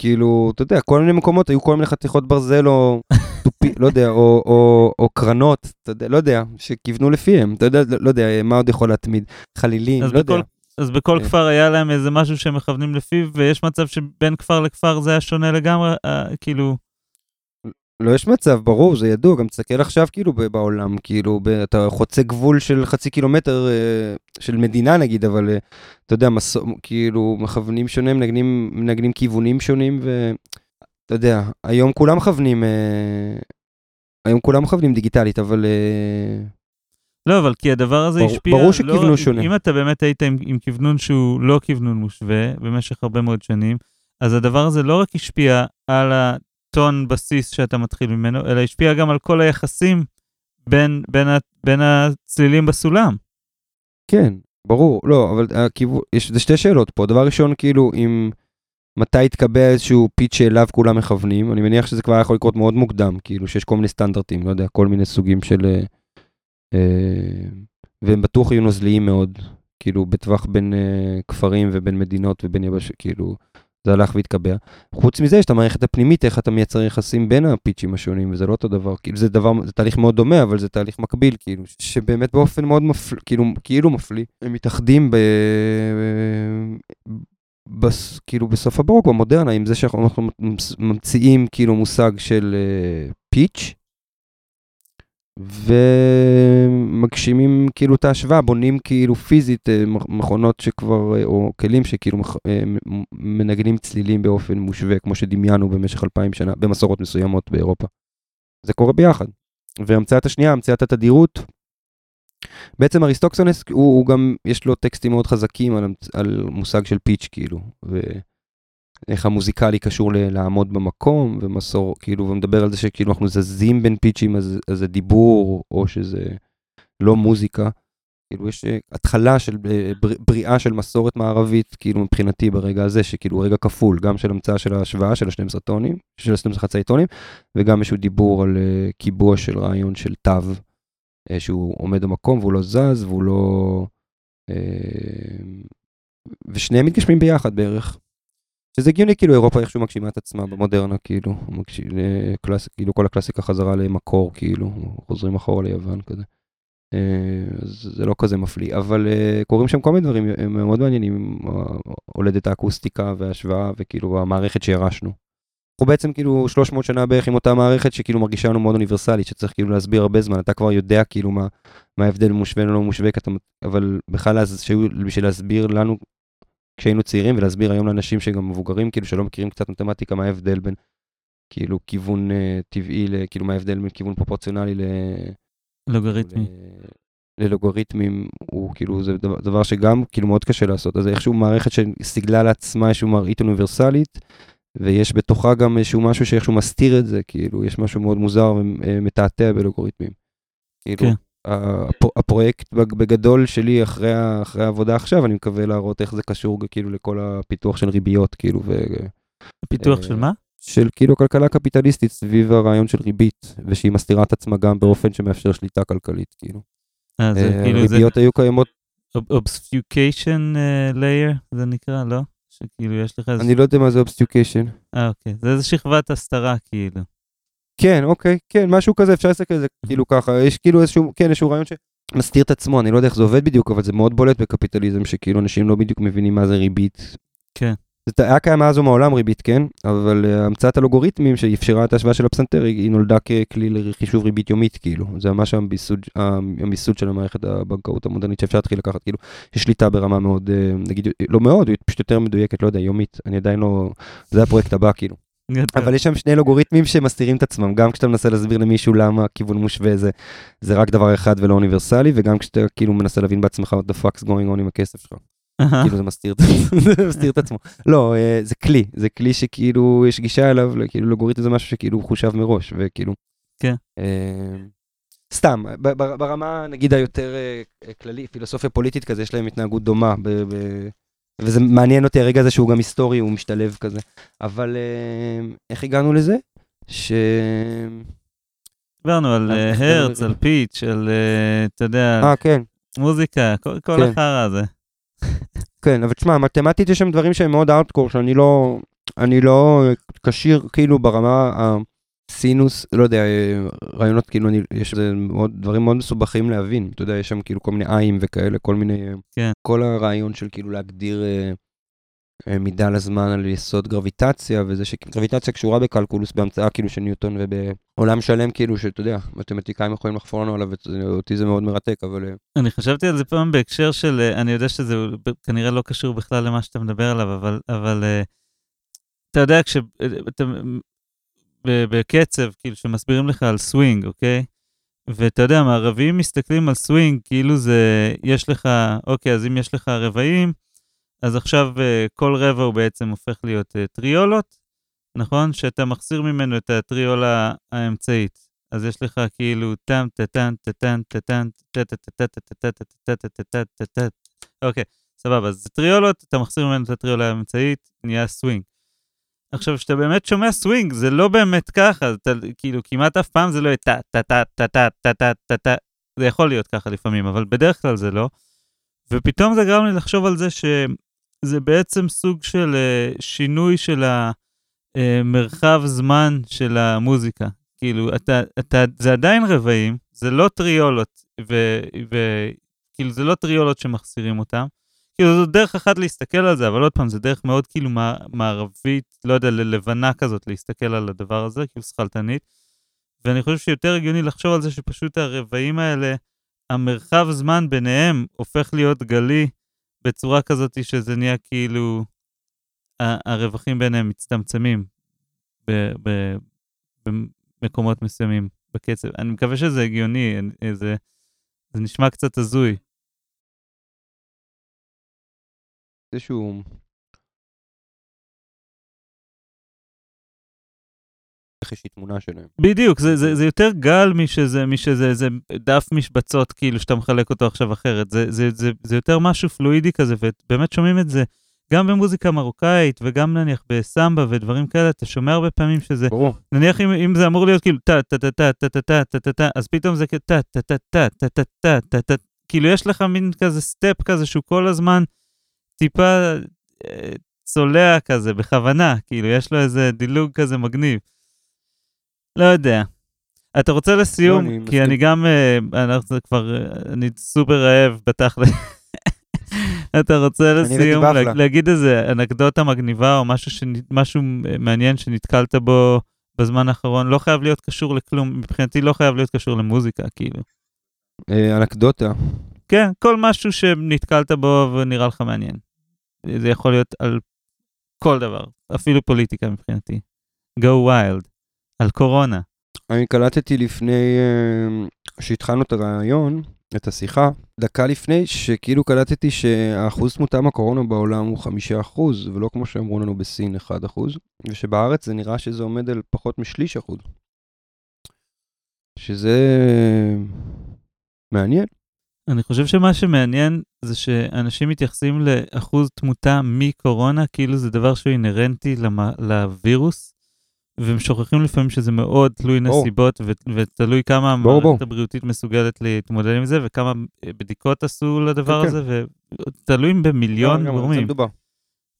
כאילו, אתה יודע, כל מיני מקומות היו כל מיני חתיכות ברזל או טופי, לא יודע, או, או, או קרנות, אתה יודע, לא יודע, שכיוונו לפיהם, אתה יודע, לא, לא יודע, מה עוד יכול להתמיד, חלילים, לא בכל, יודע. אז בכל כן. כפר היה להם איזה משהו שהם מכוונים לפיו, ויש מצב שבין כפר לכפר זה היה שונה לגמרי, אה, כאילו... לא יש מצב, ברור, זה ידוע, גם תסתכל עכשיו כאילו בעולם, כאילו, ב, אתה חוצה גבול של חצי קילומטר אה, של מדינה נגיד, אבל אה, אתה יודע, מס, כאילו, מכוונים שונים, מנגנים, מנגנים כיוונים שונים, ואתה יודע, היום כולם מכוונים, אה, היום כולם מכוונים דיגיטלית, אבל... אה, לא, אבל כי הדבר הזה בר, השפיע... ברור שכיוונו לא, שונה. אם אתה באמת היית עם, עם כיוונון שהוא לא כיוונון מושווה במשך הרבה מאוד שנים, אז הדבר הזה לא רק השפיע על טון בסיס שאתה מתחיל ממנו, אלא השפיע גם על כל היחסים בין, בין, בין הצלילים בסולם. כן, ברור, לא, אבל הכיוון, יש, זה שתי שאלות פה. דבר ראשון, כאילו, אם, מתי יתקבע איזשהו פיץ' שאליו כולם מכוונים, אני מניח שזה כבר יכול לקרות מאוד מוקדם, כאילו, שיש כל מיני סטנדרטים, לא יודע, כל מיני סוגים של... אה, אה והם בטוח יהיו נוזליים מאוד, כאילו, בטווח בין אה, כפרים ובין מדינות ובין יבש, כאילו, זה הלך והתקבע. חוץ מזה, יש את המערכת הפנימית, איך אתה מייצר יחסים בין הפיצ'ים השונים, וזה לא אותו דבר, כאילו זה דבר, זה תהליך מאוד דומה, אבל זה תהליך מקביל, כאילו, שבאמת באופן מאוד מפליא, כאילו, כאילו מפליא, הם מתאחדים ב... בס, כאילו בסוף הברוק, במודרנה, עם זה שאנחנו ממציאים כאילו מושג של uh, ומגשימים כאילו את ההשוואה, בונים כאילו פיזית אה, מכונות שכבר, אה, או כלים שכאילו אה, מנגנים צלילים באופן מושווה, כמו שדמיינו במשך אלפיים שנה, במסורות מסוימות באירופה. זה קורה ביחד. והמצאת השנייה, המצאת התדירות, בעצם אריסטוקסונס, הוא, הוא גם, יש לו טקסטים מאוד חזקים על, על מושג של פיץ' כאילו. איך המוזיקלי קשור ל- לעמוד במקום, ומסור, כאילו, ומדבר על זה שכאילו אנחנו זזים בין פיצ'ים, אז, אז זה דיבור, או שזה לא מוזיקה. כאילו, יש אה, התחלה של אה, בר, בריאה של מסורת מערבית, כאילו, מבחינתי ברגע הזה, שכאילו רגע כפול, גם של המצאה של ההשוואה של ה-12 טונים, של ה-12 חצאי טונים, וגם איזשהו דיבור על uh, קיבוע של רעיון של תו, uh, שהוא עומד במקום והוא לא זז, והוא לא... Uh, ושניהם מתגשמים ביחד בערך. שזה הגיוני כאילו אירופה איכשהו מגשימה את עצמה במודרנה כאילו, מגש... קלאס... כאילו כל הקלאסיקה חזרה למקור כאילו, חוזרים אחורה ליוון כזה. אה, אז זה לא כזה מפליא, אבל uh, קורים שם כל מיני דברים מאוד מעניינים, הולדת האקוסטיקה וההשוואה וכאילו המערכת שירשנו. אנחנו בעצם כאילו 300 שנה בערך עם אותה מערכת שכאילו מרגישה לנו מאוד אוניברסלית, שצריך כאילו להסביר הרבה זמן, אתה כבר יודע כאילו מה, מה ההבדל מושווה ולא מושווה, אבל בכלל בשביל להסביר לנו כשהיינו צעירים ולהסביר היום לאנשים שגם מבוגרים, כאילו שלא מכירים קצת מתמטיקה, מה ההבדל בין כאילו כיוון uh, טבעי, כאילו מה ההבדל בין כיוון פרופורציונלי ל... לוגריתמי. ללוגריתמים, הוא כאילו, זה דבר, דבר שגם כאילו מאוד קשה לעשות. אז איכשהו מערכת שסיגלה לעצמה איזשהו מראית אוניברסלית, ויש בתוכה גם איזשהו משהו שאיכשהו מסתיר את זה, כאילו, יש משהו מאוד מוזר ומתעתע בלוגריתמים. כאילו, כן. הפרויקט בגדול שלי אחרי, העבודה עכשיו, אני מקווה להראות איך זה קשור כאילו לכל הפיתוח של ריביות, כאילו, ו... פיתוח של מה? של כאילו כלכלה קפיטליסטית סביב הרעיון של ריבית, ושהיא מסתירה את עצמה גם באופן שמאפשר שליטה כלכלית, כאילו. אה, זה אה, כאילו ריביות היו קיימות. obfuscation layer, אה, זה נקרא, לא? שכאילו יש לך איזה... אני לא יודע מה זה obfuscation. אה, אוקיי. זה איזה שכבת הסתרה, כאילו. כן, אוקיי, כן, משהו כזה, אפשר להסתכל על זה כאילו ככה, יש כאילו איזשהו, כן, איזשהו רעיון שמסתיר את עצמו, אני לא יודע איך זה עובד בדיוק, אבל זה מאוד בולט בקפיטליזם, שכאילו אנשים לא בדיוק מבינים מה זה ריבית. כן. זה היה קיים מאז ומעולם ריבית, כן, אבל uh, המצאת אלגוריתמים שאפשרה את ההשוואה של הפסנתר, היא נולדה ככלי לחישוב ריבית יומית, כאילו. זה ממש המיסוד, המיסוד של המערכת הבנקאות המודרנית שאפשר להתחיל לקחת, כאילו, יש שליטה ברמה מאוד, uh, נגיד, לא מאוד, היא פשוט יותר מדויקת, לא יודע, יומית. אני עדיין לא, זה הפרויקט הבא, כאילו. אבל יש שם שני אלגוריתמים שמסתירים את עצמם, גם כשאתה מנסה להסביר למישהו למה כיוון מושווה זה, זה רק דבר אחד ולא אוניברסלי, וגם כשאתה כאילו מנסה להבין בעצמך what the fuck is going on עם הכסף שלך. כאילו זה מסתיר, את עצמו, זה מסתיר את עצמו. לא, אה, זה כלי, זה כלי שכאילו יש גישה אליו, כאילו אלגוריתם זה משהו שכאילו חושב מראש, וכאילו... כן. אה, סתם, ברמה נגיד היותר אה, כללי, פילוסופיה פוליטית כזה, יש להם התנהגות דומה וזה מעניין אותי הרגע הזה שהוא גם היסטורי, הוא משתלב כזה. אבל אה, איך הגענו לזה? ש... דיברנו על אה, אה, הרץ, על פיץ', על, אתה יודע, כן. מוזיקה, כל כן. החרא הזה. כן, אבל תשמע, מתמטית יש שם דברים שהם מאוד ארטקור, שאני לא, אני לא כשיר, כאילו, ברמה סינוס, לא יודע, רעיונות כאילו, אני, יש מאוד, דברים מאוד מסובכים להבין, אתה יודע, יש שם כאילו כל מיני איים וכאלה, כל מיני, אה, כן. כל הרעיון של כאילו להגדיר אה, אה, מידה לזמן על יסוד גרביטציה, וזה שגרביטציה קשורה בקלקולוס בהמצאה כאילו של ניוטון ובעולם שלם כאילו, שאתה יודע, מתמטיקאים יכולים לחפור לנו עליו, ואותי זה מאוד מרתק, אבל... אה, אני חשבתי על זה פעם בהקשר של, אה, אני יודע שזה כנראה לא קשור בכלל למה שאתה מדבר עליו, אבל, אבל אתה יודע, כשאתה בקצב, כאילו, שמסבירים לך על סווינג, אוקיי? ואתה יודע, מהרבעים מסתכלים על סווינג, כאילו זה, יש לך, אוקיי, אז אם יש לך רבעים, אז עכשיו כל רבע הוא בעצם הופך להיות טריולות, נכון? שאתה מחסיר ממנו את הטריולה האמצעית. אז יש לך כאילו טם טטן טטן טטן טטן אוקיי, סבבה, אז טריולות, אתה מחסיר ממנו את הטריולה האמצעית, נהיה סווינג. עכשיו, כשאתה באמת שומע סווינג, זה לא באמת ככה, אתה, כאילו, כמעט אף פעם זה לא יהיה טה, טה, טה, טה, טה, טה, טה, טה, זה יכול להיות ככה לפעמים, אבל בדרך כלל זה לא. ופתאום זה גרם לי לחשוב על זה שזה בעצם סוג של uh, שינוי של המרחב זמן של המוזיקה. כאילו, אתה, אתה, זה עדיין רבעים, זה לא טריולות, וכאילו, זה לא טריולות שמחסירים אותם. כאילו, זו דרך אחת להסתכל על זה, אבל עוד פעם, זו דרך מאוד כאילו מערבית, לא יודע, ללבנה כזאת להסתכל על הדבר הזה, כאילו שכלתנית. ואני חושב שיותר הגיוני לחשוב על זה שפשוט הרבעים האלה, המרחב זמן ביניהם הופך להיות גלי בצורה כזאת שזה נהיה כאילו, הרווחים ביניהם מצטמצמים במקומות מסוימים בקצב. אני מקווה שזה הגיוני, זה, זה נשמע קצת הזוי. איזשהו איזושהי תמונה שלהם. בדיוק, זה, זה, זה יותר גל משזה, משזה זה דף משבצות כאילו שאתה מחלק אותו עכשיו אחרת. זה, זה, זה, זה יותר משהו פלואידי כזה, ובאמת שומעים את זה גם במוזיקה מרוקאית וגם נניח בסמבה ודברים כאלה, אתה שומע הרבה פעמים שזה... ברור. נניח אם, אם זה אמור להיות כאילו טה טה טה טה טה טה טה טה טה טה אז פתאום זה כאילו טה טה טה טה טה טה טה טה טה כאילו יש לך מין כזה סטפ כזה שהוא כל הזמן טיפה צולע כזה בכוונה, כאילו יש לו איזה דילוג כזה מגניב. לא יודע. אתה רוצה לסיום? לא, אני כי אני גם, אנחנו כבר, אני סופר רעב בתכל'ס. אתה רוצה לסיום להגיד איזה אנקדוטה מגניבה או משהו, ש... משהו מעניין שנתקלת בו בזמן האחרון? לא חייב להיות קשור לכלום, מבחינתי לא חייב להיות קשור למוזיקה, כאילו. אנקדוטה. כן, כל משהו שנתקלת בו ונראה לך מעניין. זה יכול להיות על כל דבר, אפילו פוליטיקה מבחינתי. go wild, על קורונה. אני קלטתי לפני uh, שהתחלנו את הרעיון, את השיחה, דקה לפני שכאילו קלטתי שהאחוז תמותה מהקורונה בעולם הוא חמישה אחוז, ולא כמו שאמרו לנו בסין אחד אחוז, ושבארץ זה נראה שזה עומד על פחות משליש אחוז. שזה מעניין. אני חושב שמה שמעניין זה שאנשים מתייחסים לאחוז תמותה מקורונה כאילו זה דבר שהוא אינהרנטי לווירוס, והם שוכחים לפעמים שזה מאוד תלוי נסיבות ו- ותלוי כמה המערכת הבריאותית מסוגלת להתמודד עם זה וכמה בדיקות עשו לדבר כן, כן. הזה, ותלוי במיליון גורמים.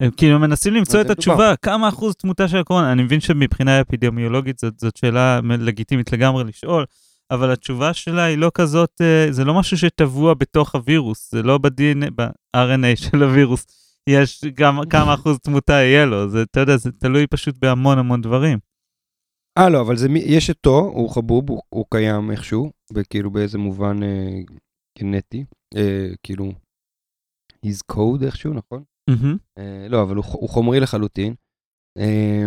הם כאילו מנסים למצוא את התשובה, כמה אחוז תמותה של הקורונה. אני מבין שמבחינה אפידמיולוגית זאת, זאת שאלה לגיטימית לגמרי לשאול. אבל התשובה שלה היא לא כזאת, אה, זה לא משהו שטבוע בתוך הווירוס, זה לא ב-DNA, ב-RNA של הווירוס. יש גם כמה אחוז תמותה יהיה לו, זה, אתה יודע, זה תלוי פשוט בהמון המון דברים. אה, לא, אבל זה, יש אתו, הוא חבוב, הוא, הוא קיים איכשהו, וכאילו באיזה מובן אה, גנטי, אה, כאילו, he's code איכשהו, נכון? Mm-hmm. אה, לא, אבל הוא, הוא חומרי לחלוטין. אה,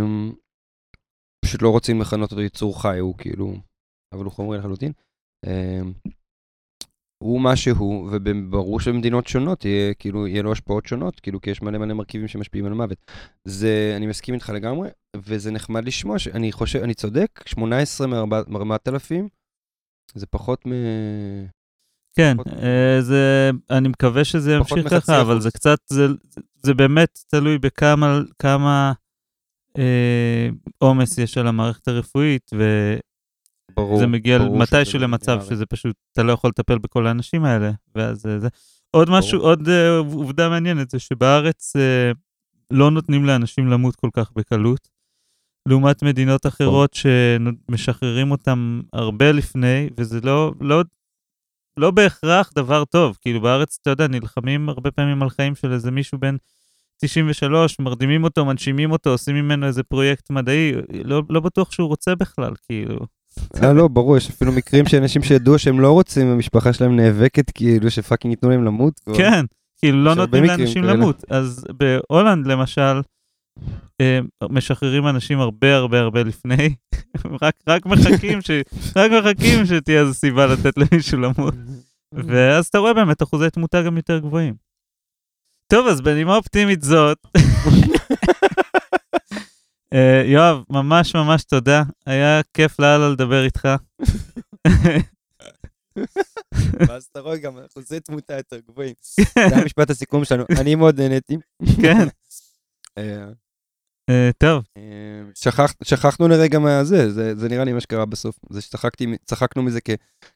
פשוט לא רוצים לכנות אותו יצור חי, הוא כאילו, אבל הוא חומרי לחלוטין. אמ, הוא מה שהוא, וברור שבמדינות שונות יהיה, כאילו, יהיה לו השפעות שונות, כאילו, כי יש מלא מלא מרכיבים שמשפיעים על מוות. זה, אני מסכים איתך לגמרי, וזה נחמד לשמוע, שאני חושב, אני צודק, 18 מ-4,000, זה פחות מ... כן, אה, זה, אני מקווה שזה ימשיך ככה, אבל זה קצת, זה, זה באמת תלוי בכמה כמה אה, עומס יש על המערכת הרפואית, וזה מגיע מתישהו למצב שזה פשוט, אתה לא יכול לטפל בכל האנשים האלה, ואז זה. עוד ברור. משהו, עוד אה, עובדה מעניינת, זה שבארץ אה, לא נותנים לאנשים למות כל כך בקלות. לעומת מדינות אחרות שמשחררים אותם הרבה לפני, וזה לא, לא לא בהכרח דבר טוב. כאילו בארץ, אתה יודע, נלחמים הרבה פעמים על חיים של איזה מישהו בן 93, מרדימים אותו, מנשימים אותו, עושים ממנו איזה פרויקט מדעי, לא, לא בטוח שהוא רוצה בכלל, כאילו. לא, לא, ברור, יש אפילו מקרים של אנשים שידעו שהם לא רוצים, המשפחה שלהם נאבקת, כאילו, ש fucking ייתנו להם למות. כן, כאילו, לא נותנים לאנשים למות. אז בהולנד, למשל, אה, משחררים אנשים הרבה הרבה הרבה לפני, רק, רק, מחכים ש, רק מחכים שתהיה איזו סיבה לתת למישהו למות. ואז אתה רואה באמת אחוזי תמותה גם יותר גבוהים. טוב, אז בנימה אופטימית זאת, יואב, ממש ממש תודה, היה כיף לאללה לדבר איתך. ואז אתה רואה גם אחוזי תמותה יותר גבוהים. זה המשפט הסיכום שלנו, אני מאוד נהניתי. כן. אה, אה, טוב. אה, שכח, שכחנו לרגע מה זה, זה, נראה לי מה שקרה בסוף. זה שצחקתי, צחקנו מזה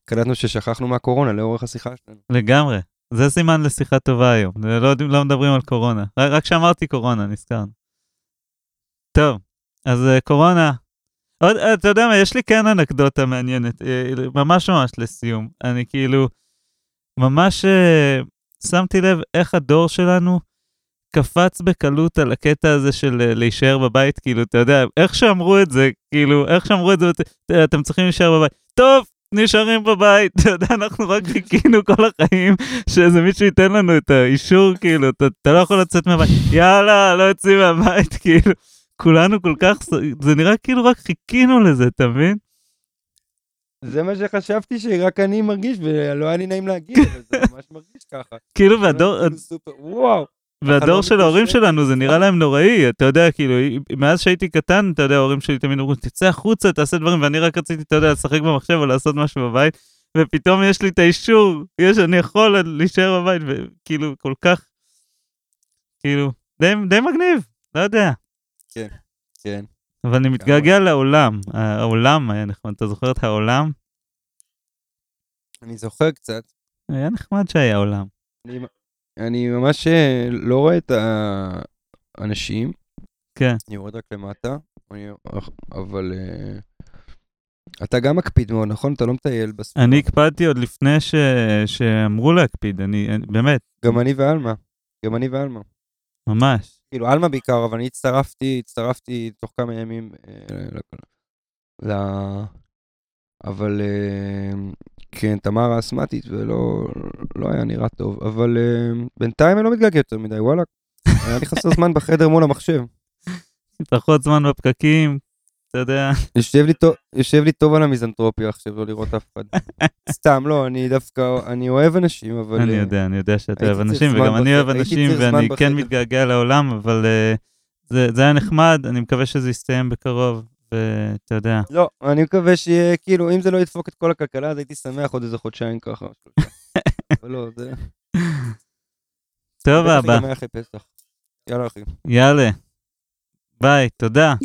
קלטנו ששכחנו מהקורונה לאורך השיחה שלנו. לגמרי. זה סימן לשיחה טובה היום. לא, לא מדברים על קורונה. רק כשאמרתי קורונה, נזכרנו. טוב, אז uh, קורונה. עוד, uh, אתה יודע מה, יש לי כן אנקדוטה מעניינת, uh, ממש ממש לסיום. אני כאילו, ממש שמתי לב איך הדור שלנו קפץ בקלות על הקטע הזה של אה, להישאר בבית, כאילו, אתה יודע, איך שאמרו את זה, כאילו, איך שאמרו את זה, אתם צריכים להישאר בבית. טוב, נשארים בבית, אתה יודע, אנחנו רק חיכינו כל החיים שאיזה מישהו ייתן לנו את האישור, כאילו, אתה, אתה לא יכול לצאת מהבית, יאללה, לא יוצאים מהבית, כאילו, כולנו כל כך, זה נראה כאילו רק חיכינו לזה, אתה מבין? זה מה שחשבתי שרק אני מרגיש, ולא היה לי נעים להגיד, אבל זה ממש מרגיש ככה. כאילו, והדור... וואו. והדור של ההורים שלנו זה נראה להם נוראי, אתה יודע, כאילו, מאז שהייתי קטן, אתה יודע, ההורים שלי תמיד אמרו, תצא החוצה, תעשה דברים, ואני רק רציתי, אתה יודע, לשחק במחשב או לעשות משהו בבית, ופתאום יש לי את האישור, יש, אני יכול להישאר בבית, וכאילו, כל כך, כאילו, די, די מגניב, לא יודע. כן, כן. אבל אני מתגעגע לעולם, העולם היה נחמד, אתה זוכר את העולם? אני זוכר קצת. היה נחמד שהיה עולם. אני, אני ממש אה, לא רואה את האנשים. כן. אני יורד רק למטה, אני, אבל uh, אתה גם מקפיד מאוד, נכון? אתה לא מטייל בסביבה. אני הקפדתי עוד לפני ש... שאמרו להקפיד, אני באמת. גם אני ועלמה. גם אני ועלמה. ממש. כאילו, עלמה בעיקר, אבל אני הצטרפתי, הצטרפתי תוך כמה ימים אה, ל... אבל אה, כן, תמר האסמטית, ולא לא היה נראה טוב, אבל uh, בינתיים אני לא מתגעגע יותר מדי, וואלה. היה לי חסר זמן בחדר מול המחשב. פחות זמן בפקקים, אתה יודע. יושב לי, טוב, על המיזנטרופיה עכשיו, לא לראות אף אחד. סתם, לא, אני דווקא, אני אוהב אנשים, אבל... אני יודע, אני יודע שאתה אוהב אנשים, וגם אני אוהב אנשים, ואני כן מתגעגע לעולם, אבל זה, זה היה נחמד, אני מקווה שזה יסתיים בקרוב. ואתה יודע. לא, אני מקווה שיהיה, כאילו, אם זה לא ידפוק את כל הכלכלה, אז הייתי שמח עוד איזה חודשיים ככה. אבל לא, זה... טוב, אבא. יאללה, אחי. יאללה. ביי, תודה.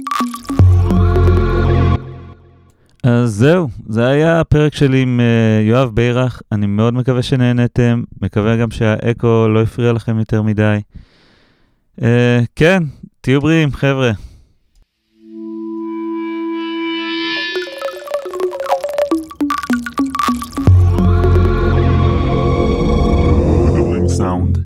אז זהו, זה היה הפרק שלי עם uh, יואב בירח, אני מאוד מקווה שנהנתם, מקווה גם שהאקו לא הפריע לכם יותר מדי. Uh, כן, תהיו בריאים, חבר'ה.